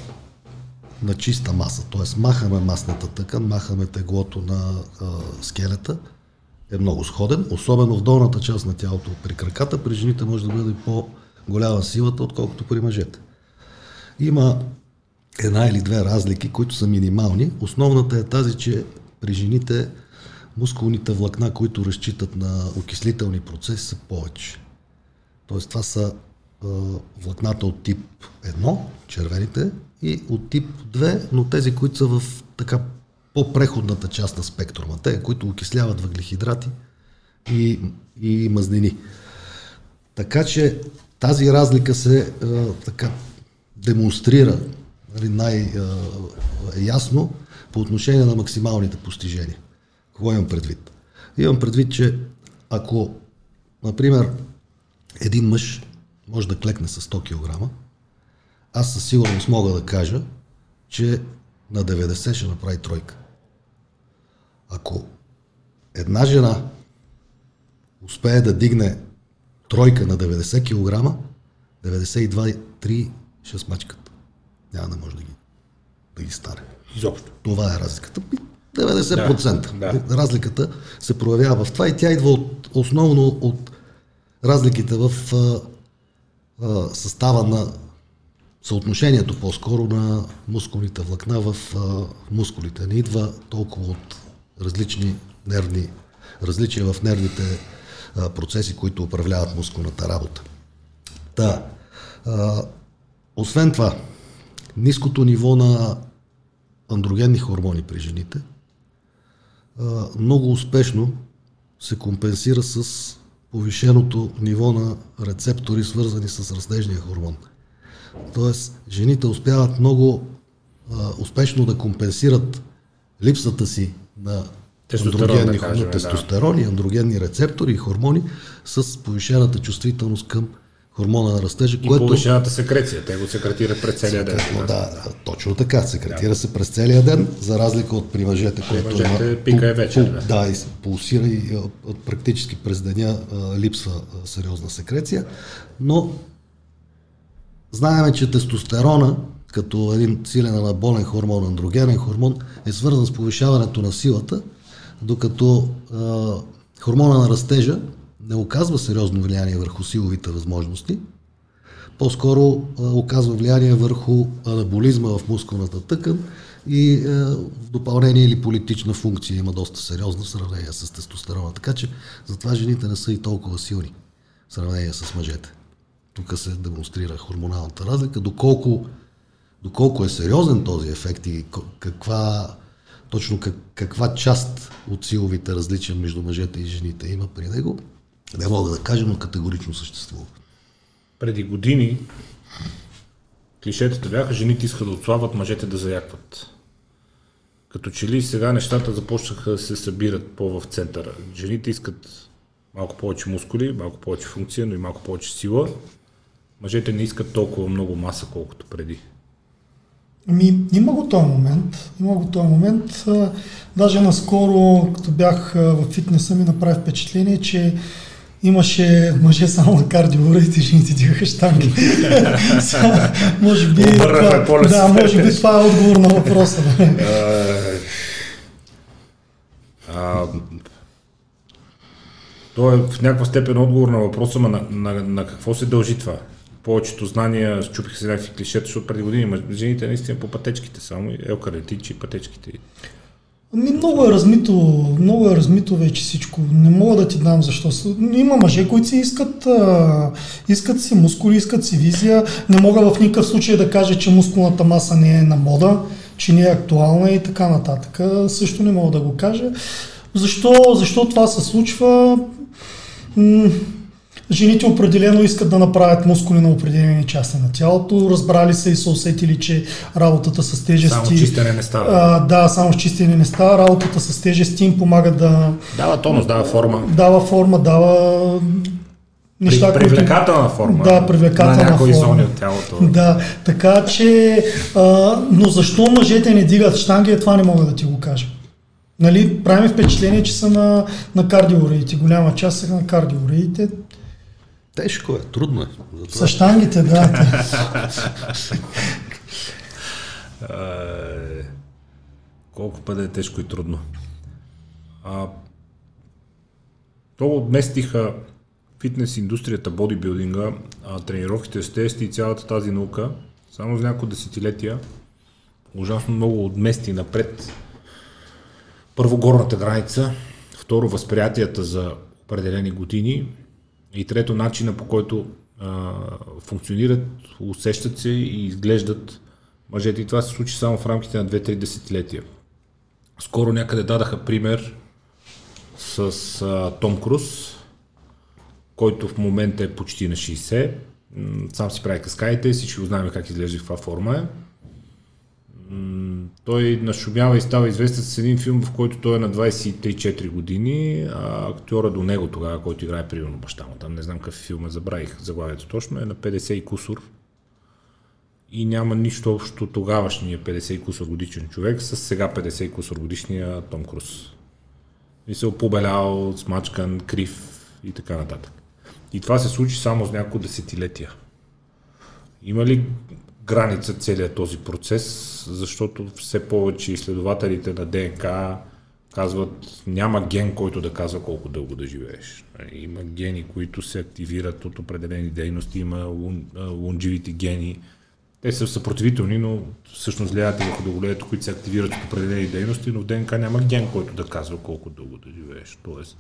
на чиста маса, т.е. махаме масната тъкан, махаме теглото на а, скелета, е много сходен, особено в долната част на тялото при краката. При жените може да бъде по-голяма силата, отколкото при мъжете. Има една или две разлики, които са минимални. Основната е тази, че при жените мускулните влакна, които разчитат на окислителни процеси, са повече. Тоест това са а, влакната от тип 1, червените, и от тип 2, но тези, които са в така по-преходната част на спектрума. Те, които окисляват въглехидрати и, и мазнини. Така че тази разлика се а, така демонстрира нали, най-ясно по отношение на максималните постижения. Какво имам предвид? Имам предвид, че ако, например, един мъж може да клекне с 100 кг, аз със сигурност мога да кажа, че на 90 ще направи тройка. Ако една жена успее да дигне тройка на 90 кг, 92-3 ще смачкат. Няма да може да ги, да ги стане. Изобщо. Това е разликата. 90%. Да, да. Разликата се проявява в това и тя идва от, основно от разликите в а, а, състава на съотношението по-скоро на мускулните влакна в а, мускулите. Не идва толкова от различни нервни, различия в нервните а, процеси, които управляват мускулната работа. Да. А, освен това, ниското ниво на андрогенни хормони при жените – много успешно се компенсира с повишеното ниво на рецептори, свързани с растежния хормон. Тоест, жените успяват много а, успешно да компенсират липсата си на Тестостерон, андрогенни, да кажем, на тестостерон и андрогенни рецептори и хормони с повишената чувствителност към хормона на растежа, И което... повишената секреция. Те го секретират през целия ден. Секретно, да, точно така. Секретира се през целия ден, за разлика от при мъжете, който мъжете има- пика е вечер, пул- да. Да, и пулсира и практически през деня а, липсва а, сериозна секреция. Но знаеме, че тестостерона, като един силен анаболен хормон, андрогенен хормон, е свързан с повишаването на силата, докато а, хормона на растежа не оказва сериозно влияние върху силовите възможности, по-скоро а, оказва влияние върху анаболизма в мускулната тъкан и а, в допълнение или политична функция има доста сериозно в сравнение с тестостерона. Така че затова жените не са и толкова силни в сравнение с мъжете. Тук се демонстрира хормоналната разлика. Доколко, доколко е сериозен този ефект и каква, точно как, каква част от силовите различия между мъжете и жените има при него, не мога да кажа, но категорично съществува. Преди години клишетата бяха, жените искат да отслабват, мъжете да заякват. Като че ли сега нещата започнаха да се събират по-в центъра. Жените искат малко повече мускули, малко повече функция, но и малко повече сила. Мъжете не искат толкова много маса, колкото преди. Ми, има го този момент. Има го този момент. Даже наскоро, като бях в фитнеса, ми направи впечатление, че имаше мъже само на кардиорите, жените дигаха штанги. <laughs> Може би, това, да, може би това е отговор на въпроса. А, то е в някаква степен отговор на въпроса, ма на, на, на какво се дължи това? Повечето знания, щупиха се някакви клишета, защото преди години жените наистина по пътечките само, и елкаретичи, пътечките. Ми, много е размито, много е размито вече всичко. Не мога да ти дам защо. Има мъже, които си искат, а, искат си мускули, искат си визия. Не мога в никакъв случай да кажа, че мускулната маса не е на мода, че не е актуална и така нататък. Също не мога да го кажа. Защо, защо това се случва? М- Жените определено искат да направят мускули на определени части на тялото. Разбрали се и са усетили, че работата с тежести... Само чистене не става. А, да, само с чистене не става. Работата с тежести им помага да Дава тонус, дава форма. дава форма, дава неща, При, привлекателна форма. Да, привлекателна на някои форма. зони от тялото. Да, така че... А, но защо мъжете не дигат штанги, е това не мога да ти го кажа. Нали, правим впечатление, че са на, на кардиореите. Голяма част са на кардиореите. Тежко е, трудно е. Затова С штангите, да. Е, колко пъде е тежко и трудно. А, то отместиха фитнес индустрията, бодибилдинга, а, тренировките с тести и цялата тази наука, само за няколко десетилетия, ужасно много отмести напред. Първо горната граница, второ възприятията за определени години и трето начина по който а, функционират, усещат се и изглеждат мъжете. И това се случи само в рамките на 2-3 десетилетия. Скоро някъде дадаха пример с а, Том Круз, който в момента е почти на 60. М, Сам си прави каскадите, всички го знаем как изглежда в каква форма е. Той нашумява и става известен с един филм, в който той е на 23-4 години, а актьора до него тогава, който играе примерно баща му, там не знам какъв филм е, забравих заглавието точно, е на 50 и кусор и няма нищо общо тогавашния 50 и кусор годишен човек с сега 50 и кусор годишния Том Круз. И се опобелял, смачкан, крив и така нататък. И това се случи само с няколко десетилетия. Има ли граница целият този процес, защото все повече изследователите на ДНК казват, няма ген, който да казва колко дълго да живееш. Има гени, които се активират от определени дейности, има лонживити гени. Те са съпротивителни, но всъщност влияят върху доголението, които се активират от определени дейности, но в ДНК няма ген, който да казва колко дълго да живееш. Тоест,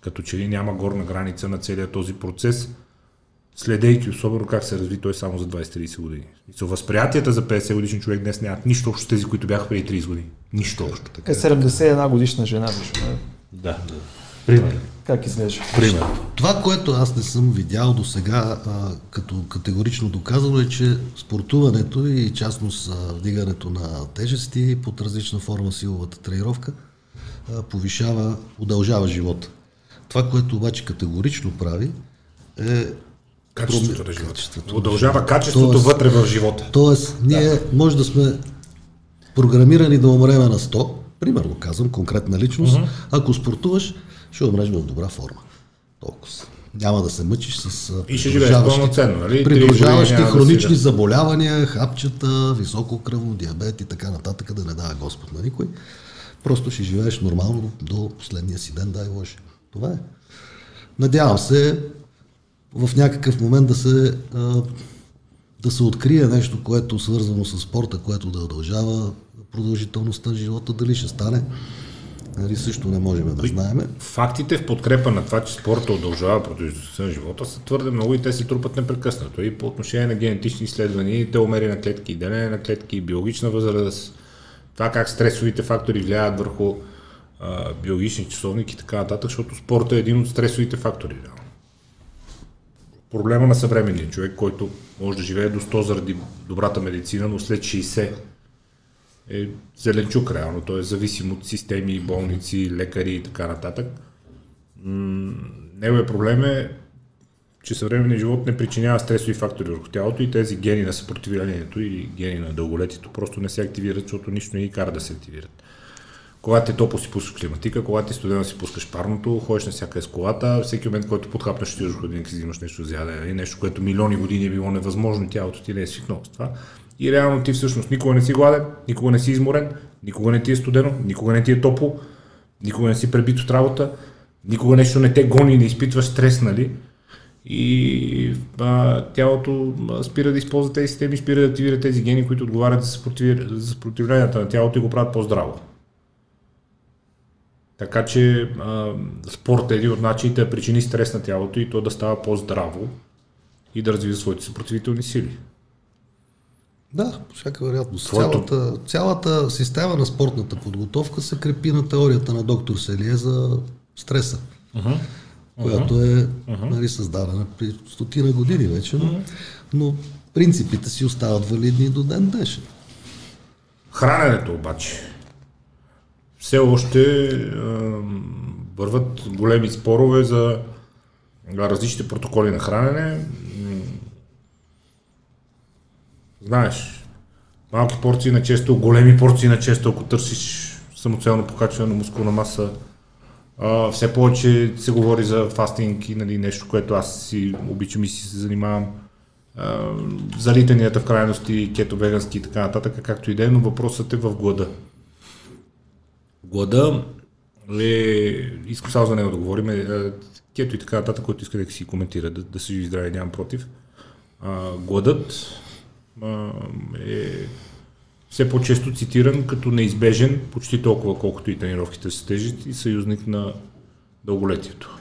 като че ли няма горна граница на целият този процес, следейки особено как се разви той само за 20-30 години. И са възприятията за 50 годишен човек днес нямат нищо общо с тези, които бяха преди 30 години. Нищо общо. Е 71 годишна жена, виж. бе. Да. Примерно. как изглежда? Примерно. Това, което аз не съм видял до сега, като категорично доказано е, че спортуването и частност вдигането на тежести под различна форма силовата тренировка а, повишава, удължава живота. Това, което обаче категорично прави е Качеството на живота. качеството Удължава качеството Тоест- вътре в живота. Тоест, ние да. може да сме програмирани да умреме на 100, примерно казвам, конкретна личност, uh-huh. ако спортуваш, ще умреш в добра форма. Толкова. Няма да се мъчиш с И ще живееш пълноценно, нали? Придружаващи да хронични си- заболявания, хапчета, високо кръвно, диабет и така нататък, да не дава Господ на никой. Просто ще живееш нормално до последния си ден, дай Боже. Това е. Надявам се в някакъв момент да се, а, да се открие нещо, което е свързано с спорта, което да удължава продължителността на живота. Дали ще стане, нали, също не можем да знаем. Фактите в подкрепа на това, че спорта удължава продължителността на живота са твърде много и те се трупат непрекъснато. И по отношение на генетични изследвания, и теломери на клетки, и делене на клетки, биологична възраст, това как стресовите фактори влияят върху а, биологични часовник и така нататък, защото спорта е един от стресовите фактори. реално. Проблема на съвременния човек, който може да живее до 100 заради добрата медицина, но след 60 е зеленчук реално. Той е зависим от системи, болници, лекари и така нататък. М, Неговият проблем е, че съвременният живот не причинява стресови фактори върху тялото и тези гени на съпротивлението и гени на дълголетието просто не се активират, защото нищо не ги кара да се активират. Когато е топло си пускаш климатика, когато е студено си пускаш парното, ходиш на всяка с колата, всеки момент, който подхапнеш, отиваш в хладилник и си взимаш нещо за ядене, и нещо, което милиони години е било невъзможно, тялото ти не е свикнало с това. И реално ти всъщност никога не си гладен, никога не си изморен, никога не ти е студено, никога не ти е топло, никога не си пребит от работа, никога нещо не те гони, не изпитваш стрес, нали? И а, тялото спира да използва тези системи, спира да активира тези гени, които отговарят за, съпротив... за съпротивлението на тялото и го правят по-здраво. Така че а, спорт е един от начините да причини стрес на тялото и то да става по-здраво и да развива своите съпротивителни сили. Да, по всяка вероятност. Твоето- Цялата, цялата система на спортната подготовка се крепи на теорията на доктор Селие за стреса, uh-huh. която е нали, създадена при стотина години вече, но, но принципите си остават валидни до ден днешен. Храненето обаче. Все още върват големи спорове за различните протоколи на хранене. Знаеш, малки порции на често, големи порции на често, ако търсиш самоцелно покачване на мускулна маса. А, все повече се говори за фастинг и нали, нещо, което аз си обичам и си се занимавам. А, залитанията в крайности, кето вегански и така нататък, както и да е, но въпросът е в глада. Глада е, искам само за него да говорим, е, кето и така нататък, който иска да си коментира, да, да се живи здраве, нямам против. А, гладът а, е все по-често цитиран като неизбежен, почти толкова колкото и тренировките с тежест и съюзник на дълголетието.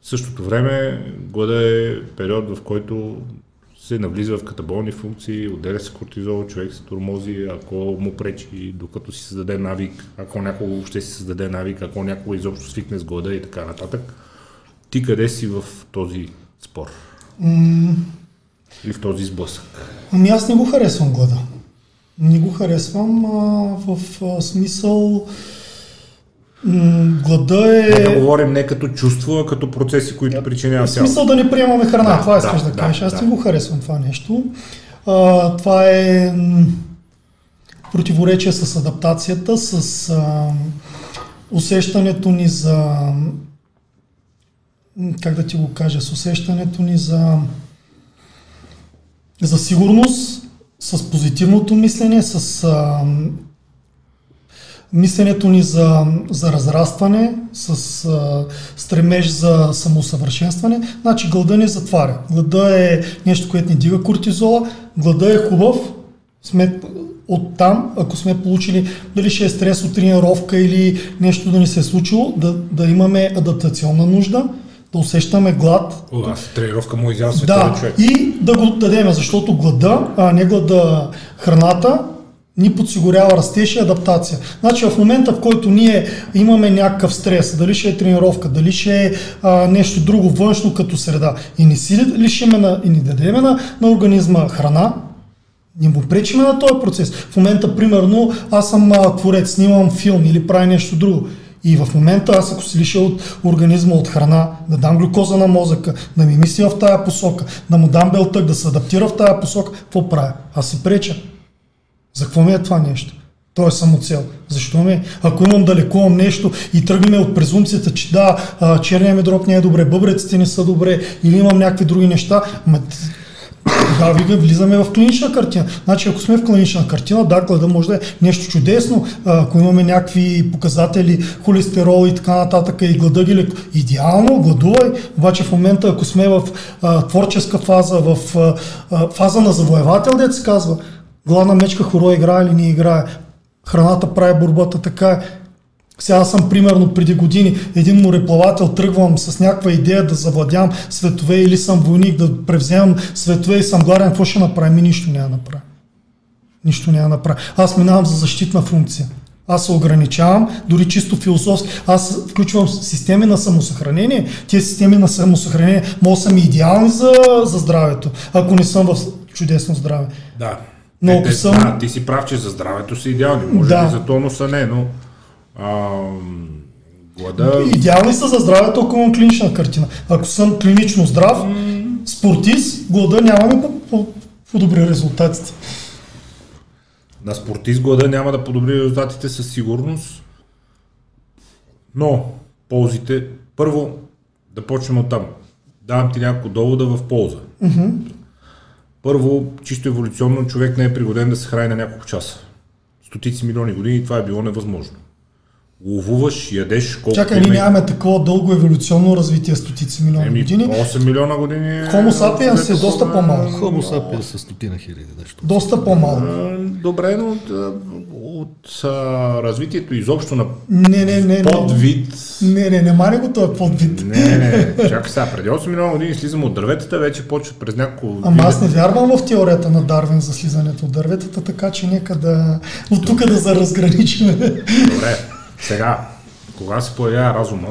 В същото време глада е период, в който се навлиза в катаболни функции, отделя се кортизол, човек се тормози, ако му пречи, докато си създаде навик, ако някого въобще си създаде навик, ако някого изобщо свикне с глада и така нататък. Ти къде си в този спор? Или в този сблъсък? Ами аз не го харесвам глада. Не го харесвам а, в а, смисъл м, глада е... Не да говорим не като чувство, а като процеси, които причиняват В тялото. смисъл да не приемаме храна, Да, това искаш да, да, да, кажеш. Аз да. не го харесвам това нещо. А, това е м, противоречие с адаптацията, с а, усещането ни за как да ти го кажа, с усещането ни за за сигурност, с позитивното мислене, с а, мисленето ни за, за разрастване, с а, стремеж за самосъвършенстване, значи глада ни затваря. Глада е нещо, което ни дига кортизола, глада е хубав, сме от там, ако сме получили дали ще е стрес от тренировка или нещо да ни се е случило, да, да имаме адаптационна нужда, да усещаме глад, О, аз тренировка му изял световен да, човек. и да го дадем, защото глада, а не глада, храната ни подсигурява растеж и адаптация. Значи в момента, в който ние имаме някакъв стрес, дали ще е тренировка, дали ще е а, нещо друго външно като среда, и не си лишиме на, и ни дадеме на, на организма храна, не му пречиме на този процес. В момента, примерно, аз съм а, творец, снимам филм или правя нещо друго. И в момента аз ако се лиша от организма от храна, да дам глюкоза на мозъка, да ми мисли в тая посока, да му дам белтък, да се адаптира в тая посока, какво правя? Аз си преча. За какво ми е това нещо? То е самоцел. Защо ми? е? Ако имам да лекувам нещо и тръгнем от презумцията, че да, черния ми дроп не е добре, бъбреците не са добре или имам някакви други неща, ма, тогава влизаме в клинична картина. Значи, ако сме в клинична картина, да, глада може да е нещо чудесно, ако имаме някакви показатели, холестерол и така нататък, и глада ги лекува. Идеално, гладувай, обаче в момента, ако сме в а, творческа фаза, в а, фаза на завоевател, дете се казва, Главна мечка хоро играе или не играе. Храната прави борбата така. Сега съм примерно преди години един мореплавател, тръгвам с някаква идея да завладявам светове или съм войник, да превземам светове и съм гладен, какво ще направя? Ми нищо няма направя. Нищо няма направя. Аз минавам за защитна функция. Аз се ограничавам, дори чисто философски. Аз включвам системи на самосъхранение. Тези системи на самосъхранение могат са ми идеални за, за здравето, ако не съм в чудесно здраве. Да. Но Е, ако те- съм- да, ти си прав, че за здравето са идеални. Може Да. би за тонуса не, но а, глада... Идеални са за здравето, ако имам клинична картина. Ако съм клинично здрав, спортист, глада няма по- подобри резултатите. На спортист глада няма да подобри резултатите със сигурност, но ползите... Първо, да почнем от там. Давам ти няколко довода в полза. Първо, чисто еволюционно човек не е пригоден да се храни на няколко часа. Стотици милиони години това е било невъзможно. Ловуваш, ядеш, колкото Чакай, ние нямаме такова дълго еволюционно развитие стотици милиони Еми, години. 8 милиона години. е- Homo sapiens е доста по-малък. Хомо сапиенс с стотина хиляди нещо. Доста по-малко. А, Добре, но от, а, развитието изобщо на Не, не, не, не. подвид. Не, не, не мани го този подвид. Не, не, чакай сега, преди 8 милиона години слизам от дърветата, вече почва през няколко Ама аз не вярвам в теорията на Дарвин за слизането от дърветата, така че нека да от тук да заразграничим. Добре, сега, кога се появява разума?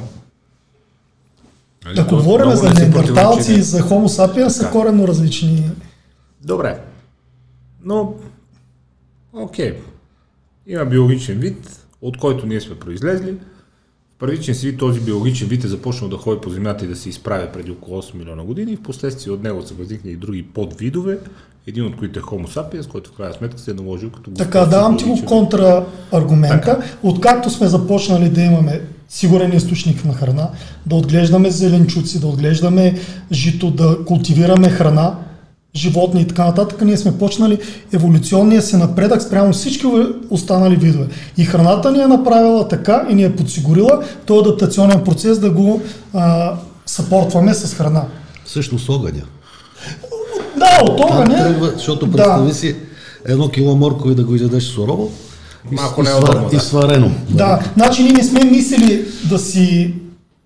Нали, Ако то говорим за не се неандерталци и за Homo sapiens са коренно различни. Добре. Но, окей. Има биологичен вид, от който ние сме произлезли. В първичен си вид този биологичен вид е започнал да ходи по Земята и да се изправя преди около 8 милиона години в последствие от него са възникнали и други подвидове, един от които е Homo sapiens, който в крайна сметка се е наложил като Така, господски давам ти го контрааргумента. Откакто сме започнали да имаме сигурен източник на храна, да отглеждаме зеленчуци, да отглеждаме жито, да култивираме храна, животни и така нататък, ние сме почнали еволюционния си напредък спрямо всички останали видове. И храната ни е направила така и ни е подсигурила този адаптационен процес да го а, съпортваме с храна. Всъщност огъня. Да, от огъня. тръгва, защото Да. представи си едно кило моркови да го изядеш сурово и, Малко и, не е удобно, да. и сварено. Да, значи ние не сме мислили да си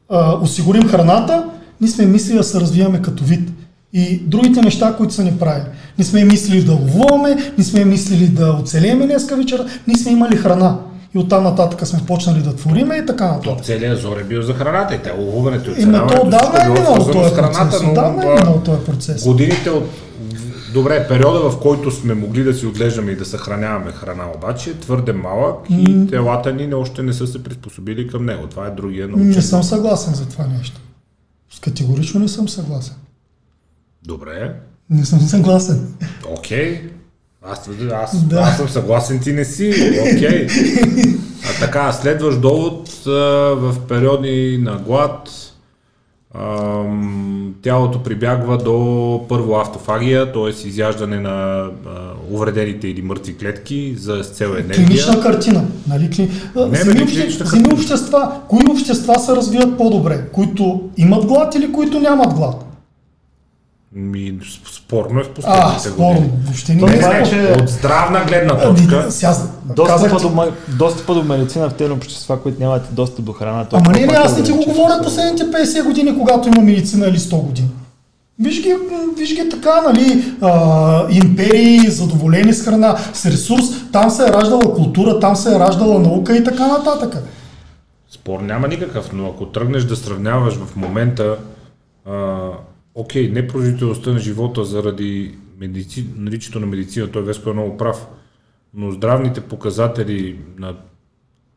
а, осигурим храната, ние сме мислили да се развиваме като вид. И другите неща, които са ни правили. Не сме мислили да ловуваме, не сме мислили да оцелееме днеска вечера, ние сме имали храна. И оттам нататък сме почнали да твориме и така нататък. То целият зор е бил за храната и те ловуването и то оцеляването е било минал свързано този с храната, процес. но е този процес. Годините от... Добре, периода в който сме могли да си отглеждаме и да съхраняваме храна обаче е твърде малък и телата ни още не са се приспособили към него. Това е другия научен. Не съм съгласен за това нещо. Категорично не съм съгласен. Добре, Не съм съгласен. окей. Аз, аз, Да. аз съм съгласен, ти не си. Окей. А така, следващ довод а, в периоди на глад тялото прибягва до първо автофагия, т.е. изяждане на а, увредените или мъртви клетки за цел енергия. Клинична картина. Нали? Кли... не обще... клинична Вземи картина. общества. Кои общества се развиват по-добре? Които имат глад или които нямат глад? Ми, спорно е в А, последните спорно. години. Въобще не е Не, е, че- от здравна гледна Ами, точка. сега, Достъпа ти- до, достъпа до медицина в тези общества, които нямат достъп до храна. Ама не, не, аз не ти го говоря последните 50 години, когато има медицина или 100 години. Виж ги, виж ги така, нали, а, империи, задоволени с храна, с ресурс, там се е раждала култура, там се е раждала наука и така нататък. Спор няма никакъв, но ако тръгнеш да сравняваш в момента, а, окей, не продължителността на живота заради медици... наличието на медицина, той Веско е много прав, но здравните показатели на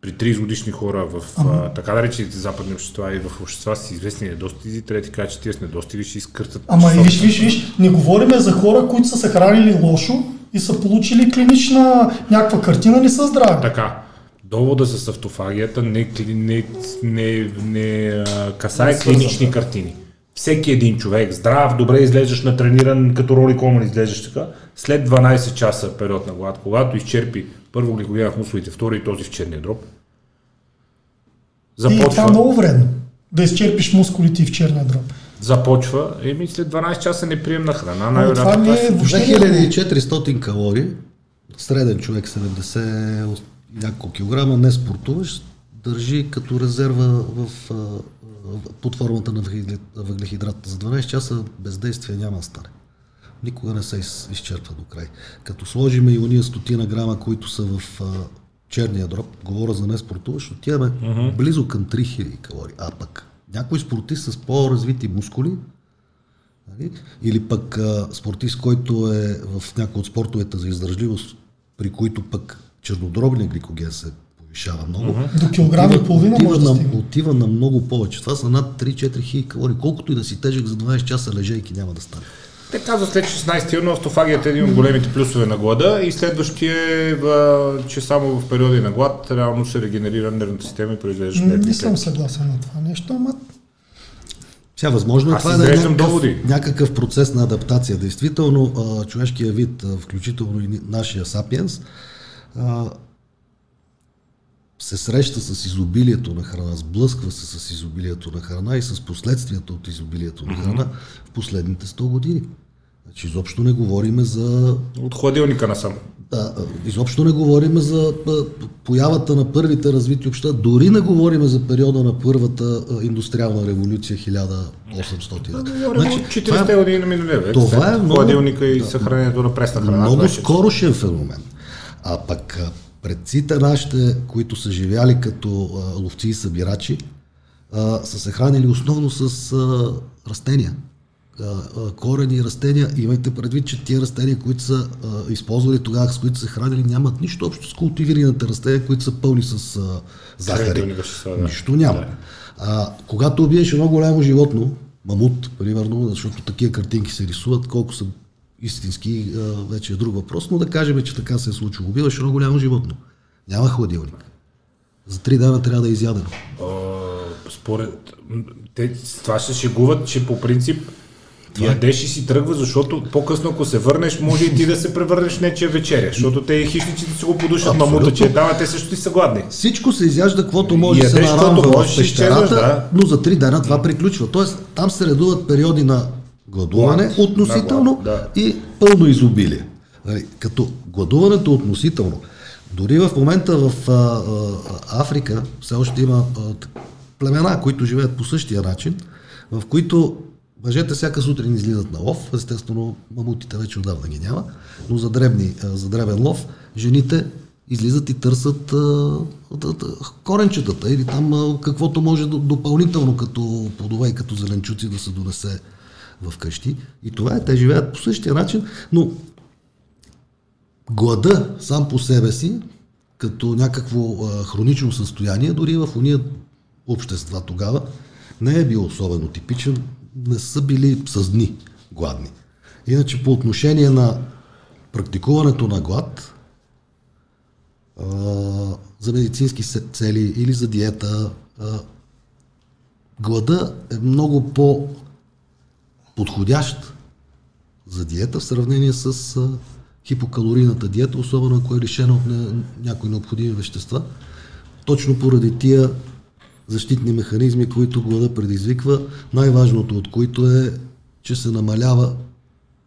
при 30 годишни хора в а, така наречените западни общества и в общества с известни недостизи, трябва да ти кажа, че тия с недостиги ще изкъртат. Ама и виж, виж, виж, не говориме за хора, които са се хранили лошо и са получили клинична някаква картина, не са здрави. Така, довода с автофагията не, не, не, не а, касае Не свързан, клинични да. картини. Всеки един човек, здрав, добре изглеждаш натрениран, като Роли Коман изглеждаш така, след 12 часа период на глад, когато изчерпи първо гликоген в мускулите, втори и този в черния дроб, И това е започва, много вредно. Да изчерпиш мускулите и в черния дроб. започва, еми след 12 часа неприемна храна, най-вероятно това не е ще- въобще не е 2400 калории, среден човек 70 и няколко килограма, не спортуваш, държи като резерва в, под формата на въглехид- въглехидрат. За 12 часа бездействие няма да стане. Никога не се из, изчерпва до край. Като сложим и уния стотина грама, които са в черния дроб, говоря за не спортуваш, отиваме близо към 3000 калории. А пък някой спортист с по-развити мускули, Нали? Или пък а, спортист, който е в някои от спортовете за издържливост, при които пък чернодробния гликоген се повишава много. До килограм и половина отива, може да стигне. отива на много повече. Това са над 3-4 хиляди калории. Колкото и да си тежък за 12 часа лежейки няма да стане. Те казват след 16 юни автофагията е един от големите плюсове на глада и следващия е, че само в периоди на глад реално се регенерира нервната система и произвеждаш нервни Не съм съгласен на това нещо, ама Сега възможно е това да е някакъв, доводи. някакъв процес на адаптация. Действително, човешкият вид, включително и нашия сапиенс, се среща с изобилието на храна, сблъсква се с изобилието на храна и с последствията от изобилието на храна в последните 100 години. Значи изобщо не говориме за От хладилника насам. да, изобщо не говорим за появата на първите развити общества, дори не говорим за периода на първата индустриална революция 1800. Значи, 40-те години на миналия век. това е много- хладилника и да. съхранението на пресна храна. много че- скорошен феномен. А пък предците нашите, които са живяли като а, ловци и събирачи, а, са се хранили основно с а, растения. Корени и растения. Имайте предвид, че тия растения, които са използвали тогава, с които са хранили, нямат нищо общо с култивираните растения, които са пълни с захари. Нищо няма. А, когато убиеш едно голямо животно, мамут, примерно, защото такива картинки се рисуват, колко са истински, а, вече е друг въпрос, но да кажем, че така се е случило. Убиваш едно голямо животно. Няма хладилник. За три дена трябва да е изядено. А, според... Те с това се шегуват, че по принцип ядеш и си тръгва, защото по-късно, ако се върнеш, може и ти да се превърнеш в нечия вечеря, защото те хищниците си го подушат мамута, че дава, те също и са гладни. Всичко се изяжда, каквото може се Ядеш, каквото нарамва в и пещерата, да. но за три дена това приключва. Тоест, там се редуват периоди на гладуване, Глад. относително глад, и пълно изобилие. Нали, Като гладуването относително. Дори в момента в а, а, Африка все още има а, племена, които живеят по същия начин, в които мъжете всяка сутрин излизат на лов, естествено мамутите вече отдавна ги няма, но за, дребни, а, за дребен лов жените излизат и търсят а, т- коренчетата или там а, каквото може до- допълнително като плодове и като зеленчуци да се донесе в къщи. И това е, те живеят по същия начин, но глада сам по себе си, като някакво а, хронично състояние, дори в уния общества тогава, не е бил особено типичен, не са били с дни гладни. Иначе по отношение на практикуването на глад, а, за медицински цели или за диета, а, глада е много по подходящ за диета в сравнение с а, хипокалорийната диета, особено ако е лишена от не, някои необходими вещества. Точно поради тия защитни механизми, които глада предизвиква, най-важното от които е, че се намалява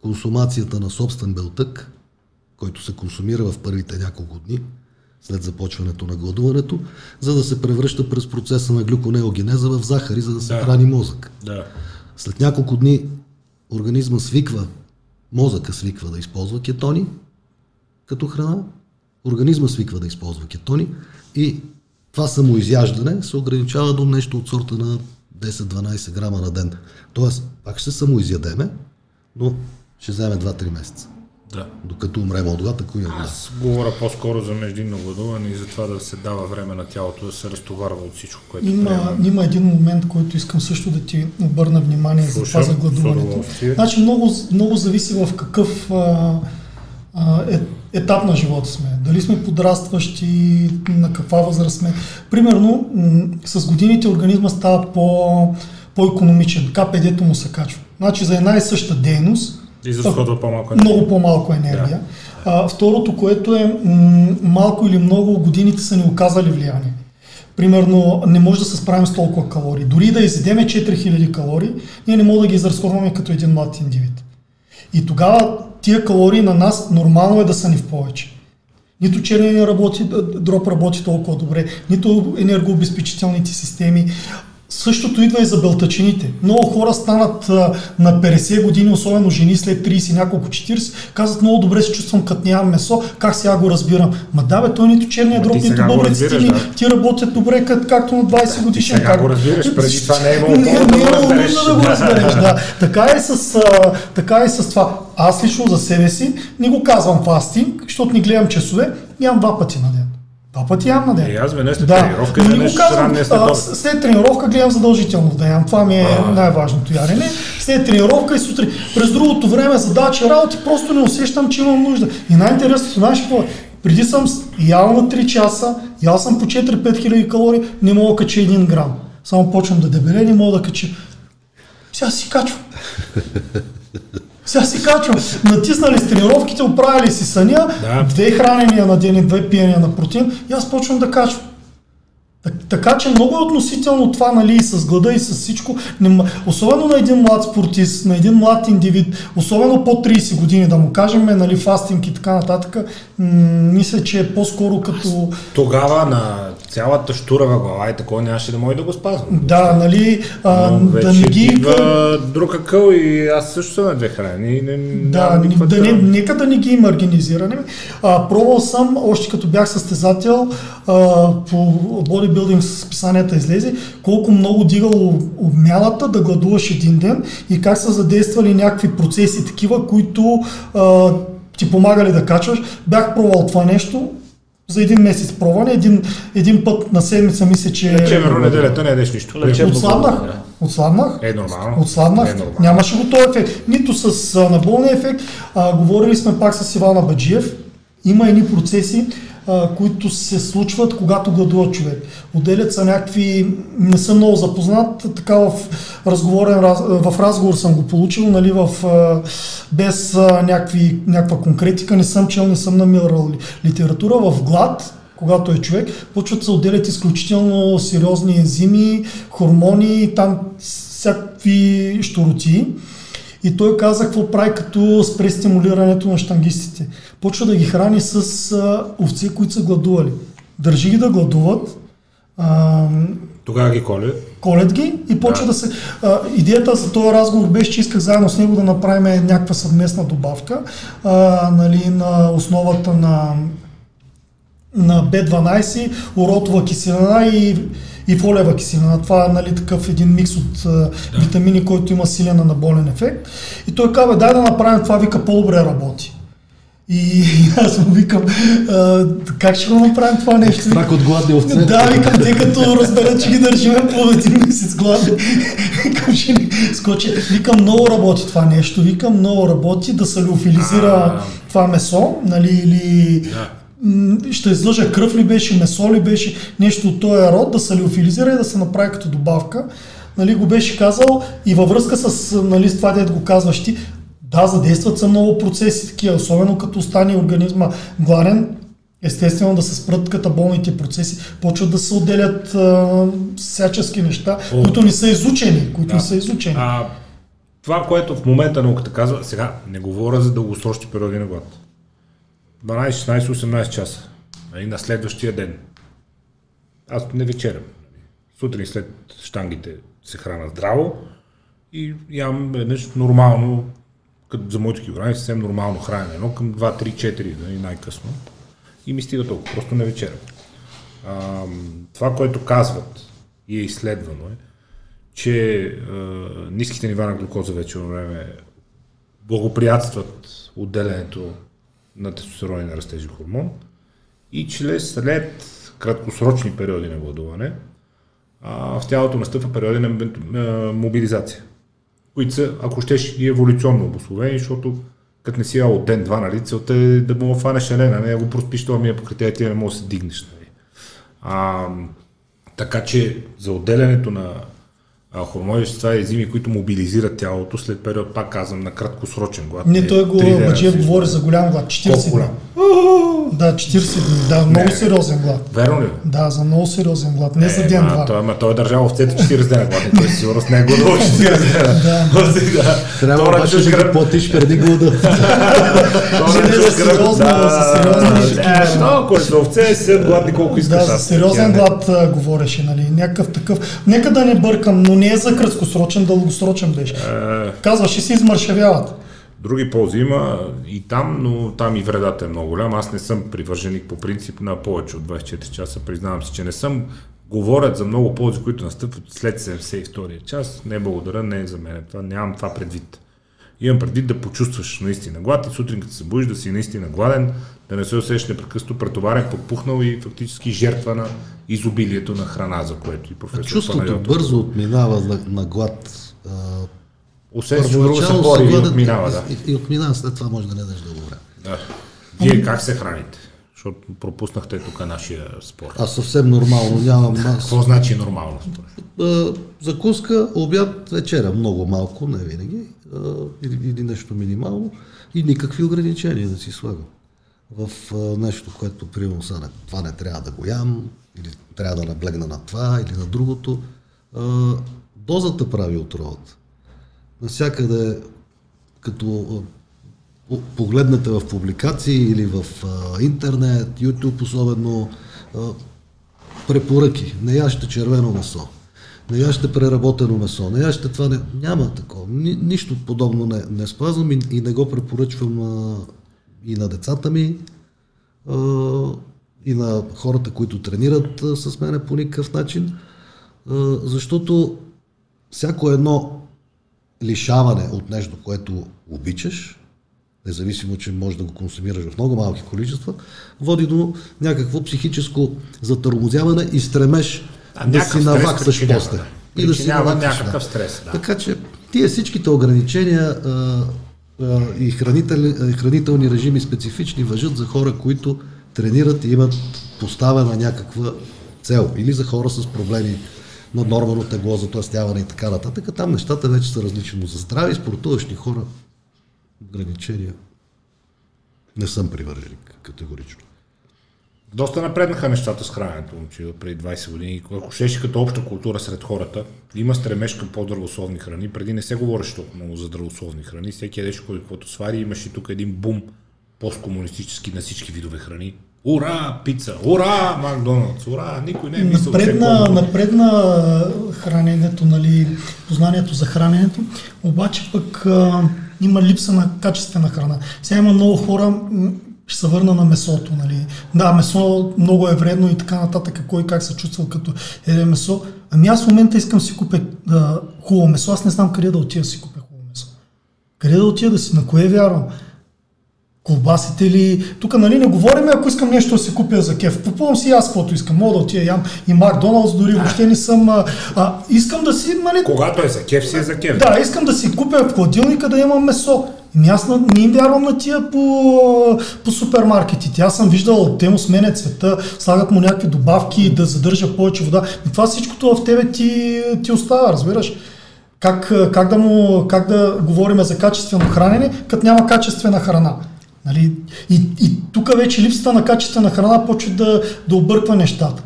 консумацията на собствен белтък, който се консумира в първите няколко дни след започването на гладуването, за да се превръща през процеса на глюконеогенеза в захари, за да се Да. храни мозък. Да. След няколко дни организма свиква, мозъка свиква да използва кетони като храна, организма свиква да използва кетони и това самоизяждане се ограничава до нещо от сорта на 10-12 грама на ден. Тоест, пак ще самоизядеме, но ще вземе 2-3 месеца. Да. Докато умрем от глад, ако глад. Аз говоря по-скоро за междинно гладуване и за това да се дава време на тялото да се разтоварва от всичко, което Има, приема. има един момент, който искам също да ти обърна внимание за това Слушам, за гладуването. Значи много, много зависи в какъв а, а, е, етап на живота сме. Дали сме подрастващи, на каква възраст сме. Примерно, м- с годините организма става по, по-економичен, КПД-то му се качва. Значи за една и съща дейност изразходва по-малко енергия. много по-малко енергия. А, второто, което е м- малко или много годините са ни оказали влияние. Примерно, не може да се справим с толкова калории. Дори да изедеме 4000 калории, ние не можем да ги изразходваме като един млад индивид. И тогава тия калории на нас нормално е да са ни в повече. Нито черния работи, дроп работи толкова добре, нито енергообезпечителните системи. Същото идва и за белтачините. Много хора станат а, на 50 години, особено жени след 30, няколко 40, казват много добре се чувствам като нямам месо, как сега го разбирам. Ма да бе, той нито черния ти нито бъбреците ми, да. ти работят добре, как, както на 20 годишен. сега как- го разбираш, преди това не е имало <laughs> Не, да не е имало нужда да го разбереш, да. Така е, с, а, така е с това. Аз лично за себе си не го казвам фастинг, защото не гледам часове, ям два пъти на ден. Два пъти ям на ден. И аз веднъж след тренировка, не веднъж ранния след а, обед. след тренировка гледам задължително да ям. Това ми е най-важното ядене. След тренировка и сутрин. През другото време задачи, работи, просто не усещам, че имам нужда. И най-интересното, знаеш какво е? Преди съм ял на 3 часа, ял съм по 4-5 хиляди калории, не мога да кача 1 грам. Само почвам да дебеле, не мога да кача. Сега си качвам. <laughs> Сега си качвам. Натиснали с тренировките, оправили си съня, Да. две хранения на ден и две пиения на протеин и аз почвам да качвам. Так- Така че много е относително това, нали, и с глада и с всичко. Особено на един млад спортист, на един млад индивид, особено по 30 години, да му кажем, нали, фастинг и така нататък, м- мисля, че е по-скоро като... Тогава на цялата штурава глава и такова нямаше да може да го спазвам. Да, нали, а, Но да не ги... идва друг акъл и аз също съм на две храни. Не, Да, да не, нека да не ги маргинизираме. А, пробвал съм, още като бях състезател, а, по бодибилдинг с писанията излезе, колко много дигало обмялата да гладуваш един ден и как са задействали някакви процеси такива, които а, ти помагали да качваш. Бях пробвал това нещо, за един месец пробване, един, един път на седмица мисля, че... Чеверно неделята не ядеш нищо. Лечебно. Отслабнах. Да. Отслабнах. Е нормално. Отслабнах. Е нормално. Нямаше го този ефект. Нито с а, наболния ефект. А, говорили сме пак с Ивана Баджиев. Има едни процеси, които се случват, когато гладува човек. Отделят са някакви, не съм много запознат, така в, разговорен, раз- в разговор съм го получил, нали, в, без някакви, някаква конкретика, не съм чел, не съм намирал ли- литература. В глад, когато е човек, почват да се отделят изключително сериозни ензими, хормони, там всякакви щуроти. И той каза какво прави като спре стимулирането на штангистите. Почва да ги храни с а, овце, които са гладували. Държи ги да гладуват, а, Тогава ги коли. колят ги и почва да, Да. се... А, идеята за този разговор беше, че исках заедно с него да направим някаква съвместна добавка а, нали, на основата на, на B12, уротова киселина и, и фолева киселина. Това е нали, такъв един микс от а, витамини, който има силен анаболен ефект. И той казва, дай да направим това, вика, по-добре работи. И, и <laughs> аз му викам, а, как ще го направим това нещо? Страх от гладни овце. Да, викам, тъй като разберат, че ги държиме по един месец гладни. Викам, ще ни скочи. Викам, много работи това нещо. Викам, много работи да се леофилизира това месо, нали, или Да. Ще излъжа кръв ли беше, месо ли беше, нещо от този род, да се леофилизира и да се направи като добавка. Нали, го беше казал и във връзка с, нали, с това, дето го казваш ти, да, задействат се много процеси такива, особено като стане организма гладен, естествено да се спрат катаболните процеси, почват да се отделят а, всячески неща, О. които не са изучени, които Да. не са изучени. А, това, което в момента науката казва, сега не говоря за дългосрочни периоди на глад. 12, 16, 18 часа. И на следващия ден. Аз не вечерям. Сутрин след штангите се храна здраво и ям веднъж нормално, като за моите килограми, съвсем нормално хранене, едно към 2, 3, 4, нали, най-късно. И ми стига толкова, просто не вечерям. А, това, което казват и е изследвано е, че а, ниските нива на глюкоза вече време благоприятстват отделянето на тестостерон и на растежи хормон и че след краткосрочни периоди на гладуване а, в тялото настъпва периоди на мобилизация, които са, ако щеш, и еволюционно обословени, защото като не си ял от ден-два, нали, целта е да му фанеш елена, не го проспиш, това ми е покритие, ти не можеш да се дигнеш. Нали. А, така че за отделянето на хормони вещества и езими, които мобилизират тялото след период, пак казвам, на краткосрочен глад. Не, той го, Баджиев говори за голям глад, 40 голям? Да, 40 дни, да, много не, сериозен глад. Верно ли? Да, за много сериозен глад, не, не за ден-два. Той, ма, той е държал овцете 40 дена глад, той сигурно с него да 40 дена. Да. Трябва обаче да ги платиш преди глада. <laughs> Не, за сериозно, за сериозни такива. Ако е за овце, си гладни колко искаш. Да, за сериозен глад говореше, нали, някакъв такъв. Нека да не бъркам, но не е за краткосрочен, дългосрочен беше. Казваше си измършавяват. Други ползи има и там, но там и вредата е много голям. Аз не съм привърженик по принцип на повече от 24 часа. Признавам си, че не съм. Говорят за много ползи, които настъпват след 72 час. Не благодаря, не е за мен. Това, нямам това предвид. Имам предвид да почувстваш наистина глад и сутрин като се будиш да си наистина гладен, да не се усещаш непрекъснато претоварен, подпухнал и фактически жертва на изобилието на храна, за което и професор Чувството Панайотов. бързо отминава на, на глад. Усещаш, че друго се бори и отминава, да. И, и отминава, след това може да не дадеш да го да. Вие как се храните? Защото пропуснахте тук нашия спор. Аз съвсем нормално, нямам... Какво значи нормално? Закуска, обяд, вечеря, много малко, не винаги, или, или нещо минимално и никакви ограничения да си слагам в нещо, което примерно са, това не трябва да го ям, или трябва да наблегна на това, или на другото. Дозата прави отровата. Насякъде, като погледнете в публикации или в интернет, YouTube особено, препоръки. Не ящете червено месо. Не ящете преработено месо. Не ящете това. Не... Няма такова. Ни, нищо подобно не, не спазвам и, и не го препоръчвам а, и на децата ми, а, и на хората, които тренират а, с мене по никакъв начин, а, защото всяко едно лишаване от нещо, което обичаш, независимо, че можеш да го консумираш в много малки количества, води до някакво психическо затормозяване и стремеж а, да си наваксаш после. И да си наваксаш, някакъв стрес. Да. Така че тия всичките ограничения а, а, и хранител, хранителни режими специфични въжат за хора, които тренират и имат поставена някаква цел. Или за хора с проблеми на нормално тегло, затластяване и така нататък. Там нещата вече са различни. Но за здрави спортуващи хора ограничения не съм привърженик категорично. Доста напреднаха нещата с храненето, момче, преди 20 години. Ако щеше като обща култура сред хората, има стремеж към по-здравословни храни. Преди не се говореше толкова много за здравословни храни. Всеки ядеше кой каквото свари. Имаше тук един бум посткомунистически на всички видове храни. Ура, пица! Ура, Макдоналдс! Ура, никой не е мислил. Напредна, напредна храненето, нали, познанието за храненето, обаче пък а, има липса на качествена храна. Сега има много хора, ще се върна на месото. Нали. Да, месо много е вредно и така нататък, кой как се чувствал като еде месо. Ами аз в момента искам си купя да, хубаво месо, аз не знам къде да отида да си купя хубаво месо. Къде да отида да си, на кое вярвам? Колбасите ли. Тук нали не говорим, ако искам нещо да си купя за кеф. Попълвам си аз каквото искам. Мога да отида ям и Макдоналдс, дори въобще не съм. А, а, искам да си, нали... Когато е за кеф, си е за кеф. Да, искам да си купя в хладилника да имам месо. Ами аз не им вярвам на тия по, по супермаркетите. Аз съм виждал, те му сменят цвета, слагат му някакви добавки да задържа повече вода. И това всичкото в тебе ти, ти остава, разбираш. Как, как, да му, как да говорим за качествено хранене, като няма качествена храна. Нали? И, и тук вече липсата на качествена храна почва да, да обърква нещата.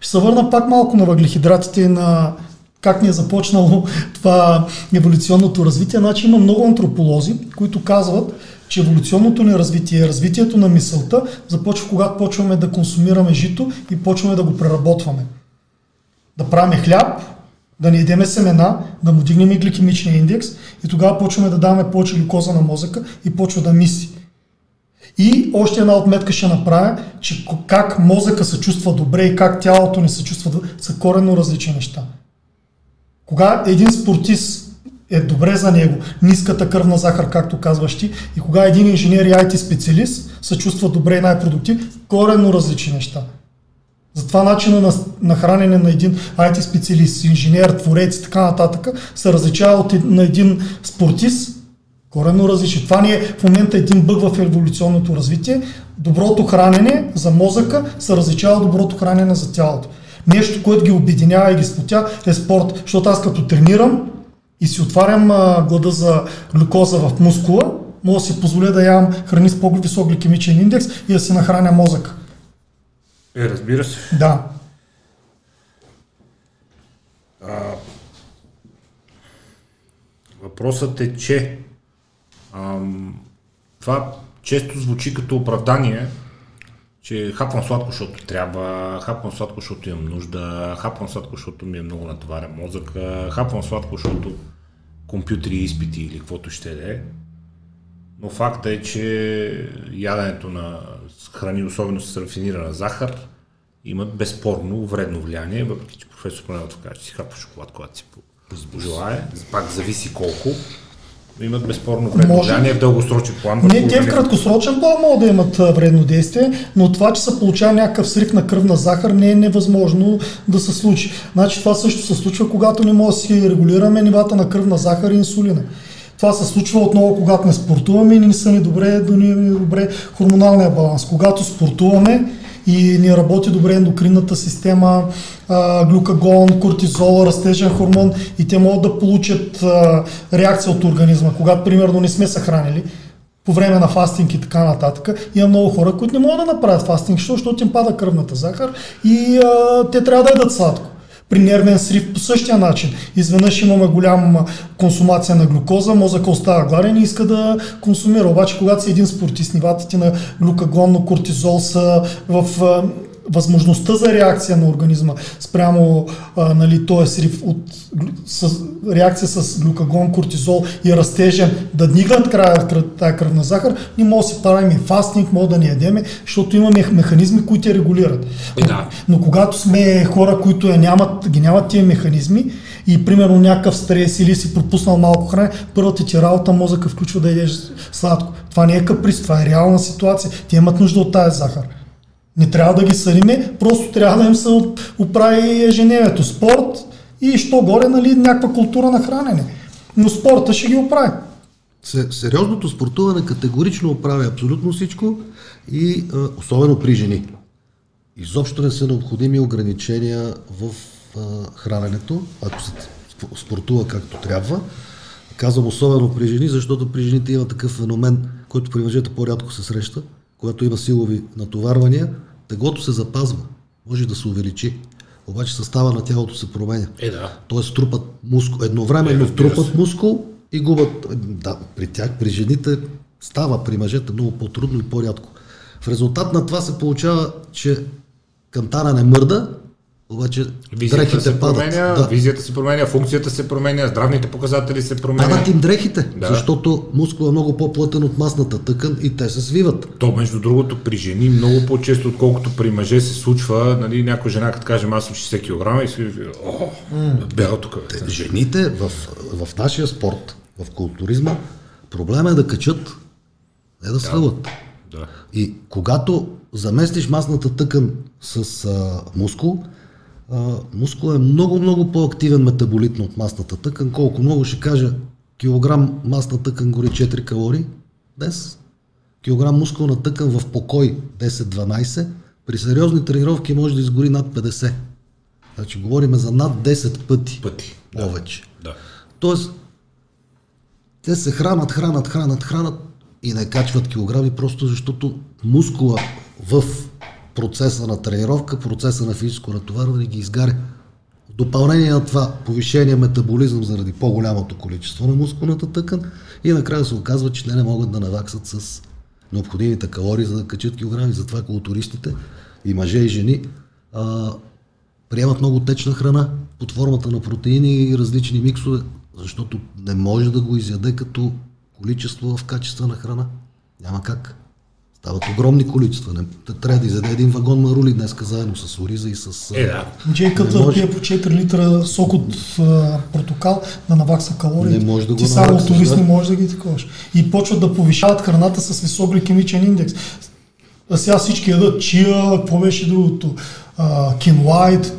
Ще се върна пак малко на въглехидратите на как ни е започнало <laughs> това еволюционното развитие. Значи има много антрополози, които казват, че еволюционното ни развитие, развитието на мисълта започва когато почваме да консумираме жито и почваме да го преработваме. Да правим хляб, да не едеме семена, да му дигнем и гликемичния индекс и тогава почваме да даваме повече глюкоза на мозъка и почва да мисли. И още една отметка ще направя, че как мозъка се чувства добре и как тялото ни се чувства добре, са коренно различни неща. Кога един спортист е добре за него, ниската кръвна захар, както казваш ти, и кога един инженер и IT специалист се чувства добре и най-продуктив, коренно различни неща. Затова начина на, на хранене на един IT специалист, инженер, творец и така нататък се различава от на един спортист, коренно различен. Това ни е в момента един бъг в еволюционното развитие. Доброто хранене за мозъка се различава от доброто хранене за тялото. Нещо, което ги обединява и ги спотя е спорт. Защото аз като тренирам и си отварям а, глада за глюкоза в мускула, мога да си позволя да ям храни с по-висок гликемичен индекс и да си нахраня мозък. Е, разбира се. Да. А, въпросът е, че ам, това често звучи като оправдание, че хапвам сладко, защото трябва, хапвам сладко, защото имам нужда, хапвам сладко, защото ми е много натоварен мозък, хапвам сладко, защото компютри, изпити или каквото ще да е. Но факта е, че яденето на храни, особено с рафинирана захар, имат безспорно вредно влияние, въпреки че професор Панелов казва, че си хапва шоколад, когато си пожелае. Пак зависи колко. Имат безспорно влияние в дългосрочен план. Не, те в краткосрочен план могат да имат вредно действие, но това, че се получава някакъв срив на кръвна захар, не е невъзможно да се случи. Значи това също се случва, когато не може да си регулираме нивата на кръвна захар и инсулина. Това се случва отново, когато не спортуваме и не са ни добре, ни е добре хормоналния баланс. Когато спортуваме и ни работи добре ендокринната система, глюкагон, кортизол, растежен хормон и те могат да получат реакция от организма, когато примерно не сме се хранили по време на фастинг и така нататък. Има много хора, които не могат да направят фастинг, защото им пада кръвната захар и а, те трябва да ядат сладко. При нервен срив по същия начин. Изведнъж имаме голяма консумация на глюкоза, мозъка остава гладен и иска да консумира. Обаче, когато си един спортист, нивата ти на глюкагон, на кортизол са в възможността за реакция на организма спрямо а, нали, този срив от с, реакция с глюкагон, кортизол и растежен да дигнат края тая кръвна захар, ние може да си правим и фастинг, може да ни ядеме, защото имаме механизми, които я регулират. Е, да. Но когато сме хора, които я нямат, ги нямат тия механизми и примерно някакъв стрес или си пропуснал малко храна, първата ти работа мозъка включва да ядеш сладко. Това не е каприз, това е реална ситуация. Те имат нужда от тази захар. Не трябва да ги съдиме, просто трябва да им се оп- оправи ежедневието. Спорт и що горе, нали, някаква култура на хранене. Но спорта ще ги оправи. Се- Сериозното спортуване категорично оправя абсолютно всичко и особено при жени. Изобщо не са необходими ограничения в храненето, ако се сп- спортува както трябва. Казвам особено при жени, защото при жените има такъв феномен, който при мъжете по-рядко се среща, когато има силови натоварвания, теглото се запазва, може да се увеличи, обаче състава на тялото се променя. Е, да. Тоест трупат мускул, едновременно Е, трупат се. мускул и губят. Да, при тях, при жените става, при мъжете много по-трудно и по-рядко. В резултат на това се получава, че кантара не мърда, обаче Визията дрехите се падат. променя, Да. визията се променя, функцията се променя, здравните показатели се променят. Падат им дрехите, Да. защото мускул е много по-плътен от масната тъкан и те се свиват. То, между другото, при жени много по-често, отколкото при мъже се случва, нали, някоя жена, като каже, аз съм 60 кг и си о, бяга тук. бе». Жените в, в нашия спорт, в културизма, проблема е да качат, не да свалят. Да. И когато заместиш масната тъкан с а, мускул, а, мускул е много, много по-активен метаболитно от масната тъкан. Колко много ще кажа, килограм масна тъкан гори 4 калории днес, килограм мускулна тъкан в покой 10-12, при сериозни тренировки може да изгори над 50. Значи говорим за над 10 пъти Пъти. повече. Да. Тоест, те се хранат, хранат, хранат, хранат и не качват килограми, просто защото мускула в процеса на тренировка, процеса на физическо натоварване ги изгаря. В допълнение на това, повишение метаболизъм заради по-голямото количество на мускулната тъкан и накрая се оказва, че те не могат да наваксат с необходимите калории, за да качат килограми. Затова културистите и мъже и жени а, приемат много течна храна под формата на протеини и различни миксове, защото не може да го изяде като количество в качествена храна. Няма как. Стават огромни количества. Не, трябва да изяде един вагон марули днес заедно с ориза и с... Е, да. Може. пие по 4 литра сок от а, портокал да навакса калории. Не може да Ти го само от да. не можеш да ги таковаш. И почват да повишават храната с висок гликемичен индекс. А сега всички ядат чия, какво беше другото? А, кинуа и т-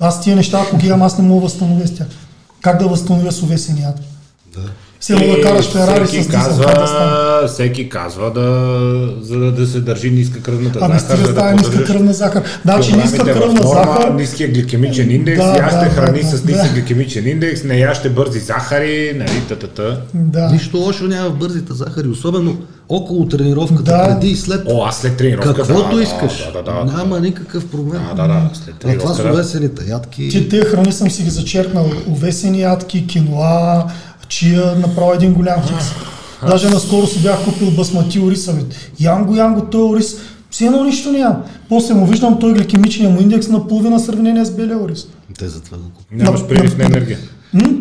аз тия неща, ако ги ям, аз не мога да възстановя с тях. Как да възстановя с увесен яд? Да. Все едно да караш Ферари с как да казва, всеки казва да, за да, да се държи ниска кръвната Ами захар, стига за с да ниска кръвна захар. Значи ниска кръвна норма, захар, Ниския гликемичен индекс, Да, яще да, храни да, с да. нисък гликемичен индекс, не яще бързи захари, нали, та-та-та. да. Нищо лошо няма в бързите захари, особено около тренировката, Да. преди и след. О, аз след тренировка, Каквото да, искаш. Да, да, да. Няма никакъв проблем. Да, да, да, след А това тренировка, с да. увесените ядки. Ти тези храни съм си ги зачеркнал. Овесени ядки, киноа, чия, направо един голям хикс. Даже наскоро си бях купил басмати ориса. бе. Ям го, ям го, той ориз. Все едно нищо нямам. После му виждам той гликемичния му индекс на половина сравнение с белия ориз. Те затова го купят. Нямаш прилив на- енергия.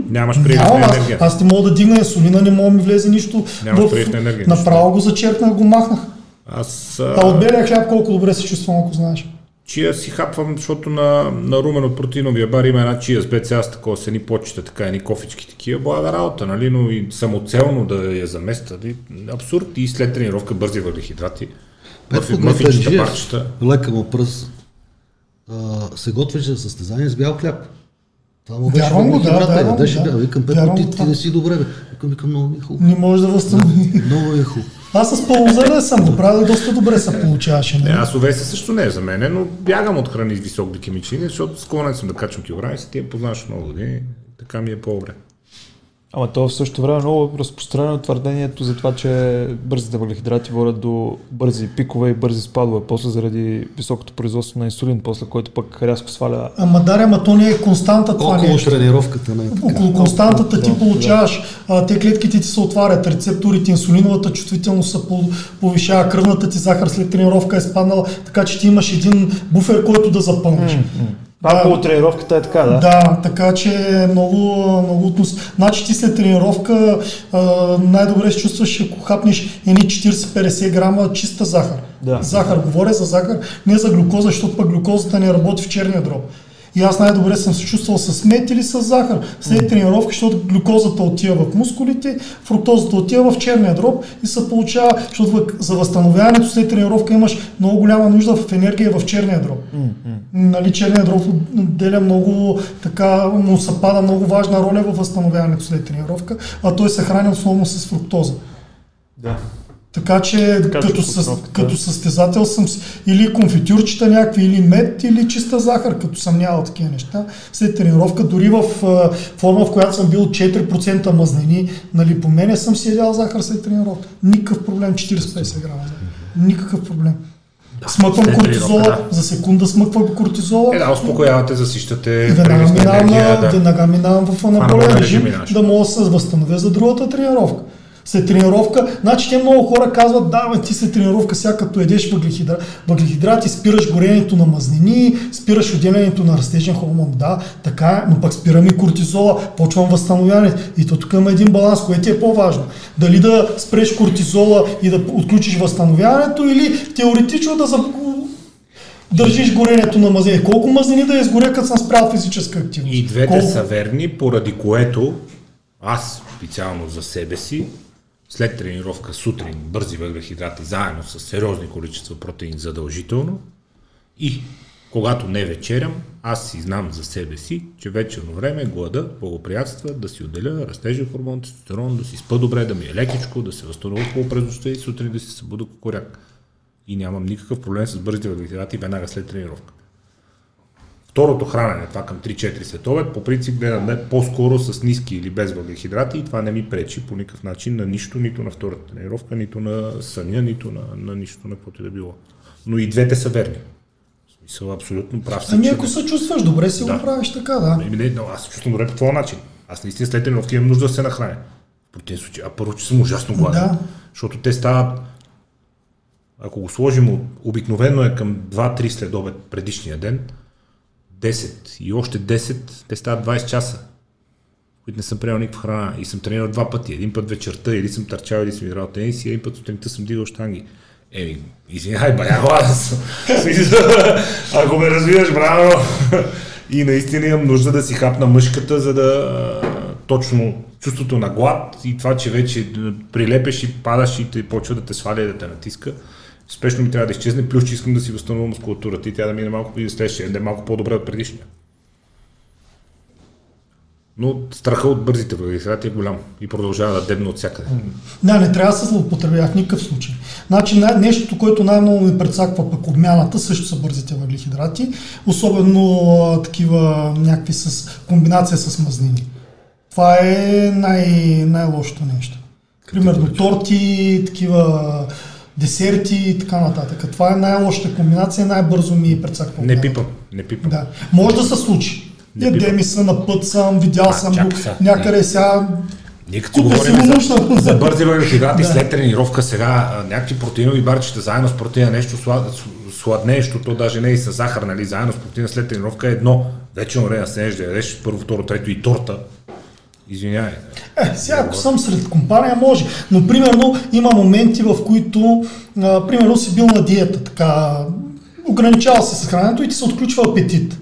Нямаш прилив на аз, енергия. аз не мога да дигна инсулина, не мога да ми влезе нищо. Нямаш предвид на енергия, Направо го зачеркнах, го махнах. Аз А а, от белия хляб колко добре се чувствам, ако знаеш. Чия си хапвам, защото на, на Румен от протеиновия бар има една чия с БЦ, аз такова с едни почета, така едни кофички такива, блага работа, нали, но и самоцелно да я заместа, нали, абсурд и след тренировка бързи въглехидрати, мъфи- мъфинчета, Гатанджиев, парчета. лека му пръс, а, се готвеше за състезание с бял хляб. Това му беше Вярвам го, да, въглехидрата, вярвам да. бял. Викам, Петко, ти, ти не си добре, бе. Викам, викам, много ми е хубаво. Не може да възстанови. Много е хубаво. Аз с пълнозърне съм го правил доста добре се получаваше. Не, Нали? аз овеса също не е за мен, но бягам от храни с висок гликемичен индекс, защото склонен съм да качвам килограми, си ти я познаваш много години, така ми е по-добре. Ама то в същото време е много разпространено твърдението за това, че бързите въглехидрати водят до бързи пикове и бързи спадове, после заради високото производство на инсулин, после който пък рязко сваля Ама даря, ама то не е константа това Около нещо. тренировката не е така. Около константата ти Да, получаваш, а, те клетките ти се отварят, рецепторите, инсулиновата чувствителност се по- повишава, кръвната ти захар след тренировка е спаднала, така че ти имаш един буфер, който да запълниш. Това Да. около тренировката е така, да? Да, така че е много, много относ. Значи ти след тренировка най-добре се чувстваш, ако хапнеш едни 40-50 грама чиста захар. Да. Захар, говоря за захар, не за глюкоза, защото пък глюкозата не работи в черния дроб. И аз най-добре съм се чувствал с мед или с захар. След тренировка, защото глюкозата отива в мускулите, фруктозата отива в черния дроб и се получава, защото за възстановяването след тренировка имаш много голяма нужда в енергия в черния дроб. Нали, черният дроб отделя много, така, му се пада много важна роля във възстановяването след тренировка, а той се храни основно с фруктоза. Да. Така че Така че като, със, като състезател съм или конфитюрчета някакви, или мед, или чиста захар, като съм нямал такива неща. След тренировка, дори в а, форма, в която съм бил 4% мазнини, нали, по мене съм си ядял захар след тренировка. Никакъв проблем, 40-50 грама. Никакъв проблем. Смъквам след кортизола, тренировка, за секунда смъквам кортизола. Е, да, успокоявате, засищате, И веднага минавам, да. веднага минавам в анаболен режим, да мога да се възстановя за другата тренировка. След тренировка, значи те много хора казват, да, бе, ти след тренировка сега като едеш въглехидра, въглехидрати, спираш горението на мазнини, спираш отделянето на растежен хормон. Да, така е, но пък спирам и кортизола, почвам възстановяването. И то тук има един баланс, което е по-важно. Дали да спреш кортизола и да отключиш възстановяването или теоретично да държиш горението на мазнини. Колко мазнини да изгоря, като съм спрял физическа активност? И двете Колко? са верни, поради което аз специално за себе си, след тренировка сутрин, бързи въглехидрати, заедно с сериозни количества протеин задължително и когато не вечерям, аз си знам за себе си, че вечерно време глада благоприятства да си отделя растежен хормон, тестостерон, да си спа добре, да ми е лекичко, да се възстановя хубаво през и сутрин да си събуда кокоряк. И нямам никакъв проблем с бързите въглехидрати веднага след тренировка. Второто хранене, това към 3-4 след обед, по принцип гледам по-скоро с ниски или без въглехидрати и това не ми пречи по никакъв начин на нищо, нито на втората тренировка, нито на съня, нито на, на нищо, на каквото и да било. Но и двете са верни. Смисъл, абсолютно прав си. Ами ако се чувстваш добре, си Да. го правиш така, да. Еми, не, но аз се чувствам добре по този начин. Аз наистина след тренировки имам нужда да се нахраня. В противен случай, а първо, че съм ужасно гладен. Да. Защото те стават, ако го сложим, обикновено е към 2-3 след обед предишния ден, 10 и още 10, те стават 20 часа, които не съм приел никаква храна и съм тренирал два пъти. Един път вечерта, или съм търчал, или съм играл тенис и един път сутринта съм дигал штанги. Еми, извинявай, бая <laughs> смисъл, Ако ме разбираш, браво! И наистина имам нужда да си хапна мъжката, за да точно чувството на глад и това, че вече прилепеш и падаш и те почва да те сваля и да те натиска. Спешно ми трябва да изчезне, плюс че искам да си възстановя мускулатурата и тя да мине малко преди следващия, да е малко по-добре от предишния. Но страха от бързите въглехидрати е голям и продължава да дебне от всякъде. Не, не трябва да се злоупотребява в никакъв случай. Значи най- нещото, което най-много ми прецаква пък обмяната, също са бързите въглехидрати, особено а, такива някакви с комбинация с мазнини. Това е най- най-лошото нещо. Примерно торти, такива десерти и така нататък. Това е най-лошата комбинация, най-бързо ми прецаква. Не пипам, не пипам. Да. Може да се случи. Не Яде пипам. ми са, на път съм, видял А, съм го някъде сега. Ние като говорим го за, нужно. <laughs> за бързи въглехидрати Да. след тренировка сега, някакви протеинови барчета заедно с протеина, нещо слад, сладнещо, то даже не е и с захар, нали, заедно с протеина след тренировка е едно. Вече време седнеш да ядеш първо, второ, трето и торта. Извинявай. Е, сега ако съм сред компания, може. Но примерно има моменти, в които а, примерно си бил на диета, така, ограничава се с храненето и ти се отключва апетит.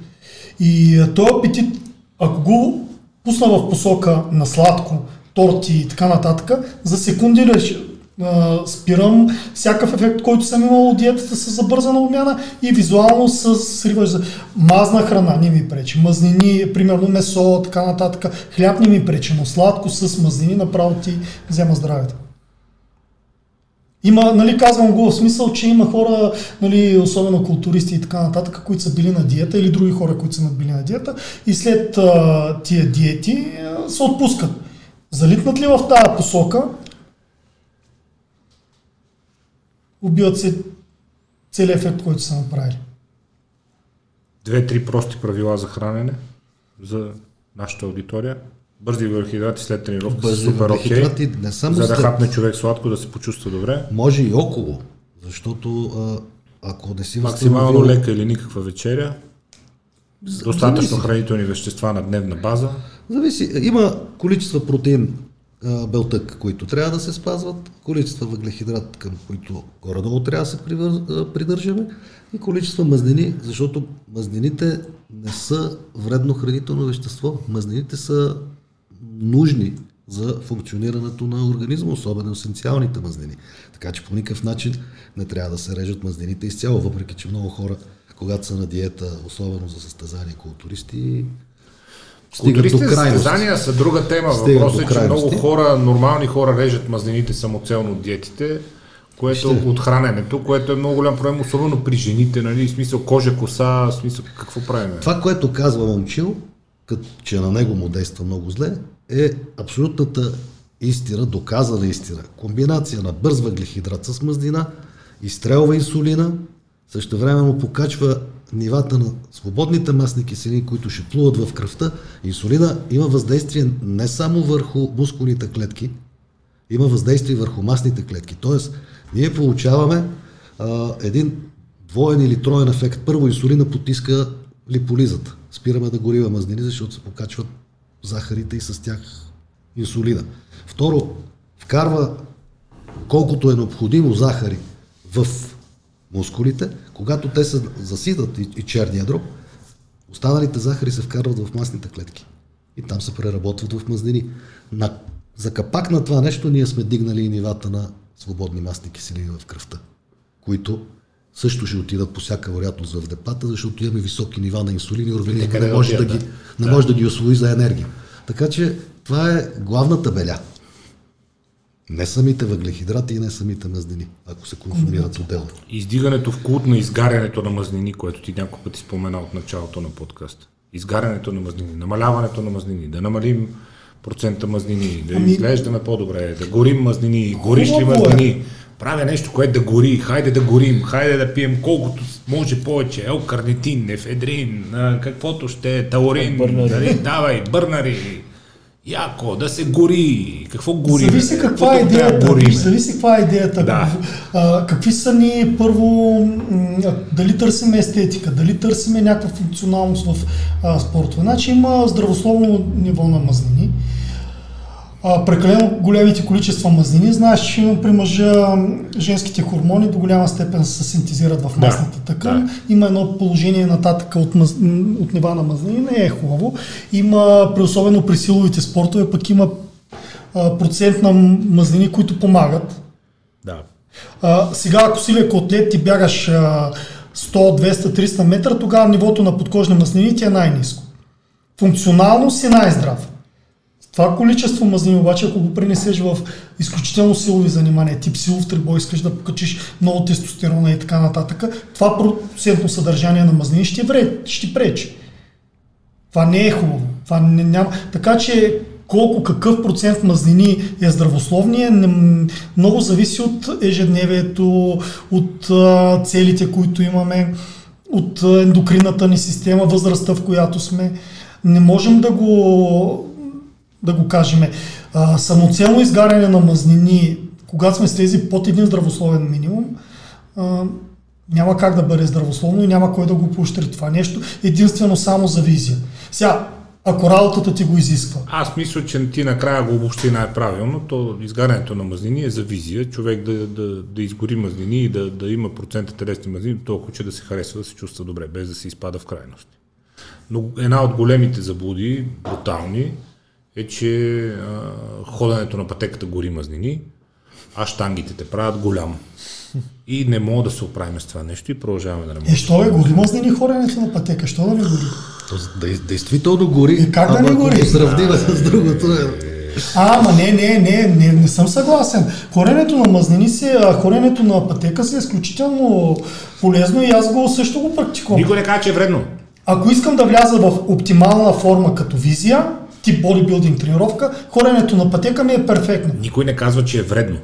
И а, този апетит, ако го пусна в посока на сладко, торти и така нататък, за секунди реш, спирам всякакъв ефект, който съм имал от диетата с забързана обмяна и визуално с сриваш мазна храна не ми пречи, мазнини, примерно месо, така нататък, хляб не ми пречи, но сладко с мазнини направо ти взема здравето. Има, нали, казвам го в смисъл, че има хора, нали, особено културисти и така нататък, които са били на диета или други хора, които са надбили на диета и след а, тия диети а, се отпускат. Залитнат ли в тази посока, убиват се целият ефект, който са направили. Две-три прости правила за хранене за нашата аудитория. Бързи въглехидрати след тренировка са Бързи супер окей. въглехидрати не само за да след- хапне човек сладко, да се почувства добре. Може и около, защото а, ако не си Максимално възстановил- лека или никаква вечеря. Достатъчно зависи. хранителни вещества на дневна база. Зависи. Има количества протеин, белтък, които трябва да се спазват, количества въглехидрат, към които горе-долу трябва да се придържаме и количества мазнини, защото мазнините не са вредно хранително вещество. Мазнините са нужни за функционирането на организма, особено есенциалните мазнини. Така че по никакъв начин не трябва да се режат мазнините изцяло, въпреки че много хора, когато са на диета, особено за състезания културисти, стигат до крайност. състезания са друга тема. Стигат Въпросът е, че много хора, нормални хора режат мазнините самоцелно от диетите, което Вижте. от храненето, което е много голям проблем, особено при жените, нали, в смисъл кожа, коса, в смисъл какво правим? Това, което казва Момчил, като че на него му действа много зле, е абсолютната истина, доказана истина. Комбинация на бърз въглехидрат с мазнина, изстрелва инсулина, също време му покачва нивата на свободните масни киселини, които ще плуват в кръвта. Инсулина има въздействие не само върху мускулните клетки, има въздействие върху масните клетки. Тоест, ние получаваме а, един двоен или троен ефект. Първо, инсулина потиска липолизата. Спираме да горива мазнини, защото се покачват захарите и с тях инсулина. Второ, вкарва колкото е необходимо захари в мускулите, когато те се заситат и, и черния дроб, останалите захари се вкарват в масните клетки и там се преработват в мазнини. На, за капак на това нещо ние сме дигнали и нивата на свободни масни киселини в кръвта, които също ще отидат по всяка вероятност в депата, защото имаме високи нива на инсулин и организма Някъде не може, да ги, не може да ги освои за енергия. Така че това е главната беля. Не самите въглехидрати и не самите мазнини, ако се консумират отделно. Издигането в култ на изгарянето на мазнини, което ти няколко пъти спомена от началото на подкаста. Изгарянето на мазнини, намаляването на мазнини, да намалим процента мазнини, да Ами- изглеждаме по-добре, да горим мазнини, гориш ли е. мазнини, правя нещо, което да гори, хайде да горим, хайде да пием колкото може повече, елкарнитин, ефедрин, а, каквото ще е, таурин, Бърнари. нали, давай, бърнари. Яко, да се гори. Какво гори? Зависи каква е идеята. Виж, зависи каква е идеята. Да. А, какви са ни първо, дали търсиме естетика, дали търсиме някаква функционалност в а, спортове. Значи има здравословно ниво на мазнини. А, прекалено големите количества мазнини, знаеш, че има при мъжа женските хормони до голяма степен се синтезират в масната тъкан. да. Има едно положение нататък от, маз... от нива на мазнини, не е хубаво. Има, при, особено при силовите спортове, пък има а, процент на мазнини, които помагат. Да. А, сега, ако си леко атлет, ти бягаш а, 100, 200, 300 метра, тогава нивото на подкожни мазнини ти е най-низко. Функционално си най-здрав. Това количество мазнини обаче, ако го пренесеш в изключително силови занимания, тип силов трибой, искаш да покачиш много тестостерона и така нататък, това процентно съдържание на мазнини ще, вре, ще пречи. Това не е хубаво. Това не, няма. Така че колко, какъв процент мазнини е здравословния, не, много зависи от ежедневието, от а, целите, които имаме, от ендокринната ни система, възрастта, в която сме. Не можем да го, да го кажем. А, самоцелно изгаряне на мазнини, когато сме слезли под един здравословен минимум, няма как да бъде здравословно и няма кой да го поощри това нещо, единствено само за визия. Сега, ако работата ти го изисква. Аз мисля, че ти накрая го обобщи най-правилно. То изгарянето на мазнини е за визия. Човек да, да, да изгори мазнини и да, да има процента телесни мазнини, толкова, че да се харесва, да се чувства добре, без да се изпада в крайности. Но една от големите заблуди, брутални, е, че а, ходенето на пътеката гори мазнини, а штангите те правят голям. И не мога да се оправим с това нещо и продължаваме да не Е, можем. що е гори мазнини хоренето на пътека? Що да не гори? Действително гори. Е, как да не гори? го сравним с другото. е- А, ама не, не, не, не, не съм съгласен. Хоренето на мазнини се, а хоренето на пътека се е изключително полезно и аз го също го практикувам. Никой не казва, че е вредно. Ако искам да вляза в оптимална форма като визия, тип бодибилдинг тренировка, хоренето на пътека ми е перфектно. Никой не казва, че е вредно.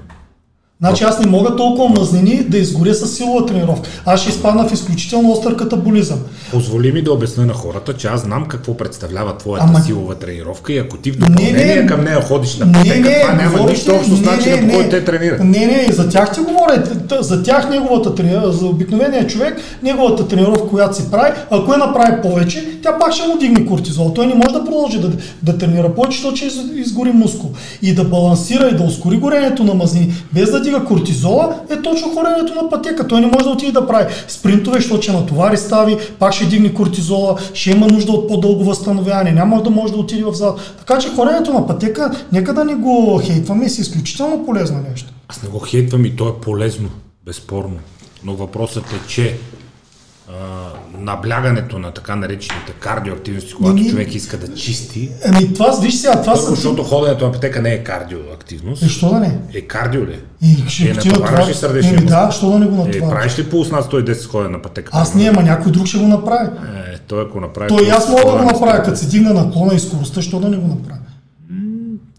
Значи аз не мога толкова мазнини да изгоря с силова тренировка. Аз ще изпадна в изключително остър катаболизъм. Позволи ми да обясня на хората, че аз знам какво представлява твоята Ама- силова тренировка и ако ти в допълнение Не, не. към нея ходиш на Не, пътека, не, това няма говорите- нищо общо с не, начина не, по който не. те тренират. Не, не, за тях ти говоря. За тях неговата тренировка, за обикновения човек, неговата тренировка, която си прави, ако я направи повече, тя пак ще му дигне кортизол. Той не може да продължи да, да тренира повече, защото ще из- изгори мускул. И да балансира и да ускори горенето на мазнини, без да дига кортизола, е точно хоренето на пътека. Той не може да отиде да прави спринтове, защото ще натовари стави, пак ще дигне кортизола, ще има нужда от по-дълго възстановяване, няма да може да отиде в зад. Така че хоренето на пътека, нека да не го хейтваме, си изключително полезно нещо. Аз не го хейтвам и то е полезно, безспорно. Но въпросът е, че а, наблягането на така наречените кардиоактивности, когато Еми- човек иска да чисти, Ами това, виж сега, това са... защото ходенето на пътека не е кардиоактивност, Защо да не? е кардио ли? И ще Е, натоварваш това. ли сърдечния Еми да, що да не го Е, натоваря? правиш ли пулс над 110 с ходене на пътека? Аз не, ама някой друг ще го направи. Е, той ако направи... Той аз мога да го с направя, като се дигна наклона и скоростта, що да не го направя?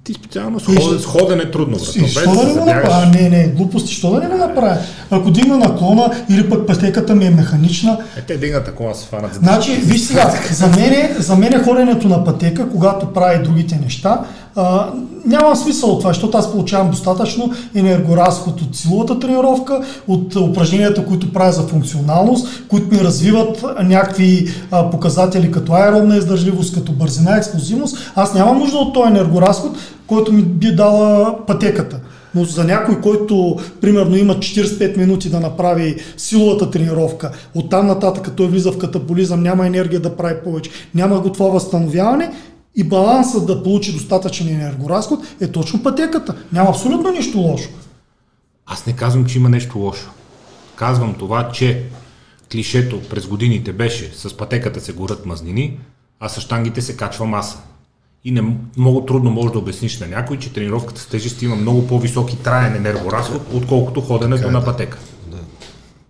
Ти специално с И ходене, ще- с ходене е трудно, брат. Без що да не го направя? Не, не, глупости, що да не го направя? Ако дигна наклона или пък пътеката ми е механична, Е, те дигнат такова се фанат. Значи, виж сега, за мен, за мен ходенето на пътека, когато прави другите неща, а, няма смисъл от това, защото аз получавам достатъчно енергоразход от силовата тренировка, от упражненията, които правя за функционалност, които ми развиват някакви а, показатели като аеробна издържливост, като бързина, експлозивност. Аз нямам нужда от този енергоразход, който ми би дала пътеката. Но за някой, който примерно има 45 минути да направи силовата тренировка, оттам нататък той влиза в катаболизъм, няма енергия да прави повече, няма го това възстановяване и балансът да получи достатъчен енергоразход е точно пътеката. Няма абсолютно нищо лошо. Аз не казвам, че има нещо лошо. Казвам това, че клишето през годините беше с пътеката се горят мазнини, а с штангите се качва маса. И не, много трудно можеш да обясниш на някой, че тренировката с тежести има много по-висок и траен енергоразход, отколкото ходенето на пътека.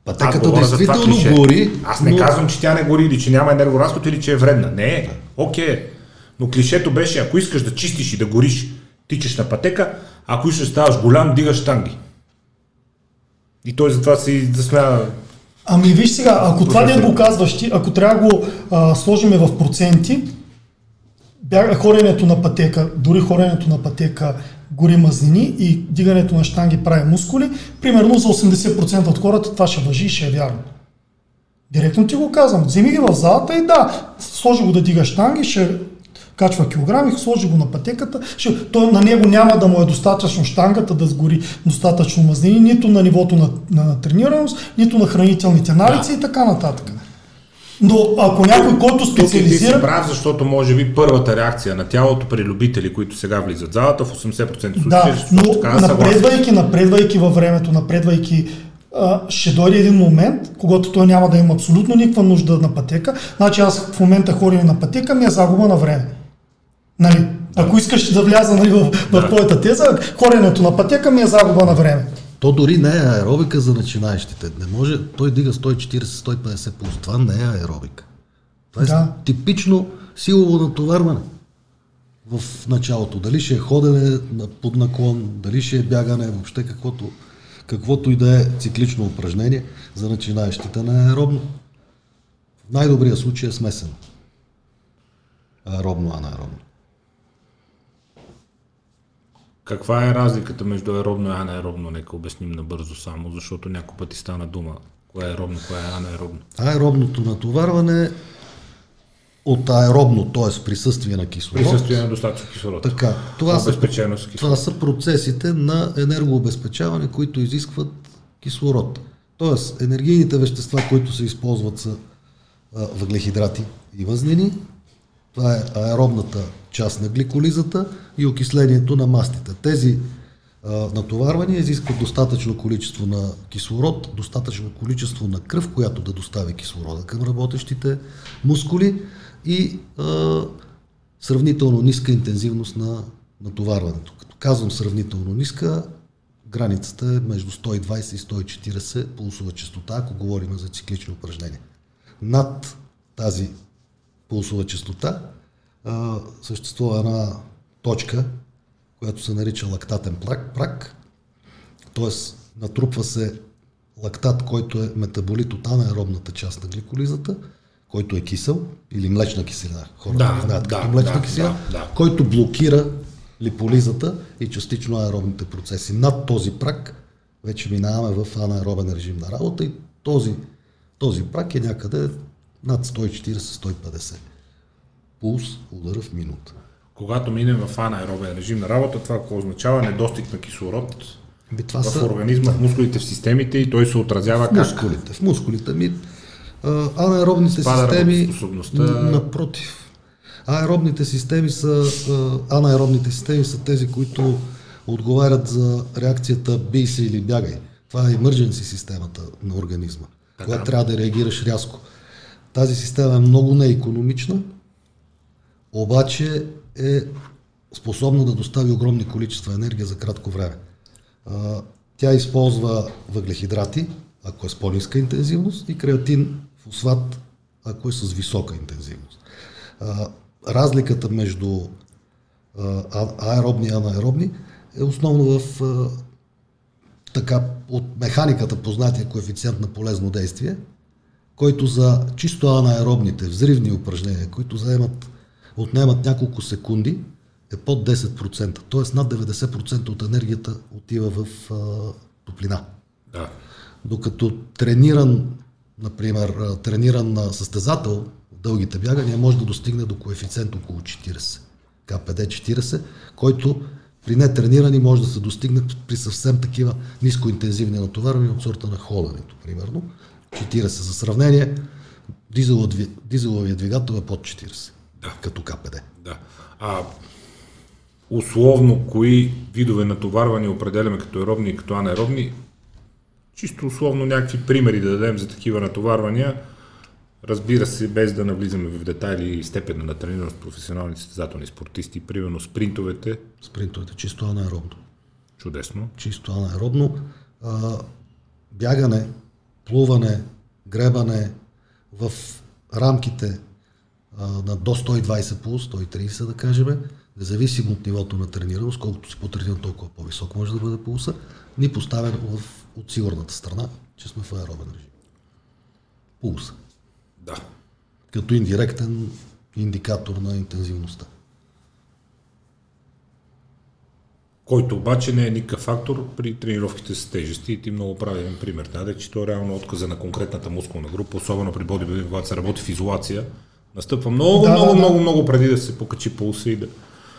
Пътеката действително гори. Аз не но- казвам, че тя не гори или че няма енергоразход или че е вредна. Не, окей. Но клишето беше, ако искаш да чистиш и да гориш, тичаш на пътека, ако искаш да ставаш голям, дигаш штанги. И той затова си засмя. Ами виж сега, ако това не го казваш ти, ако трябва да го а, сложиме в проценти, бяга, хоренето на пътека, дори хоренето на пътека гори мазнини и дигането на штанги прави мускули, примерно за 80% от хората това ще въжи и ще е вярно. Директно ти го казвам. Вземи ги в залата и да, сложи го да дига штанги, ще качва килограми, сложи го на пътеката, ще, той на него няма да му е достатъчно штангата да сгори достатъчно мазнини, нито на нивото на, на тренираност, нито на хранителните навици да. и така нататък. Но ако някой, който специализира... Ти си прав, защото може би първата реакция на тялото при любители, които сега влизат в залата, в 80% случаи да, но напредвайки, напредвайки във времето, напредвайки ще дойде един момент, когато той няма да има абсолютно никаква нужда на пътека. Значи аз в момента ходя на пътека ми е загуба на време. Нали? Ако искаш да вляза нали, в, в твоята теза, хоренето на пътека ми е загуба на време. То дори не е аеробика за начинаещите. Не може, той дига 140-150 пулс. Това не е аеробика. Това е да. типично силово натоварване в началото. Дали ще е ходене под наклон, дали ще е бягане, въобще каквото, каквото и да е циклично упражнение за начинаещите на аеробно. В най-добрия случай е смесено. Аеробно, анаеробно. Каква е разликата между аеробно и анаеробно? Нека обясним набързо само, защото някой пъти стана дума. Кое е аеробно, кое е анаеробно? Аеробното натоварване от аеробно, т.е. присъствие на кислород. Присъствие на достатъчно кислород. Така, това, са, това са процесите на енергообезпечаване, които изискват кислород. Тоест, енергийните вещества, които се използват са въглехидрати и възнини. Това е аеробната част на гликолизата и окислението на мастите. Тези а, натоварвания изискват достатъчно количество на кислород, достатъчно количество на кръв, която да достави кислорода към работещите мускули и а, сравнително ниска интензивност на натоварването. Като казвам сравнително ниска, границата е между 120 и 140 пулсова частота, ако говорим за циклични упражнения. Над тази пулсова частота а, съществува една точка, която се нарича лактатен прак, прак т.е. натрупва се лактат, който е метаболит от анаеробната част на гликолизата, който е кисел или млечна киселина. Хората да, знаят да, като млечна да, киселина, да, да. който блокира липолизата и частично аеробните процеси. Над този прак вече минаваме в анаеробен режим на работа и този, този прак е някъде над 140-150 пулс удара в минута. Когато минем в анаеробен режим на работа, това какво означава? Недостиг на кислород Би, това в са... организма, в мускулите, в системите и той се отразява в мускулите, как? В мускулите ми анаеробните Спада системи, напротив, аеробните системи са, анаеробните системи са тези, които отговарят за реакцията бий се или бягай. Това е emergency системата на организма, така. която трябва да реагираш рязко. Тази система е много неекономична, обаче е способна да достави огромни количества енергия за кратко време. Тя използва въглехидрати, ако е с по-ниска интензивност, и креатин, фосфат, ако е с висока интензивност. Разликата между аеробни и анаеробни е основно в така от механиката познатия коефициент на полезно действие, който за чисто анаеробните взривни упражнения, които заемат отнемат няколко секунди, е под 10%. Тоест над 90% от енергията отива в а, топлина. Да. Докато трениран, например, трениран състезател, дългите бягания може да достигне до коефициент около 40. КПД 40, който при нетренирани може да се достигне при съвсем такива нискоинтензивни натоварвания от сорта на ходенето, примерно. 40. За сравнение, дизеловия двигател е под 40 да. като КПД. Да. А условно, кои видове натоварвания определяме като аеробни и като анаеробни? Чисто условно някакви примери да дадем за такива натоварвания. Разбира се, без да навлизаме в детайли и степена на тренираност професионални състезателни спортисти, примерно спринтовете. Спринтовете, чисто анаеробно. Чудесно. Чисто анаеробно. А, бягане, плуване, гребане в рамките на до 120 пулс, 130 да кажем, независимо от нивото на тренираност, колкото си потрениран, толкова по-висок може да бъде пулса, ни поставя в, от сигурната страна, че сме в аеробен режим. Пулса. Да. Като индиректен индикатор на интензивността. Който обаче не е никакъв фактор при тренировките с тежести и ти много правилен пример даде, че то е реално отказа на конкретната мускулна група, особено при бодибилдинг, когато се работи в изолация, настъпва много, Да, много, да, да. много, много преди да се покачи пулса и да...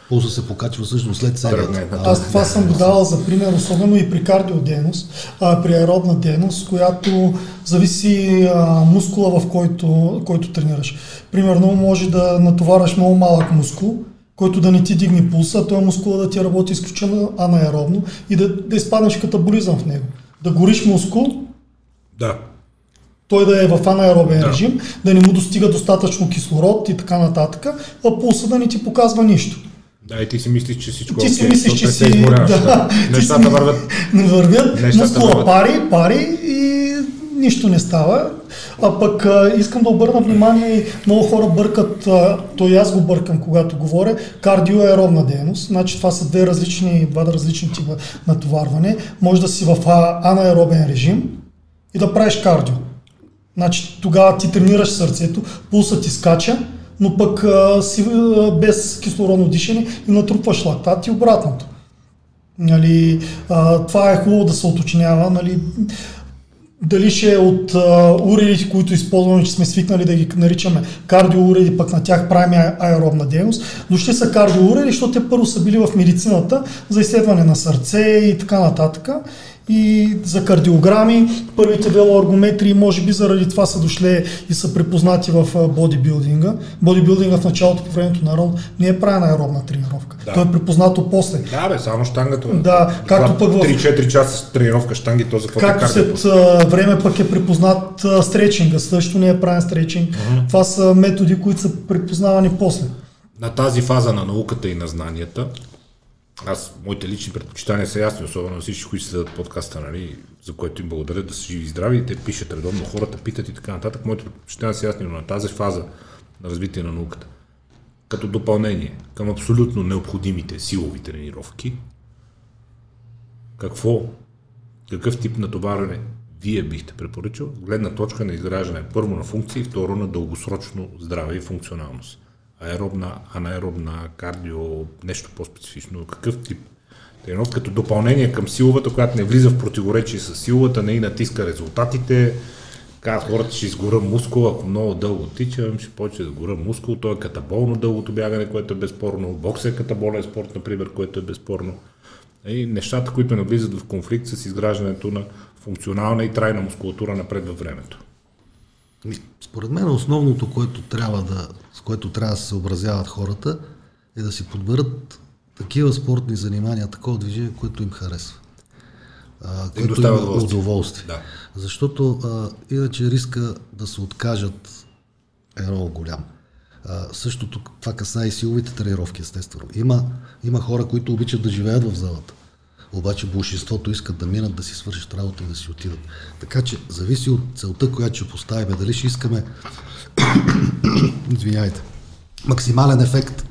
Пулса се покачва всъщност след серията. Тръгне на А, Аз това съм го давал за пример, особено и при кардиодейност, а, при аеробна дейност, която зависи а, мускула, в който, който тренираш. Примерно може да натовараш много малък мускул, който да не ти дигне пулса, а този мускул да ти работи изключително анаеробно и да, да изпаднеш катаболизъм в него. Да гориш мускул, Да, той да е в анаеробен Да. режим, да не му достига достатъчно кислород и така нататък, а пулса да не ти показва нищо. да, и ти си мислиш, че всичко Ти е си окей, мислиш, че си... <laughs> Да, Нещата вървят. Не вървят, мускула пари, пари и нищо не става. А пък а, искам да обърна внимание много хора бъркат, а, то и аз го бъркам, когато говоря, кардио е ровна дейност. Значи това са две различни, два различни типа натоварване. Може да си в анаеробен режим и да правиш кардио. Значи тогава ти тренираш сърцето, пулсът ти скача, но пък а, си а, без кислородно дишане и натрупваш лактат и обратното. Нали, а, това е хубаво да се уточнява. Нали, дали ще е от а, уреди, които използваме, че сме свикнали да ги наричаме кардиоуреди, пък на тях правим аеробна дейност, но ще са кардиоуреди, защото те първо са били в медицината за изследване на сърце и така нататък. И за кардиограми, първите велоаргометри, може би заради това са дошли и са препознати в бодибилдинга. Бодибилдинга в началото по времето на Арон не е правена аеробна тренировка. Да. Той е препознато после. Да, бе, само штангата. Да, както пък в- 3-4 часа тренировка штанги, то за Както кардио? след време пък е препознат а, стречинга, също не е правен стречинг. Това са методи, които са препознавани после. на тази фаза на науката и на знанията, аз, моите лични предпочитания са ясни, особено на всички, които следят подкаста, нали, за което им благодаря да са живи и здрави, те пишат редовно, хората питат и така нататък. Моите предпочитания са ясни, но на тази фаза на развитие на науката, като допълнение към абсолютно необходимите силови тренировки, какво, какъв тип натоварване вие бихте препоръчал, гледна точка на изграждане първо на функции, второ на дългосрочно здраве и функционалност. Аеробна, анаеробна, кардио, нещо по-специфично, какъв тип? Тренировка, като допълнение към силовата, която не влиза в противоречие с силовата, не и натиска резултатите, казват хората, ще изгора мускул, ако много дълго тичам, ще почне да гора мускул, то е катаболно дългото бягане, което е безспорно, бокс е катаболен спорт, например, което е безспорно. И нещата, които не влизат в конфликт с изграждането на функционална и трайна мускулатура напред във времето. Според мен основното, което трябва да, с което трябва да се съобразяват хората, е да си подберат такива спортни занимания, такова движение, което им харесва. А, което доставя има удоволствие. удоволствие. Да. Защото а, иначе риска да се откажат е много голям. А, същото това касае и силовите тренировки, естествено. Има, има хора, които обичат да живеят в залата. Обаче большинството искат да минат, да си свършат работа и да си отидат. Така че зависи от целта, която ще поставим. Дали ще искаме <coughs> извиняйте, максимален ефект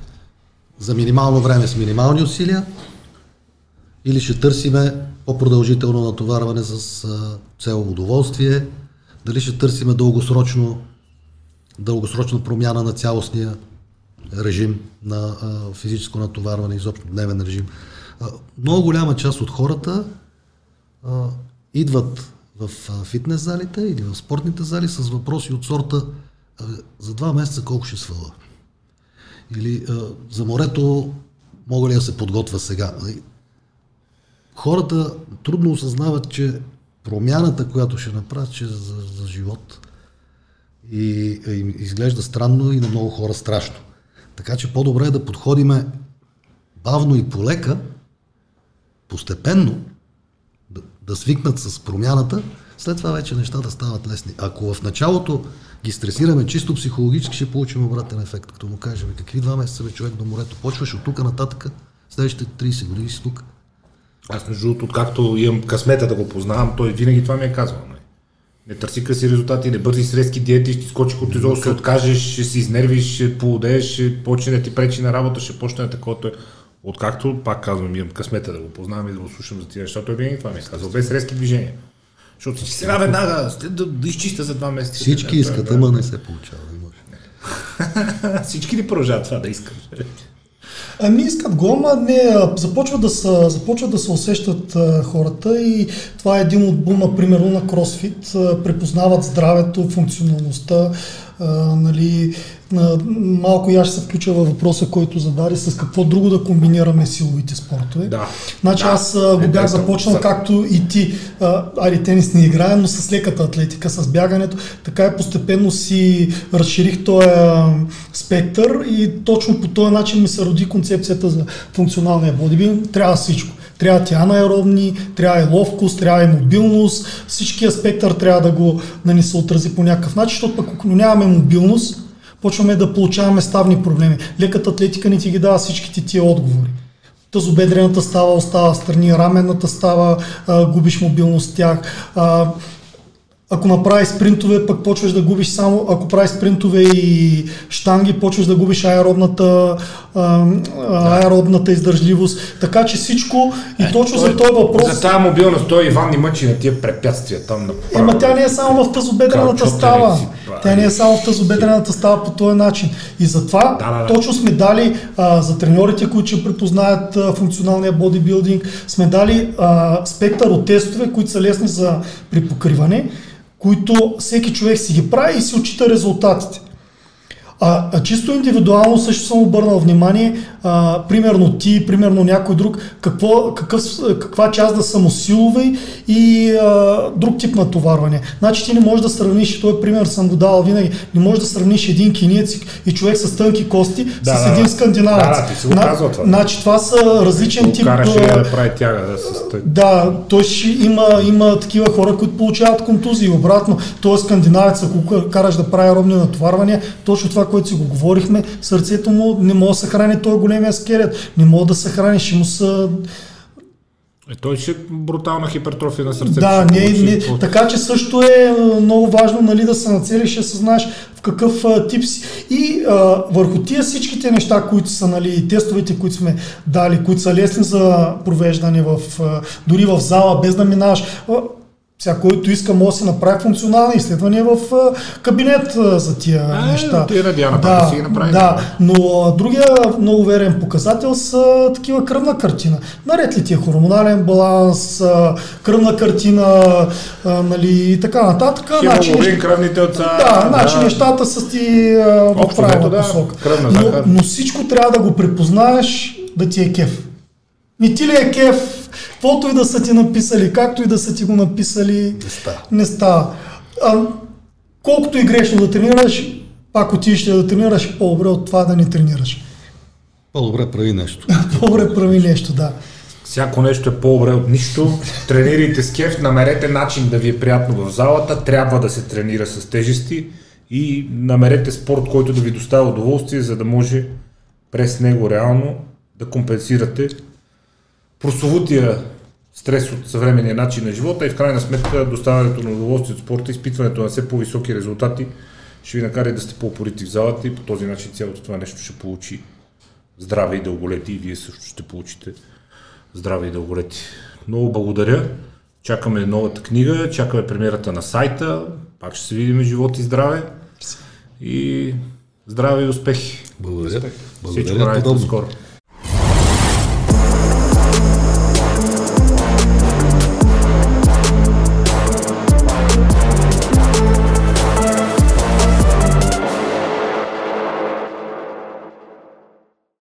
за минимално време с минимални усилия или ще търсиме по-продължително натоварване с цел удоволствие, дали ще търсиме дългосрочно, дългосрочна промяна на цялостния режим на а, физическо натоварване, изобщо дневен режим. Много голяма част от хората а, идват в фитнес залите или в спортните зали с въпроси от сорта за два месеца колко ще сваля. Или за морето мога ли да се подготвя сега? Нали? Хората трудно осъзнават, че промяната, която ще направят, ще е за, за живот. И им изглежда странно и на много хора страшно. Така че по-добре е да подходиме бавно и полека, постепенно, да, да свикнат с промяната, след това вече нещата стават лесни. Ако в началото ги стресираме чисто психологически, ще получим обратен ефект. Като му кажем, какви два месеца бе човек до морето, почваш от тук нататък, следващите 30 години си тук. Аз между другото, откакто имам късмета да го познавам, той винаги това ми е казвал. Не, не търси къси резултати, не бързи с резки диети, ще скочи кортизол, ще се откажеш, ще си изнервиш, ще поудееш, ще почне да ти пречи на работа, ще почне да такова. Откакто, пак казвам, имам късмета да го познавам и да го слушам за тия неща, той винаги това ми е казал, без резки движения. Защото всички сега веднага след да, да изчиста за два месеца. Всички Да, искат, да, ама не се получава. Не може. <laughs> Всички ли продължават това да искат? Ами искат го, ама не, започват да, са, започват да се усещат а, хората и това е един от бума, примерно на кросфит, а, препознават здравето, функционалността, а, нали, а, малко я ще се включа във въпроса, който зададе, с какво друго да комбинираме силовите спортове. Да. Значи да. аз а, го бях започнал за- както и ти. А, айде тенис не играем, но с леката атлетика, с бягането. Така и постепенно си разширих този спектър и точно по този начин ми се роди концепцията за функционалния бодибилдинг. Трябва всичко. Трябва ти анаеробни, трябва и ловкост, трябва и мобилност. Всичкия спектър трябва да го да ни се отрази по някакъв начин, защото пък ако нямаме мобилност, почваме да получаваме ставни проблеми. Леката атлетика не ти ги дава всичките тия отговори. Тазобедрената става остава страни, раменната става, а, губиш мобилност тях. А, ако направиш спринтове, пък почваш да губиш само, ако правиш спринтове и штанги, почваш да губиш аеробната, а, аеробната издържливост. Така че всичко и точно за този въпрос... За тази мобилност той Иван ни мъчи на тия препятствия там на Ема тя не е само в тазобедрената става. нали Тя не е само в тазобедрената става по този начин. И затова Да, да, да. точно сме дали а, за треньорите, които ще препознаят а, функционалния бодибилдинг, сме дали а, спектър от тестове, които са лесни за припокриване, които всеки човек си ги прави и си отчита резултатите. А, а чисто индивидуално също съм обърнал внимание, а, примерно ти, примерно някой друг, какво, какъв, каква част да съм усилове и а, друг тип натоварване. Значи ти не можеш да сравниш, този пример съм го давал винаги, не можеш да сравниш един киниец и- човек с тънки кости Да, с да, един да. скандинавец. Да, да, ти си го казвал това. Значи това са различен тип... Караше да прави тяга да с тъй. да, той ще има, има такива хора, които получават контузии. Обратно, той скандинавец, ако караш да прави робни натоварвания, точно това, което си го говорихме, сърцето му не може да се храни той големия скелет. Не може да се храни, ще му са... Е, той ще е брутална хипертрофия на сърцето. Да, не, не, от- така че също е много важно нали, да се нацелиш, да се знаеш в какъв а, тип си. И а, върху тия всичките неща, които са, нали, тестовете, които сме дали, които са лесни за провеждане в, а, дори в зала, без да минаваш. А, Сега, който иска, може да си направи функционални изследвания в а, кабинет а, за тия Е, неща. тия на Диана пак да си ги направи. Да, но а, другия много верен показател са такива кръвна картина. Наред ли ти е хормонален баланс, а, кръвна картина, а, нали, и така нататък. Значи, Хемоглобин, кръвни телца. да, значи нещата са ти а, в правилна да, посока. Но, но всичко трябва да го препознаеш да ти е кеф. Не ти ли е кеф, каквото и да са ти написали, както и да са ти го написали, Не става. не става. А, колкото и грешно да тренираш, пак отидеш да тренираш, по-добре от това да не тренираш. По-добре прави нещо. <laughs> По-добре прави нещо, да. Всяко нещо е по-добре от нищо. Тренирайте с кеф, намерете начин да ви е приятно в залата. Трябва да се тренира с тежести и намерете спорт, който да ви доставя удоволствие, за да може през него реално да компенсирате прословутия стрес от съвременния начин на живота и в крайна сметка доставянето на удоволствие от спорта, изпитването на все по-високи резултати ще ви накара да сте по-упорити в залата и по този начин цялото това нещо ще получи здраве и дълголети и вие също ще получите здраве и дълголети. Много благодаря. Чакаме новата книга, чакаме премиерата на сайта. Пак ще се видим живот и здраве. И здраве и успехи. Благодаря. Всичко Благодаря най-добро подобно. скоро.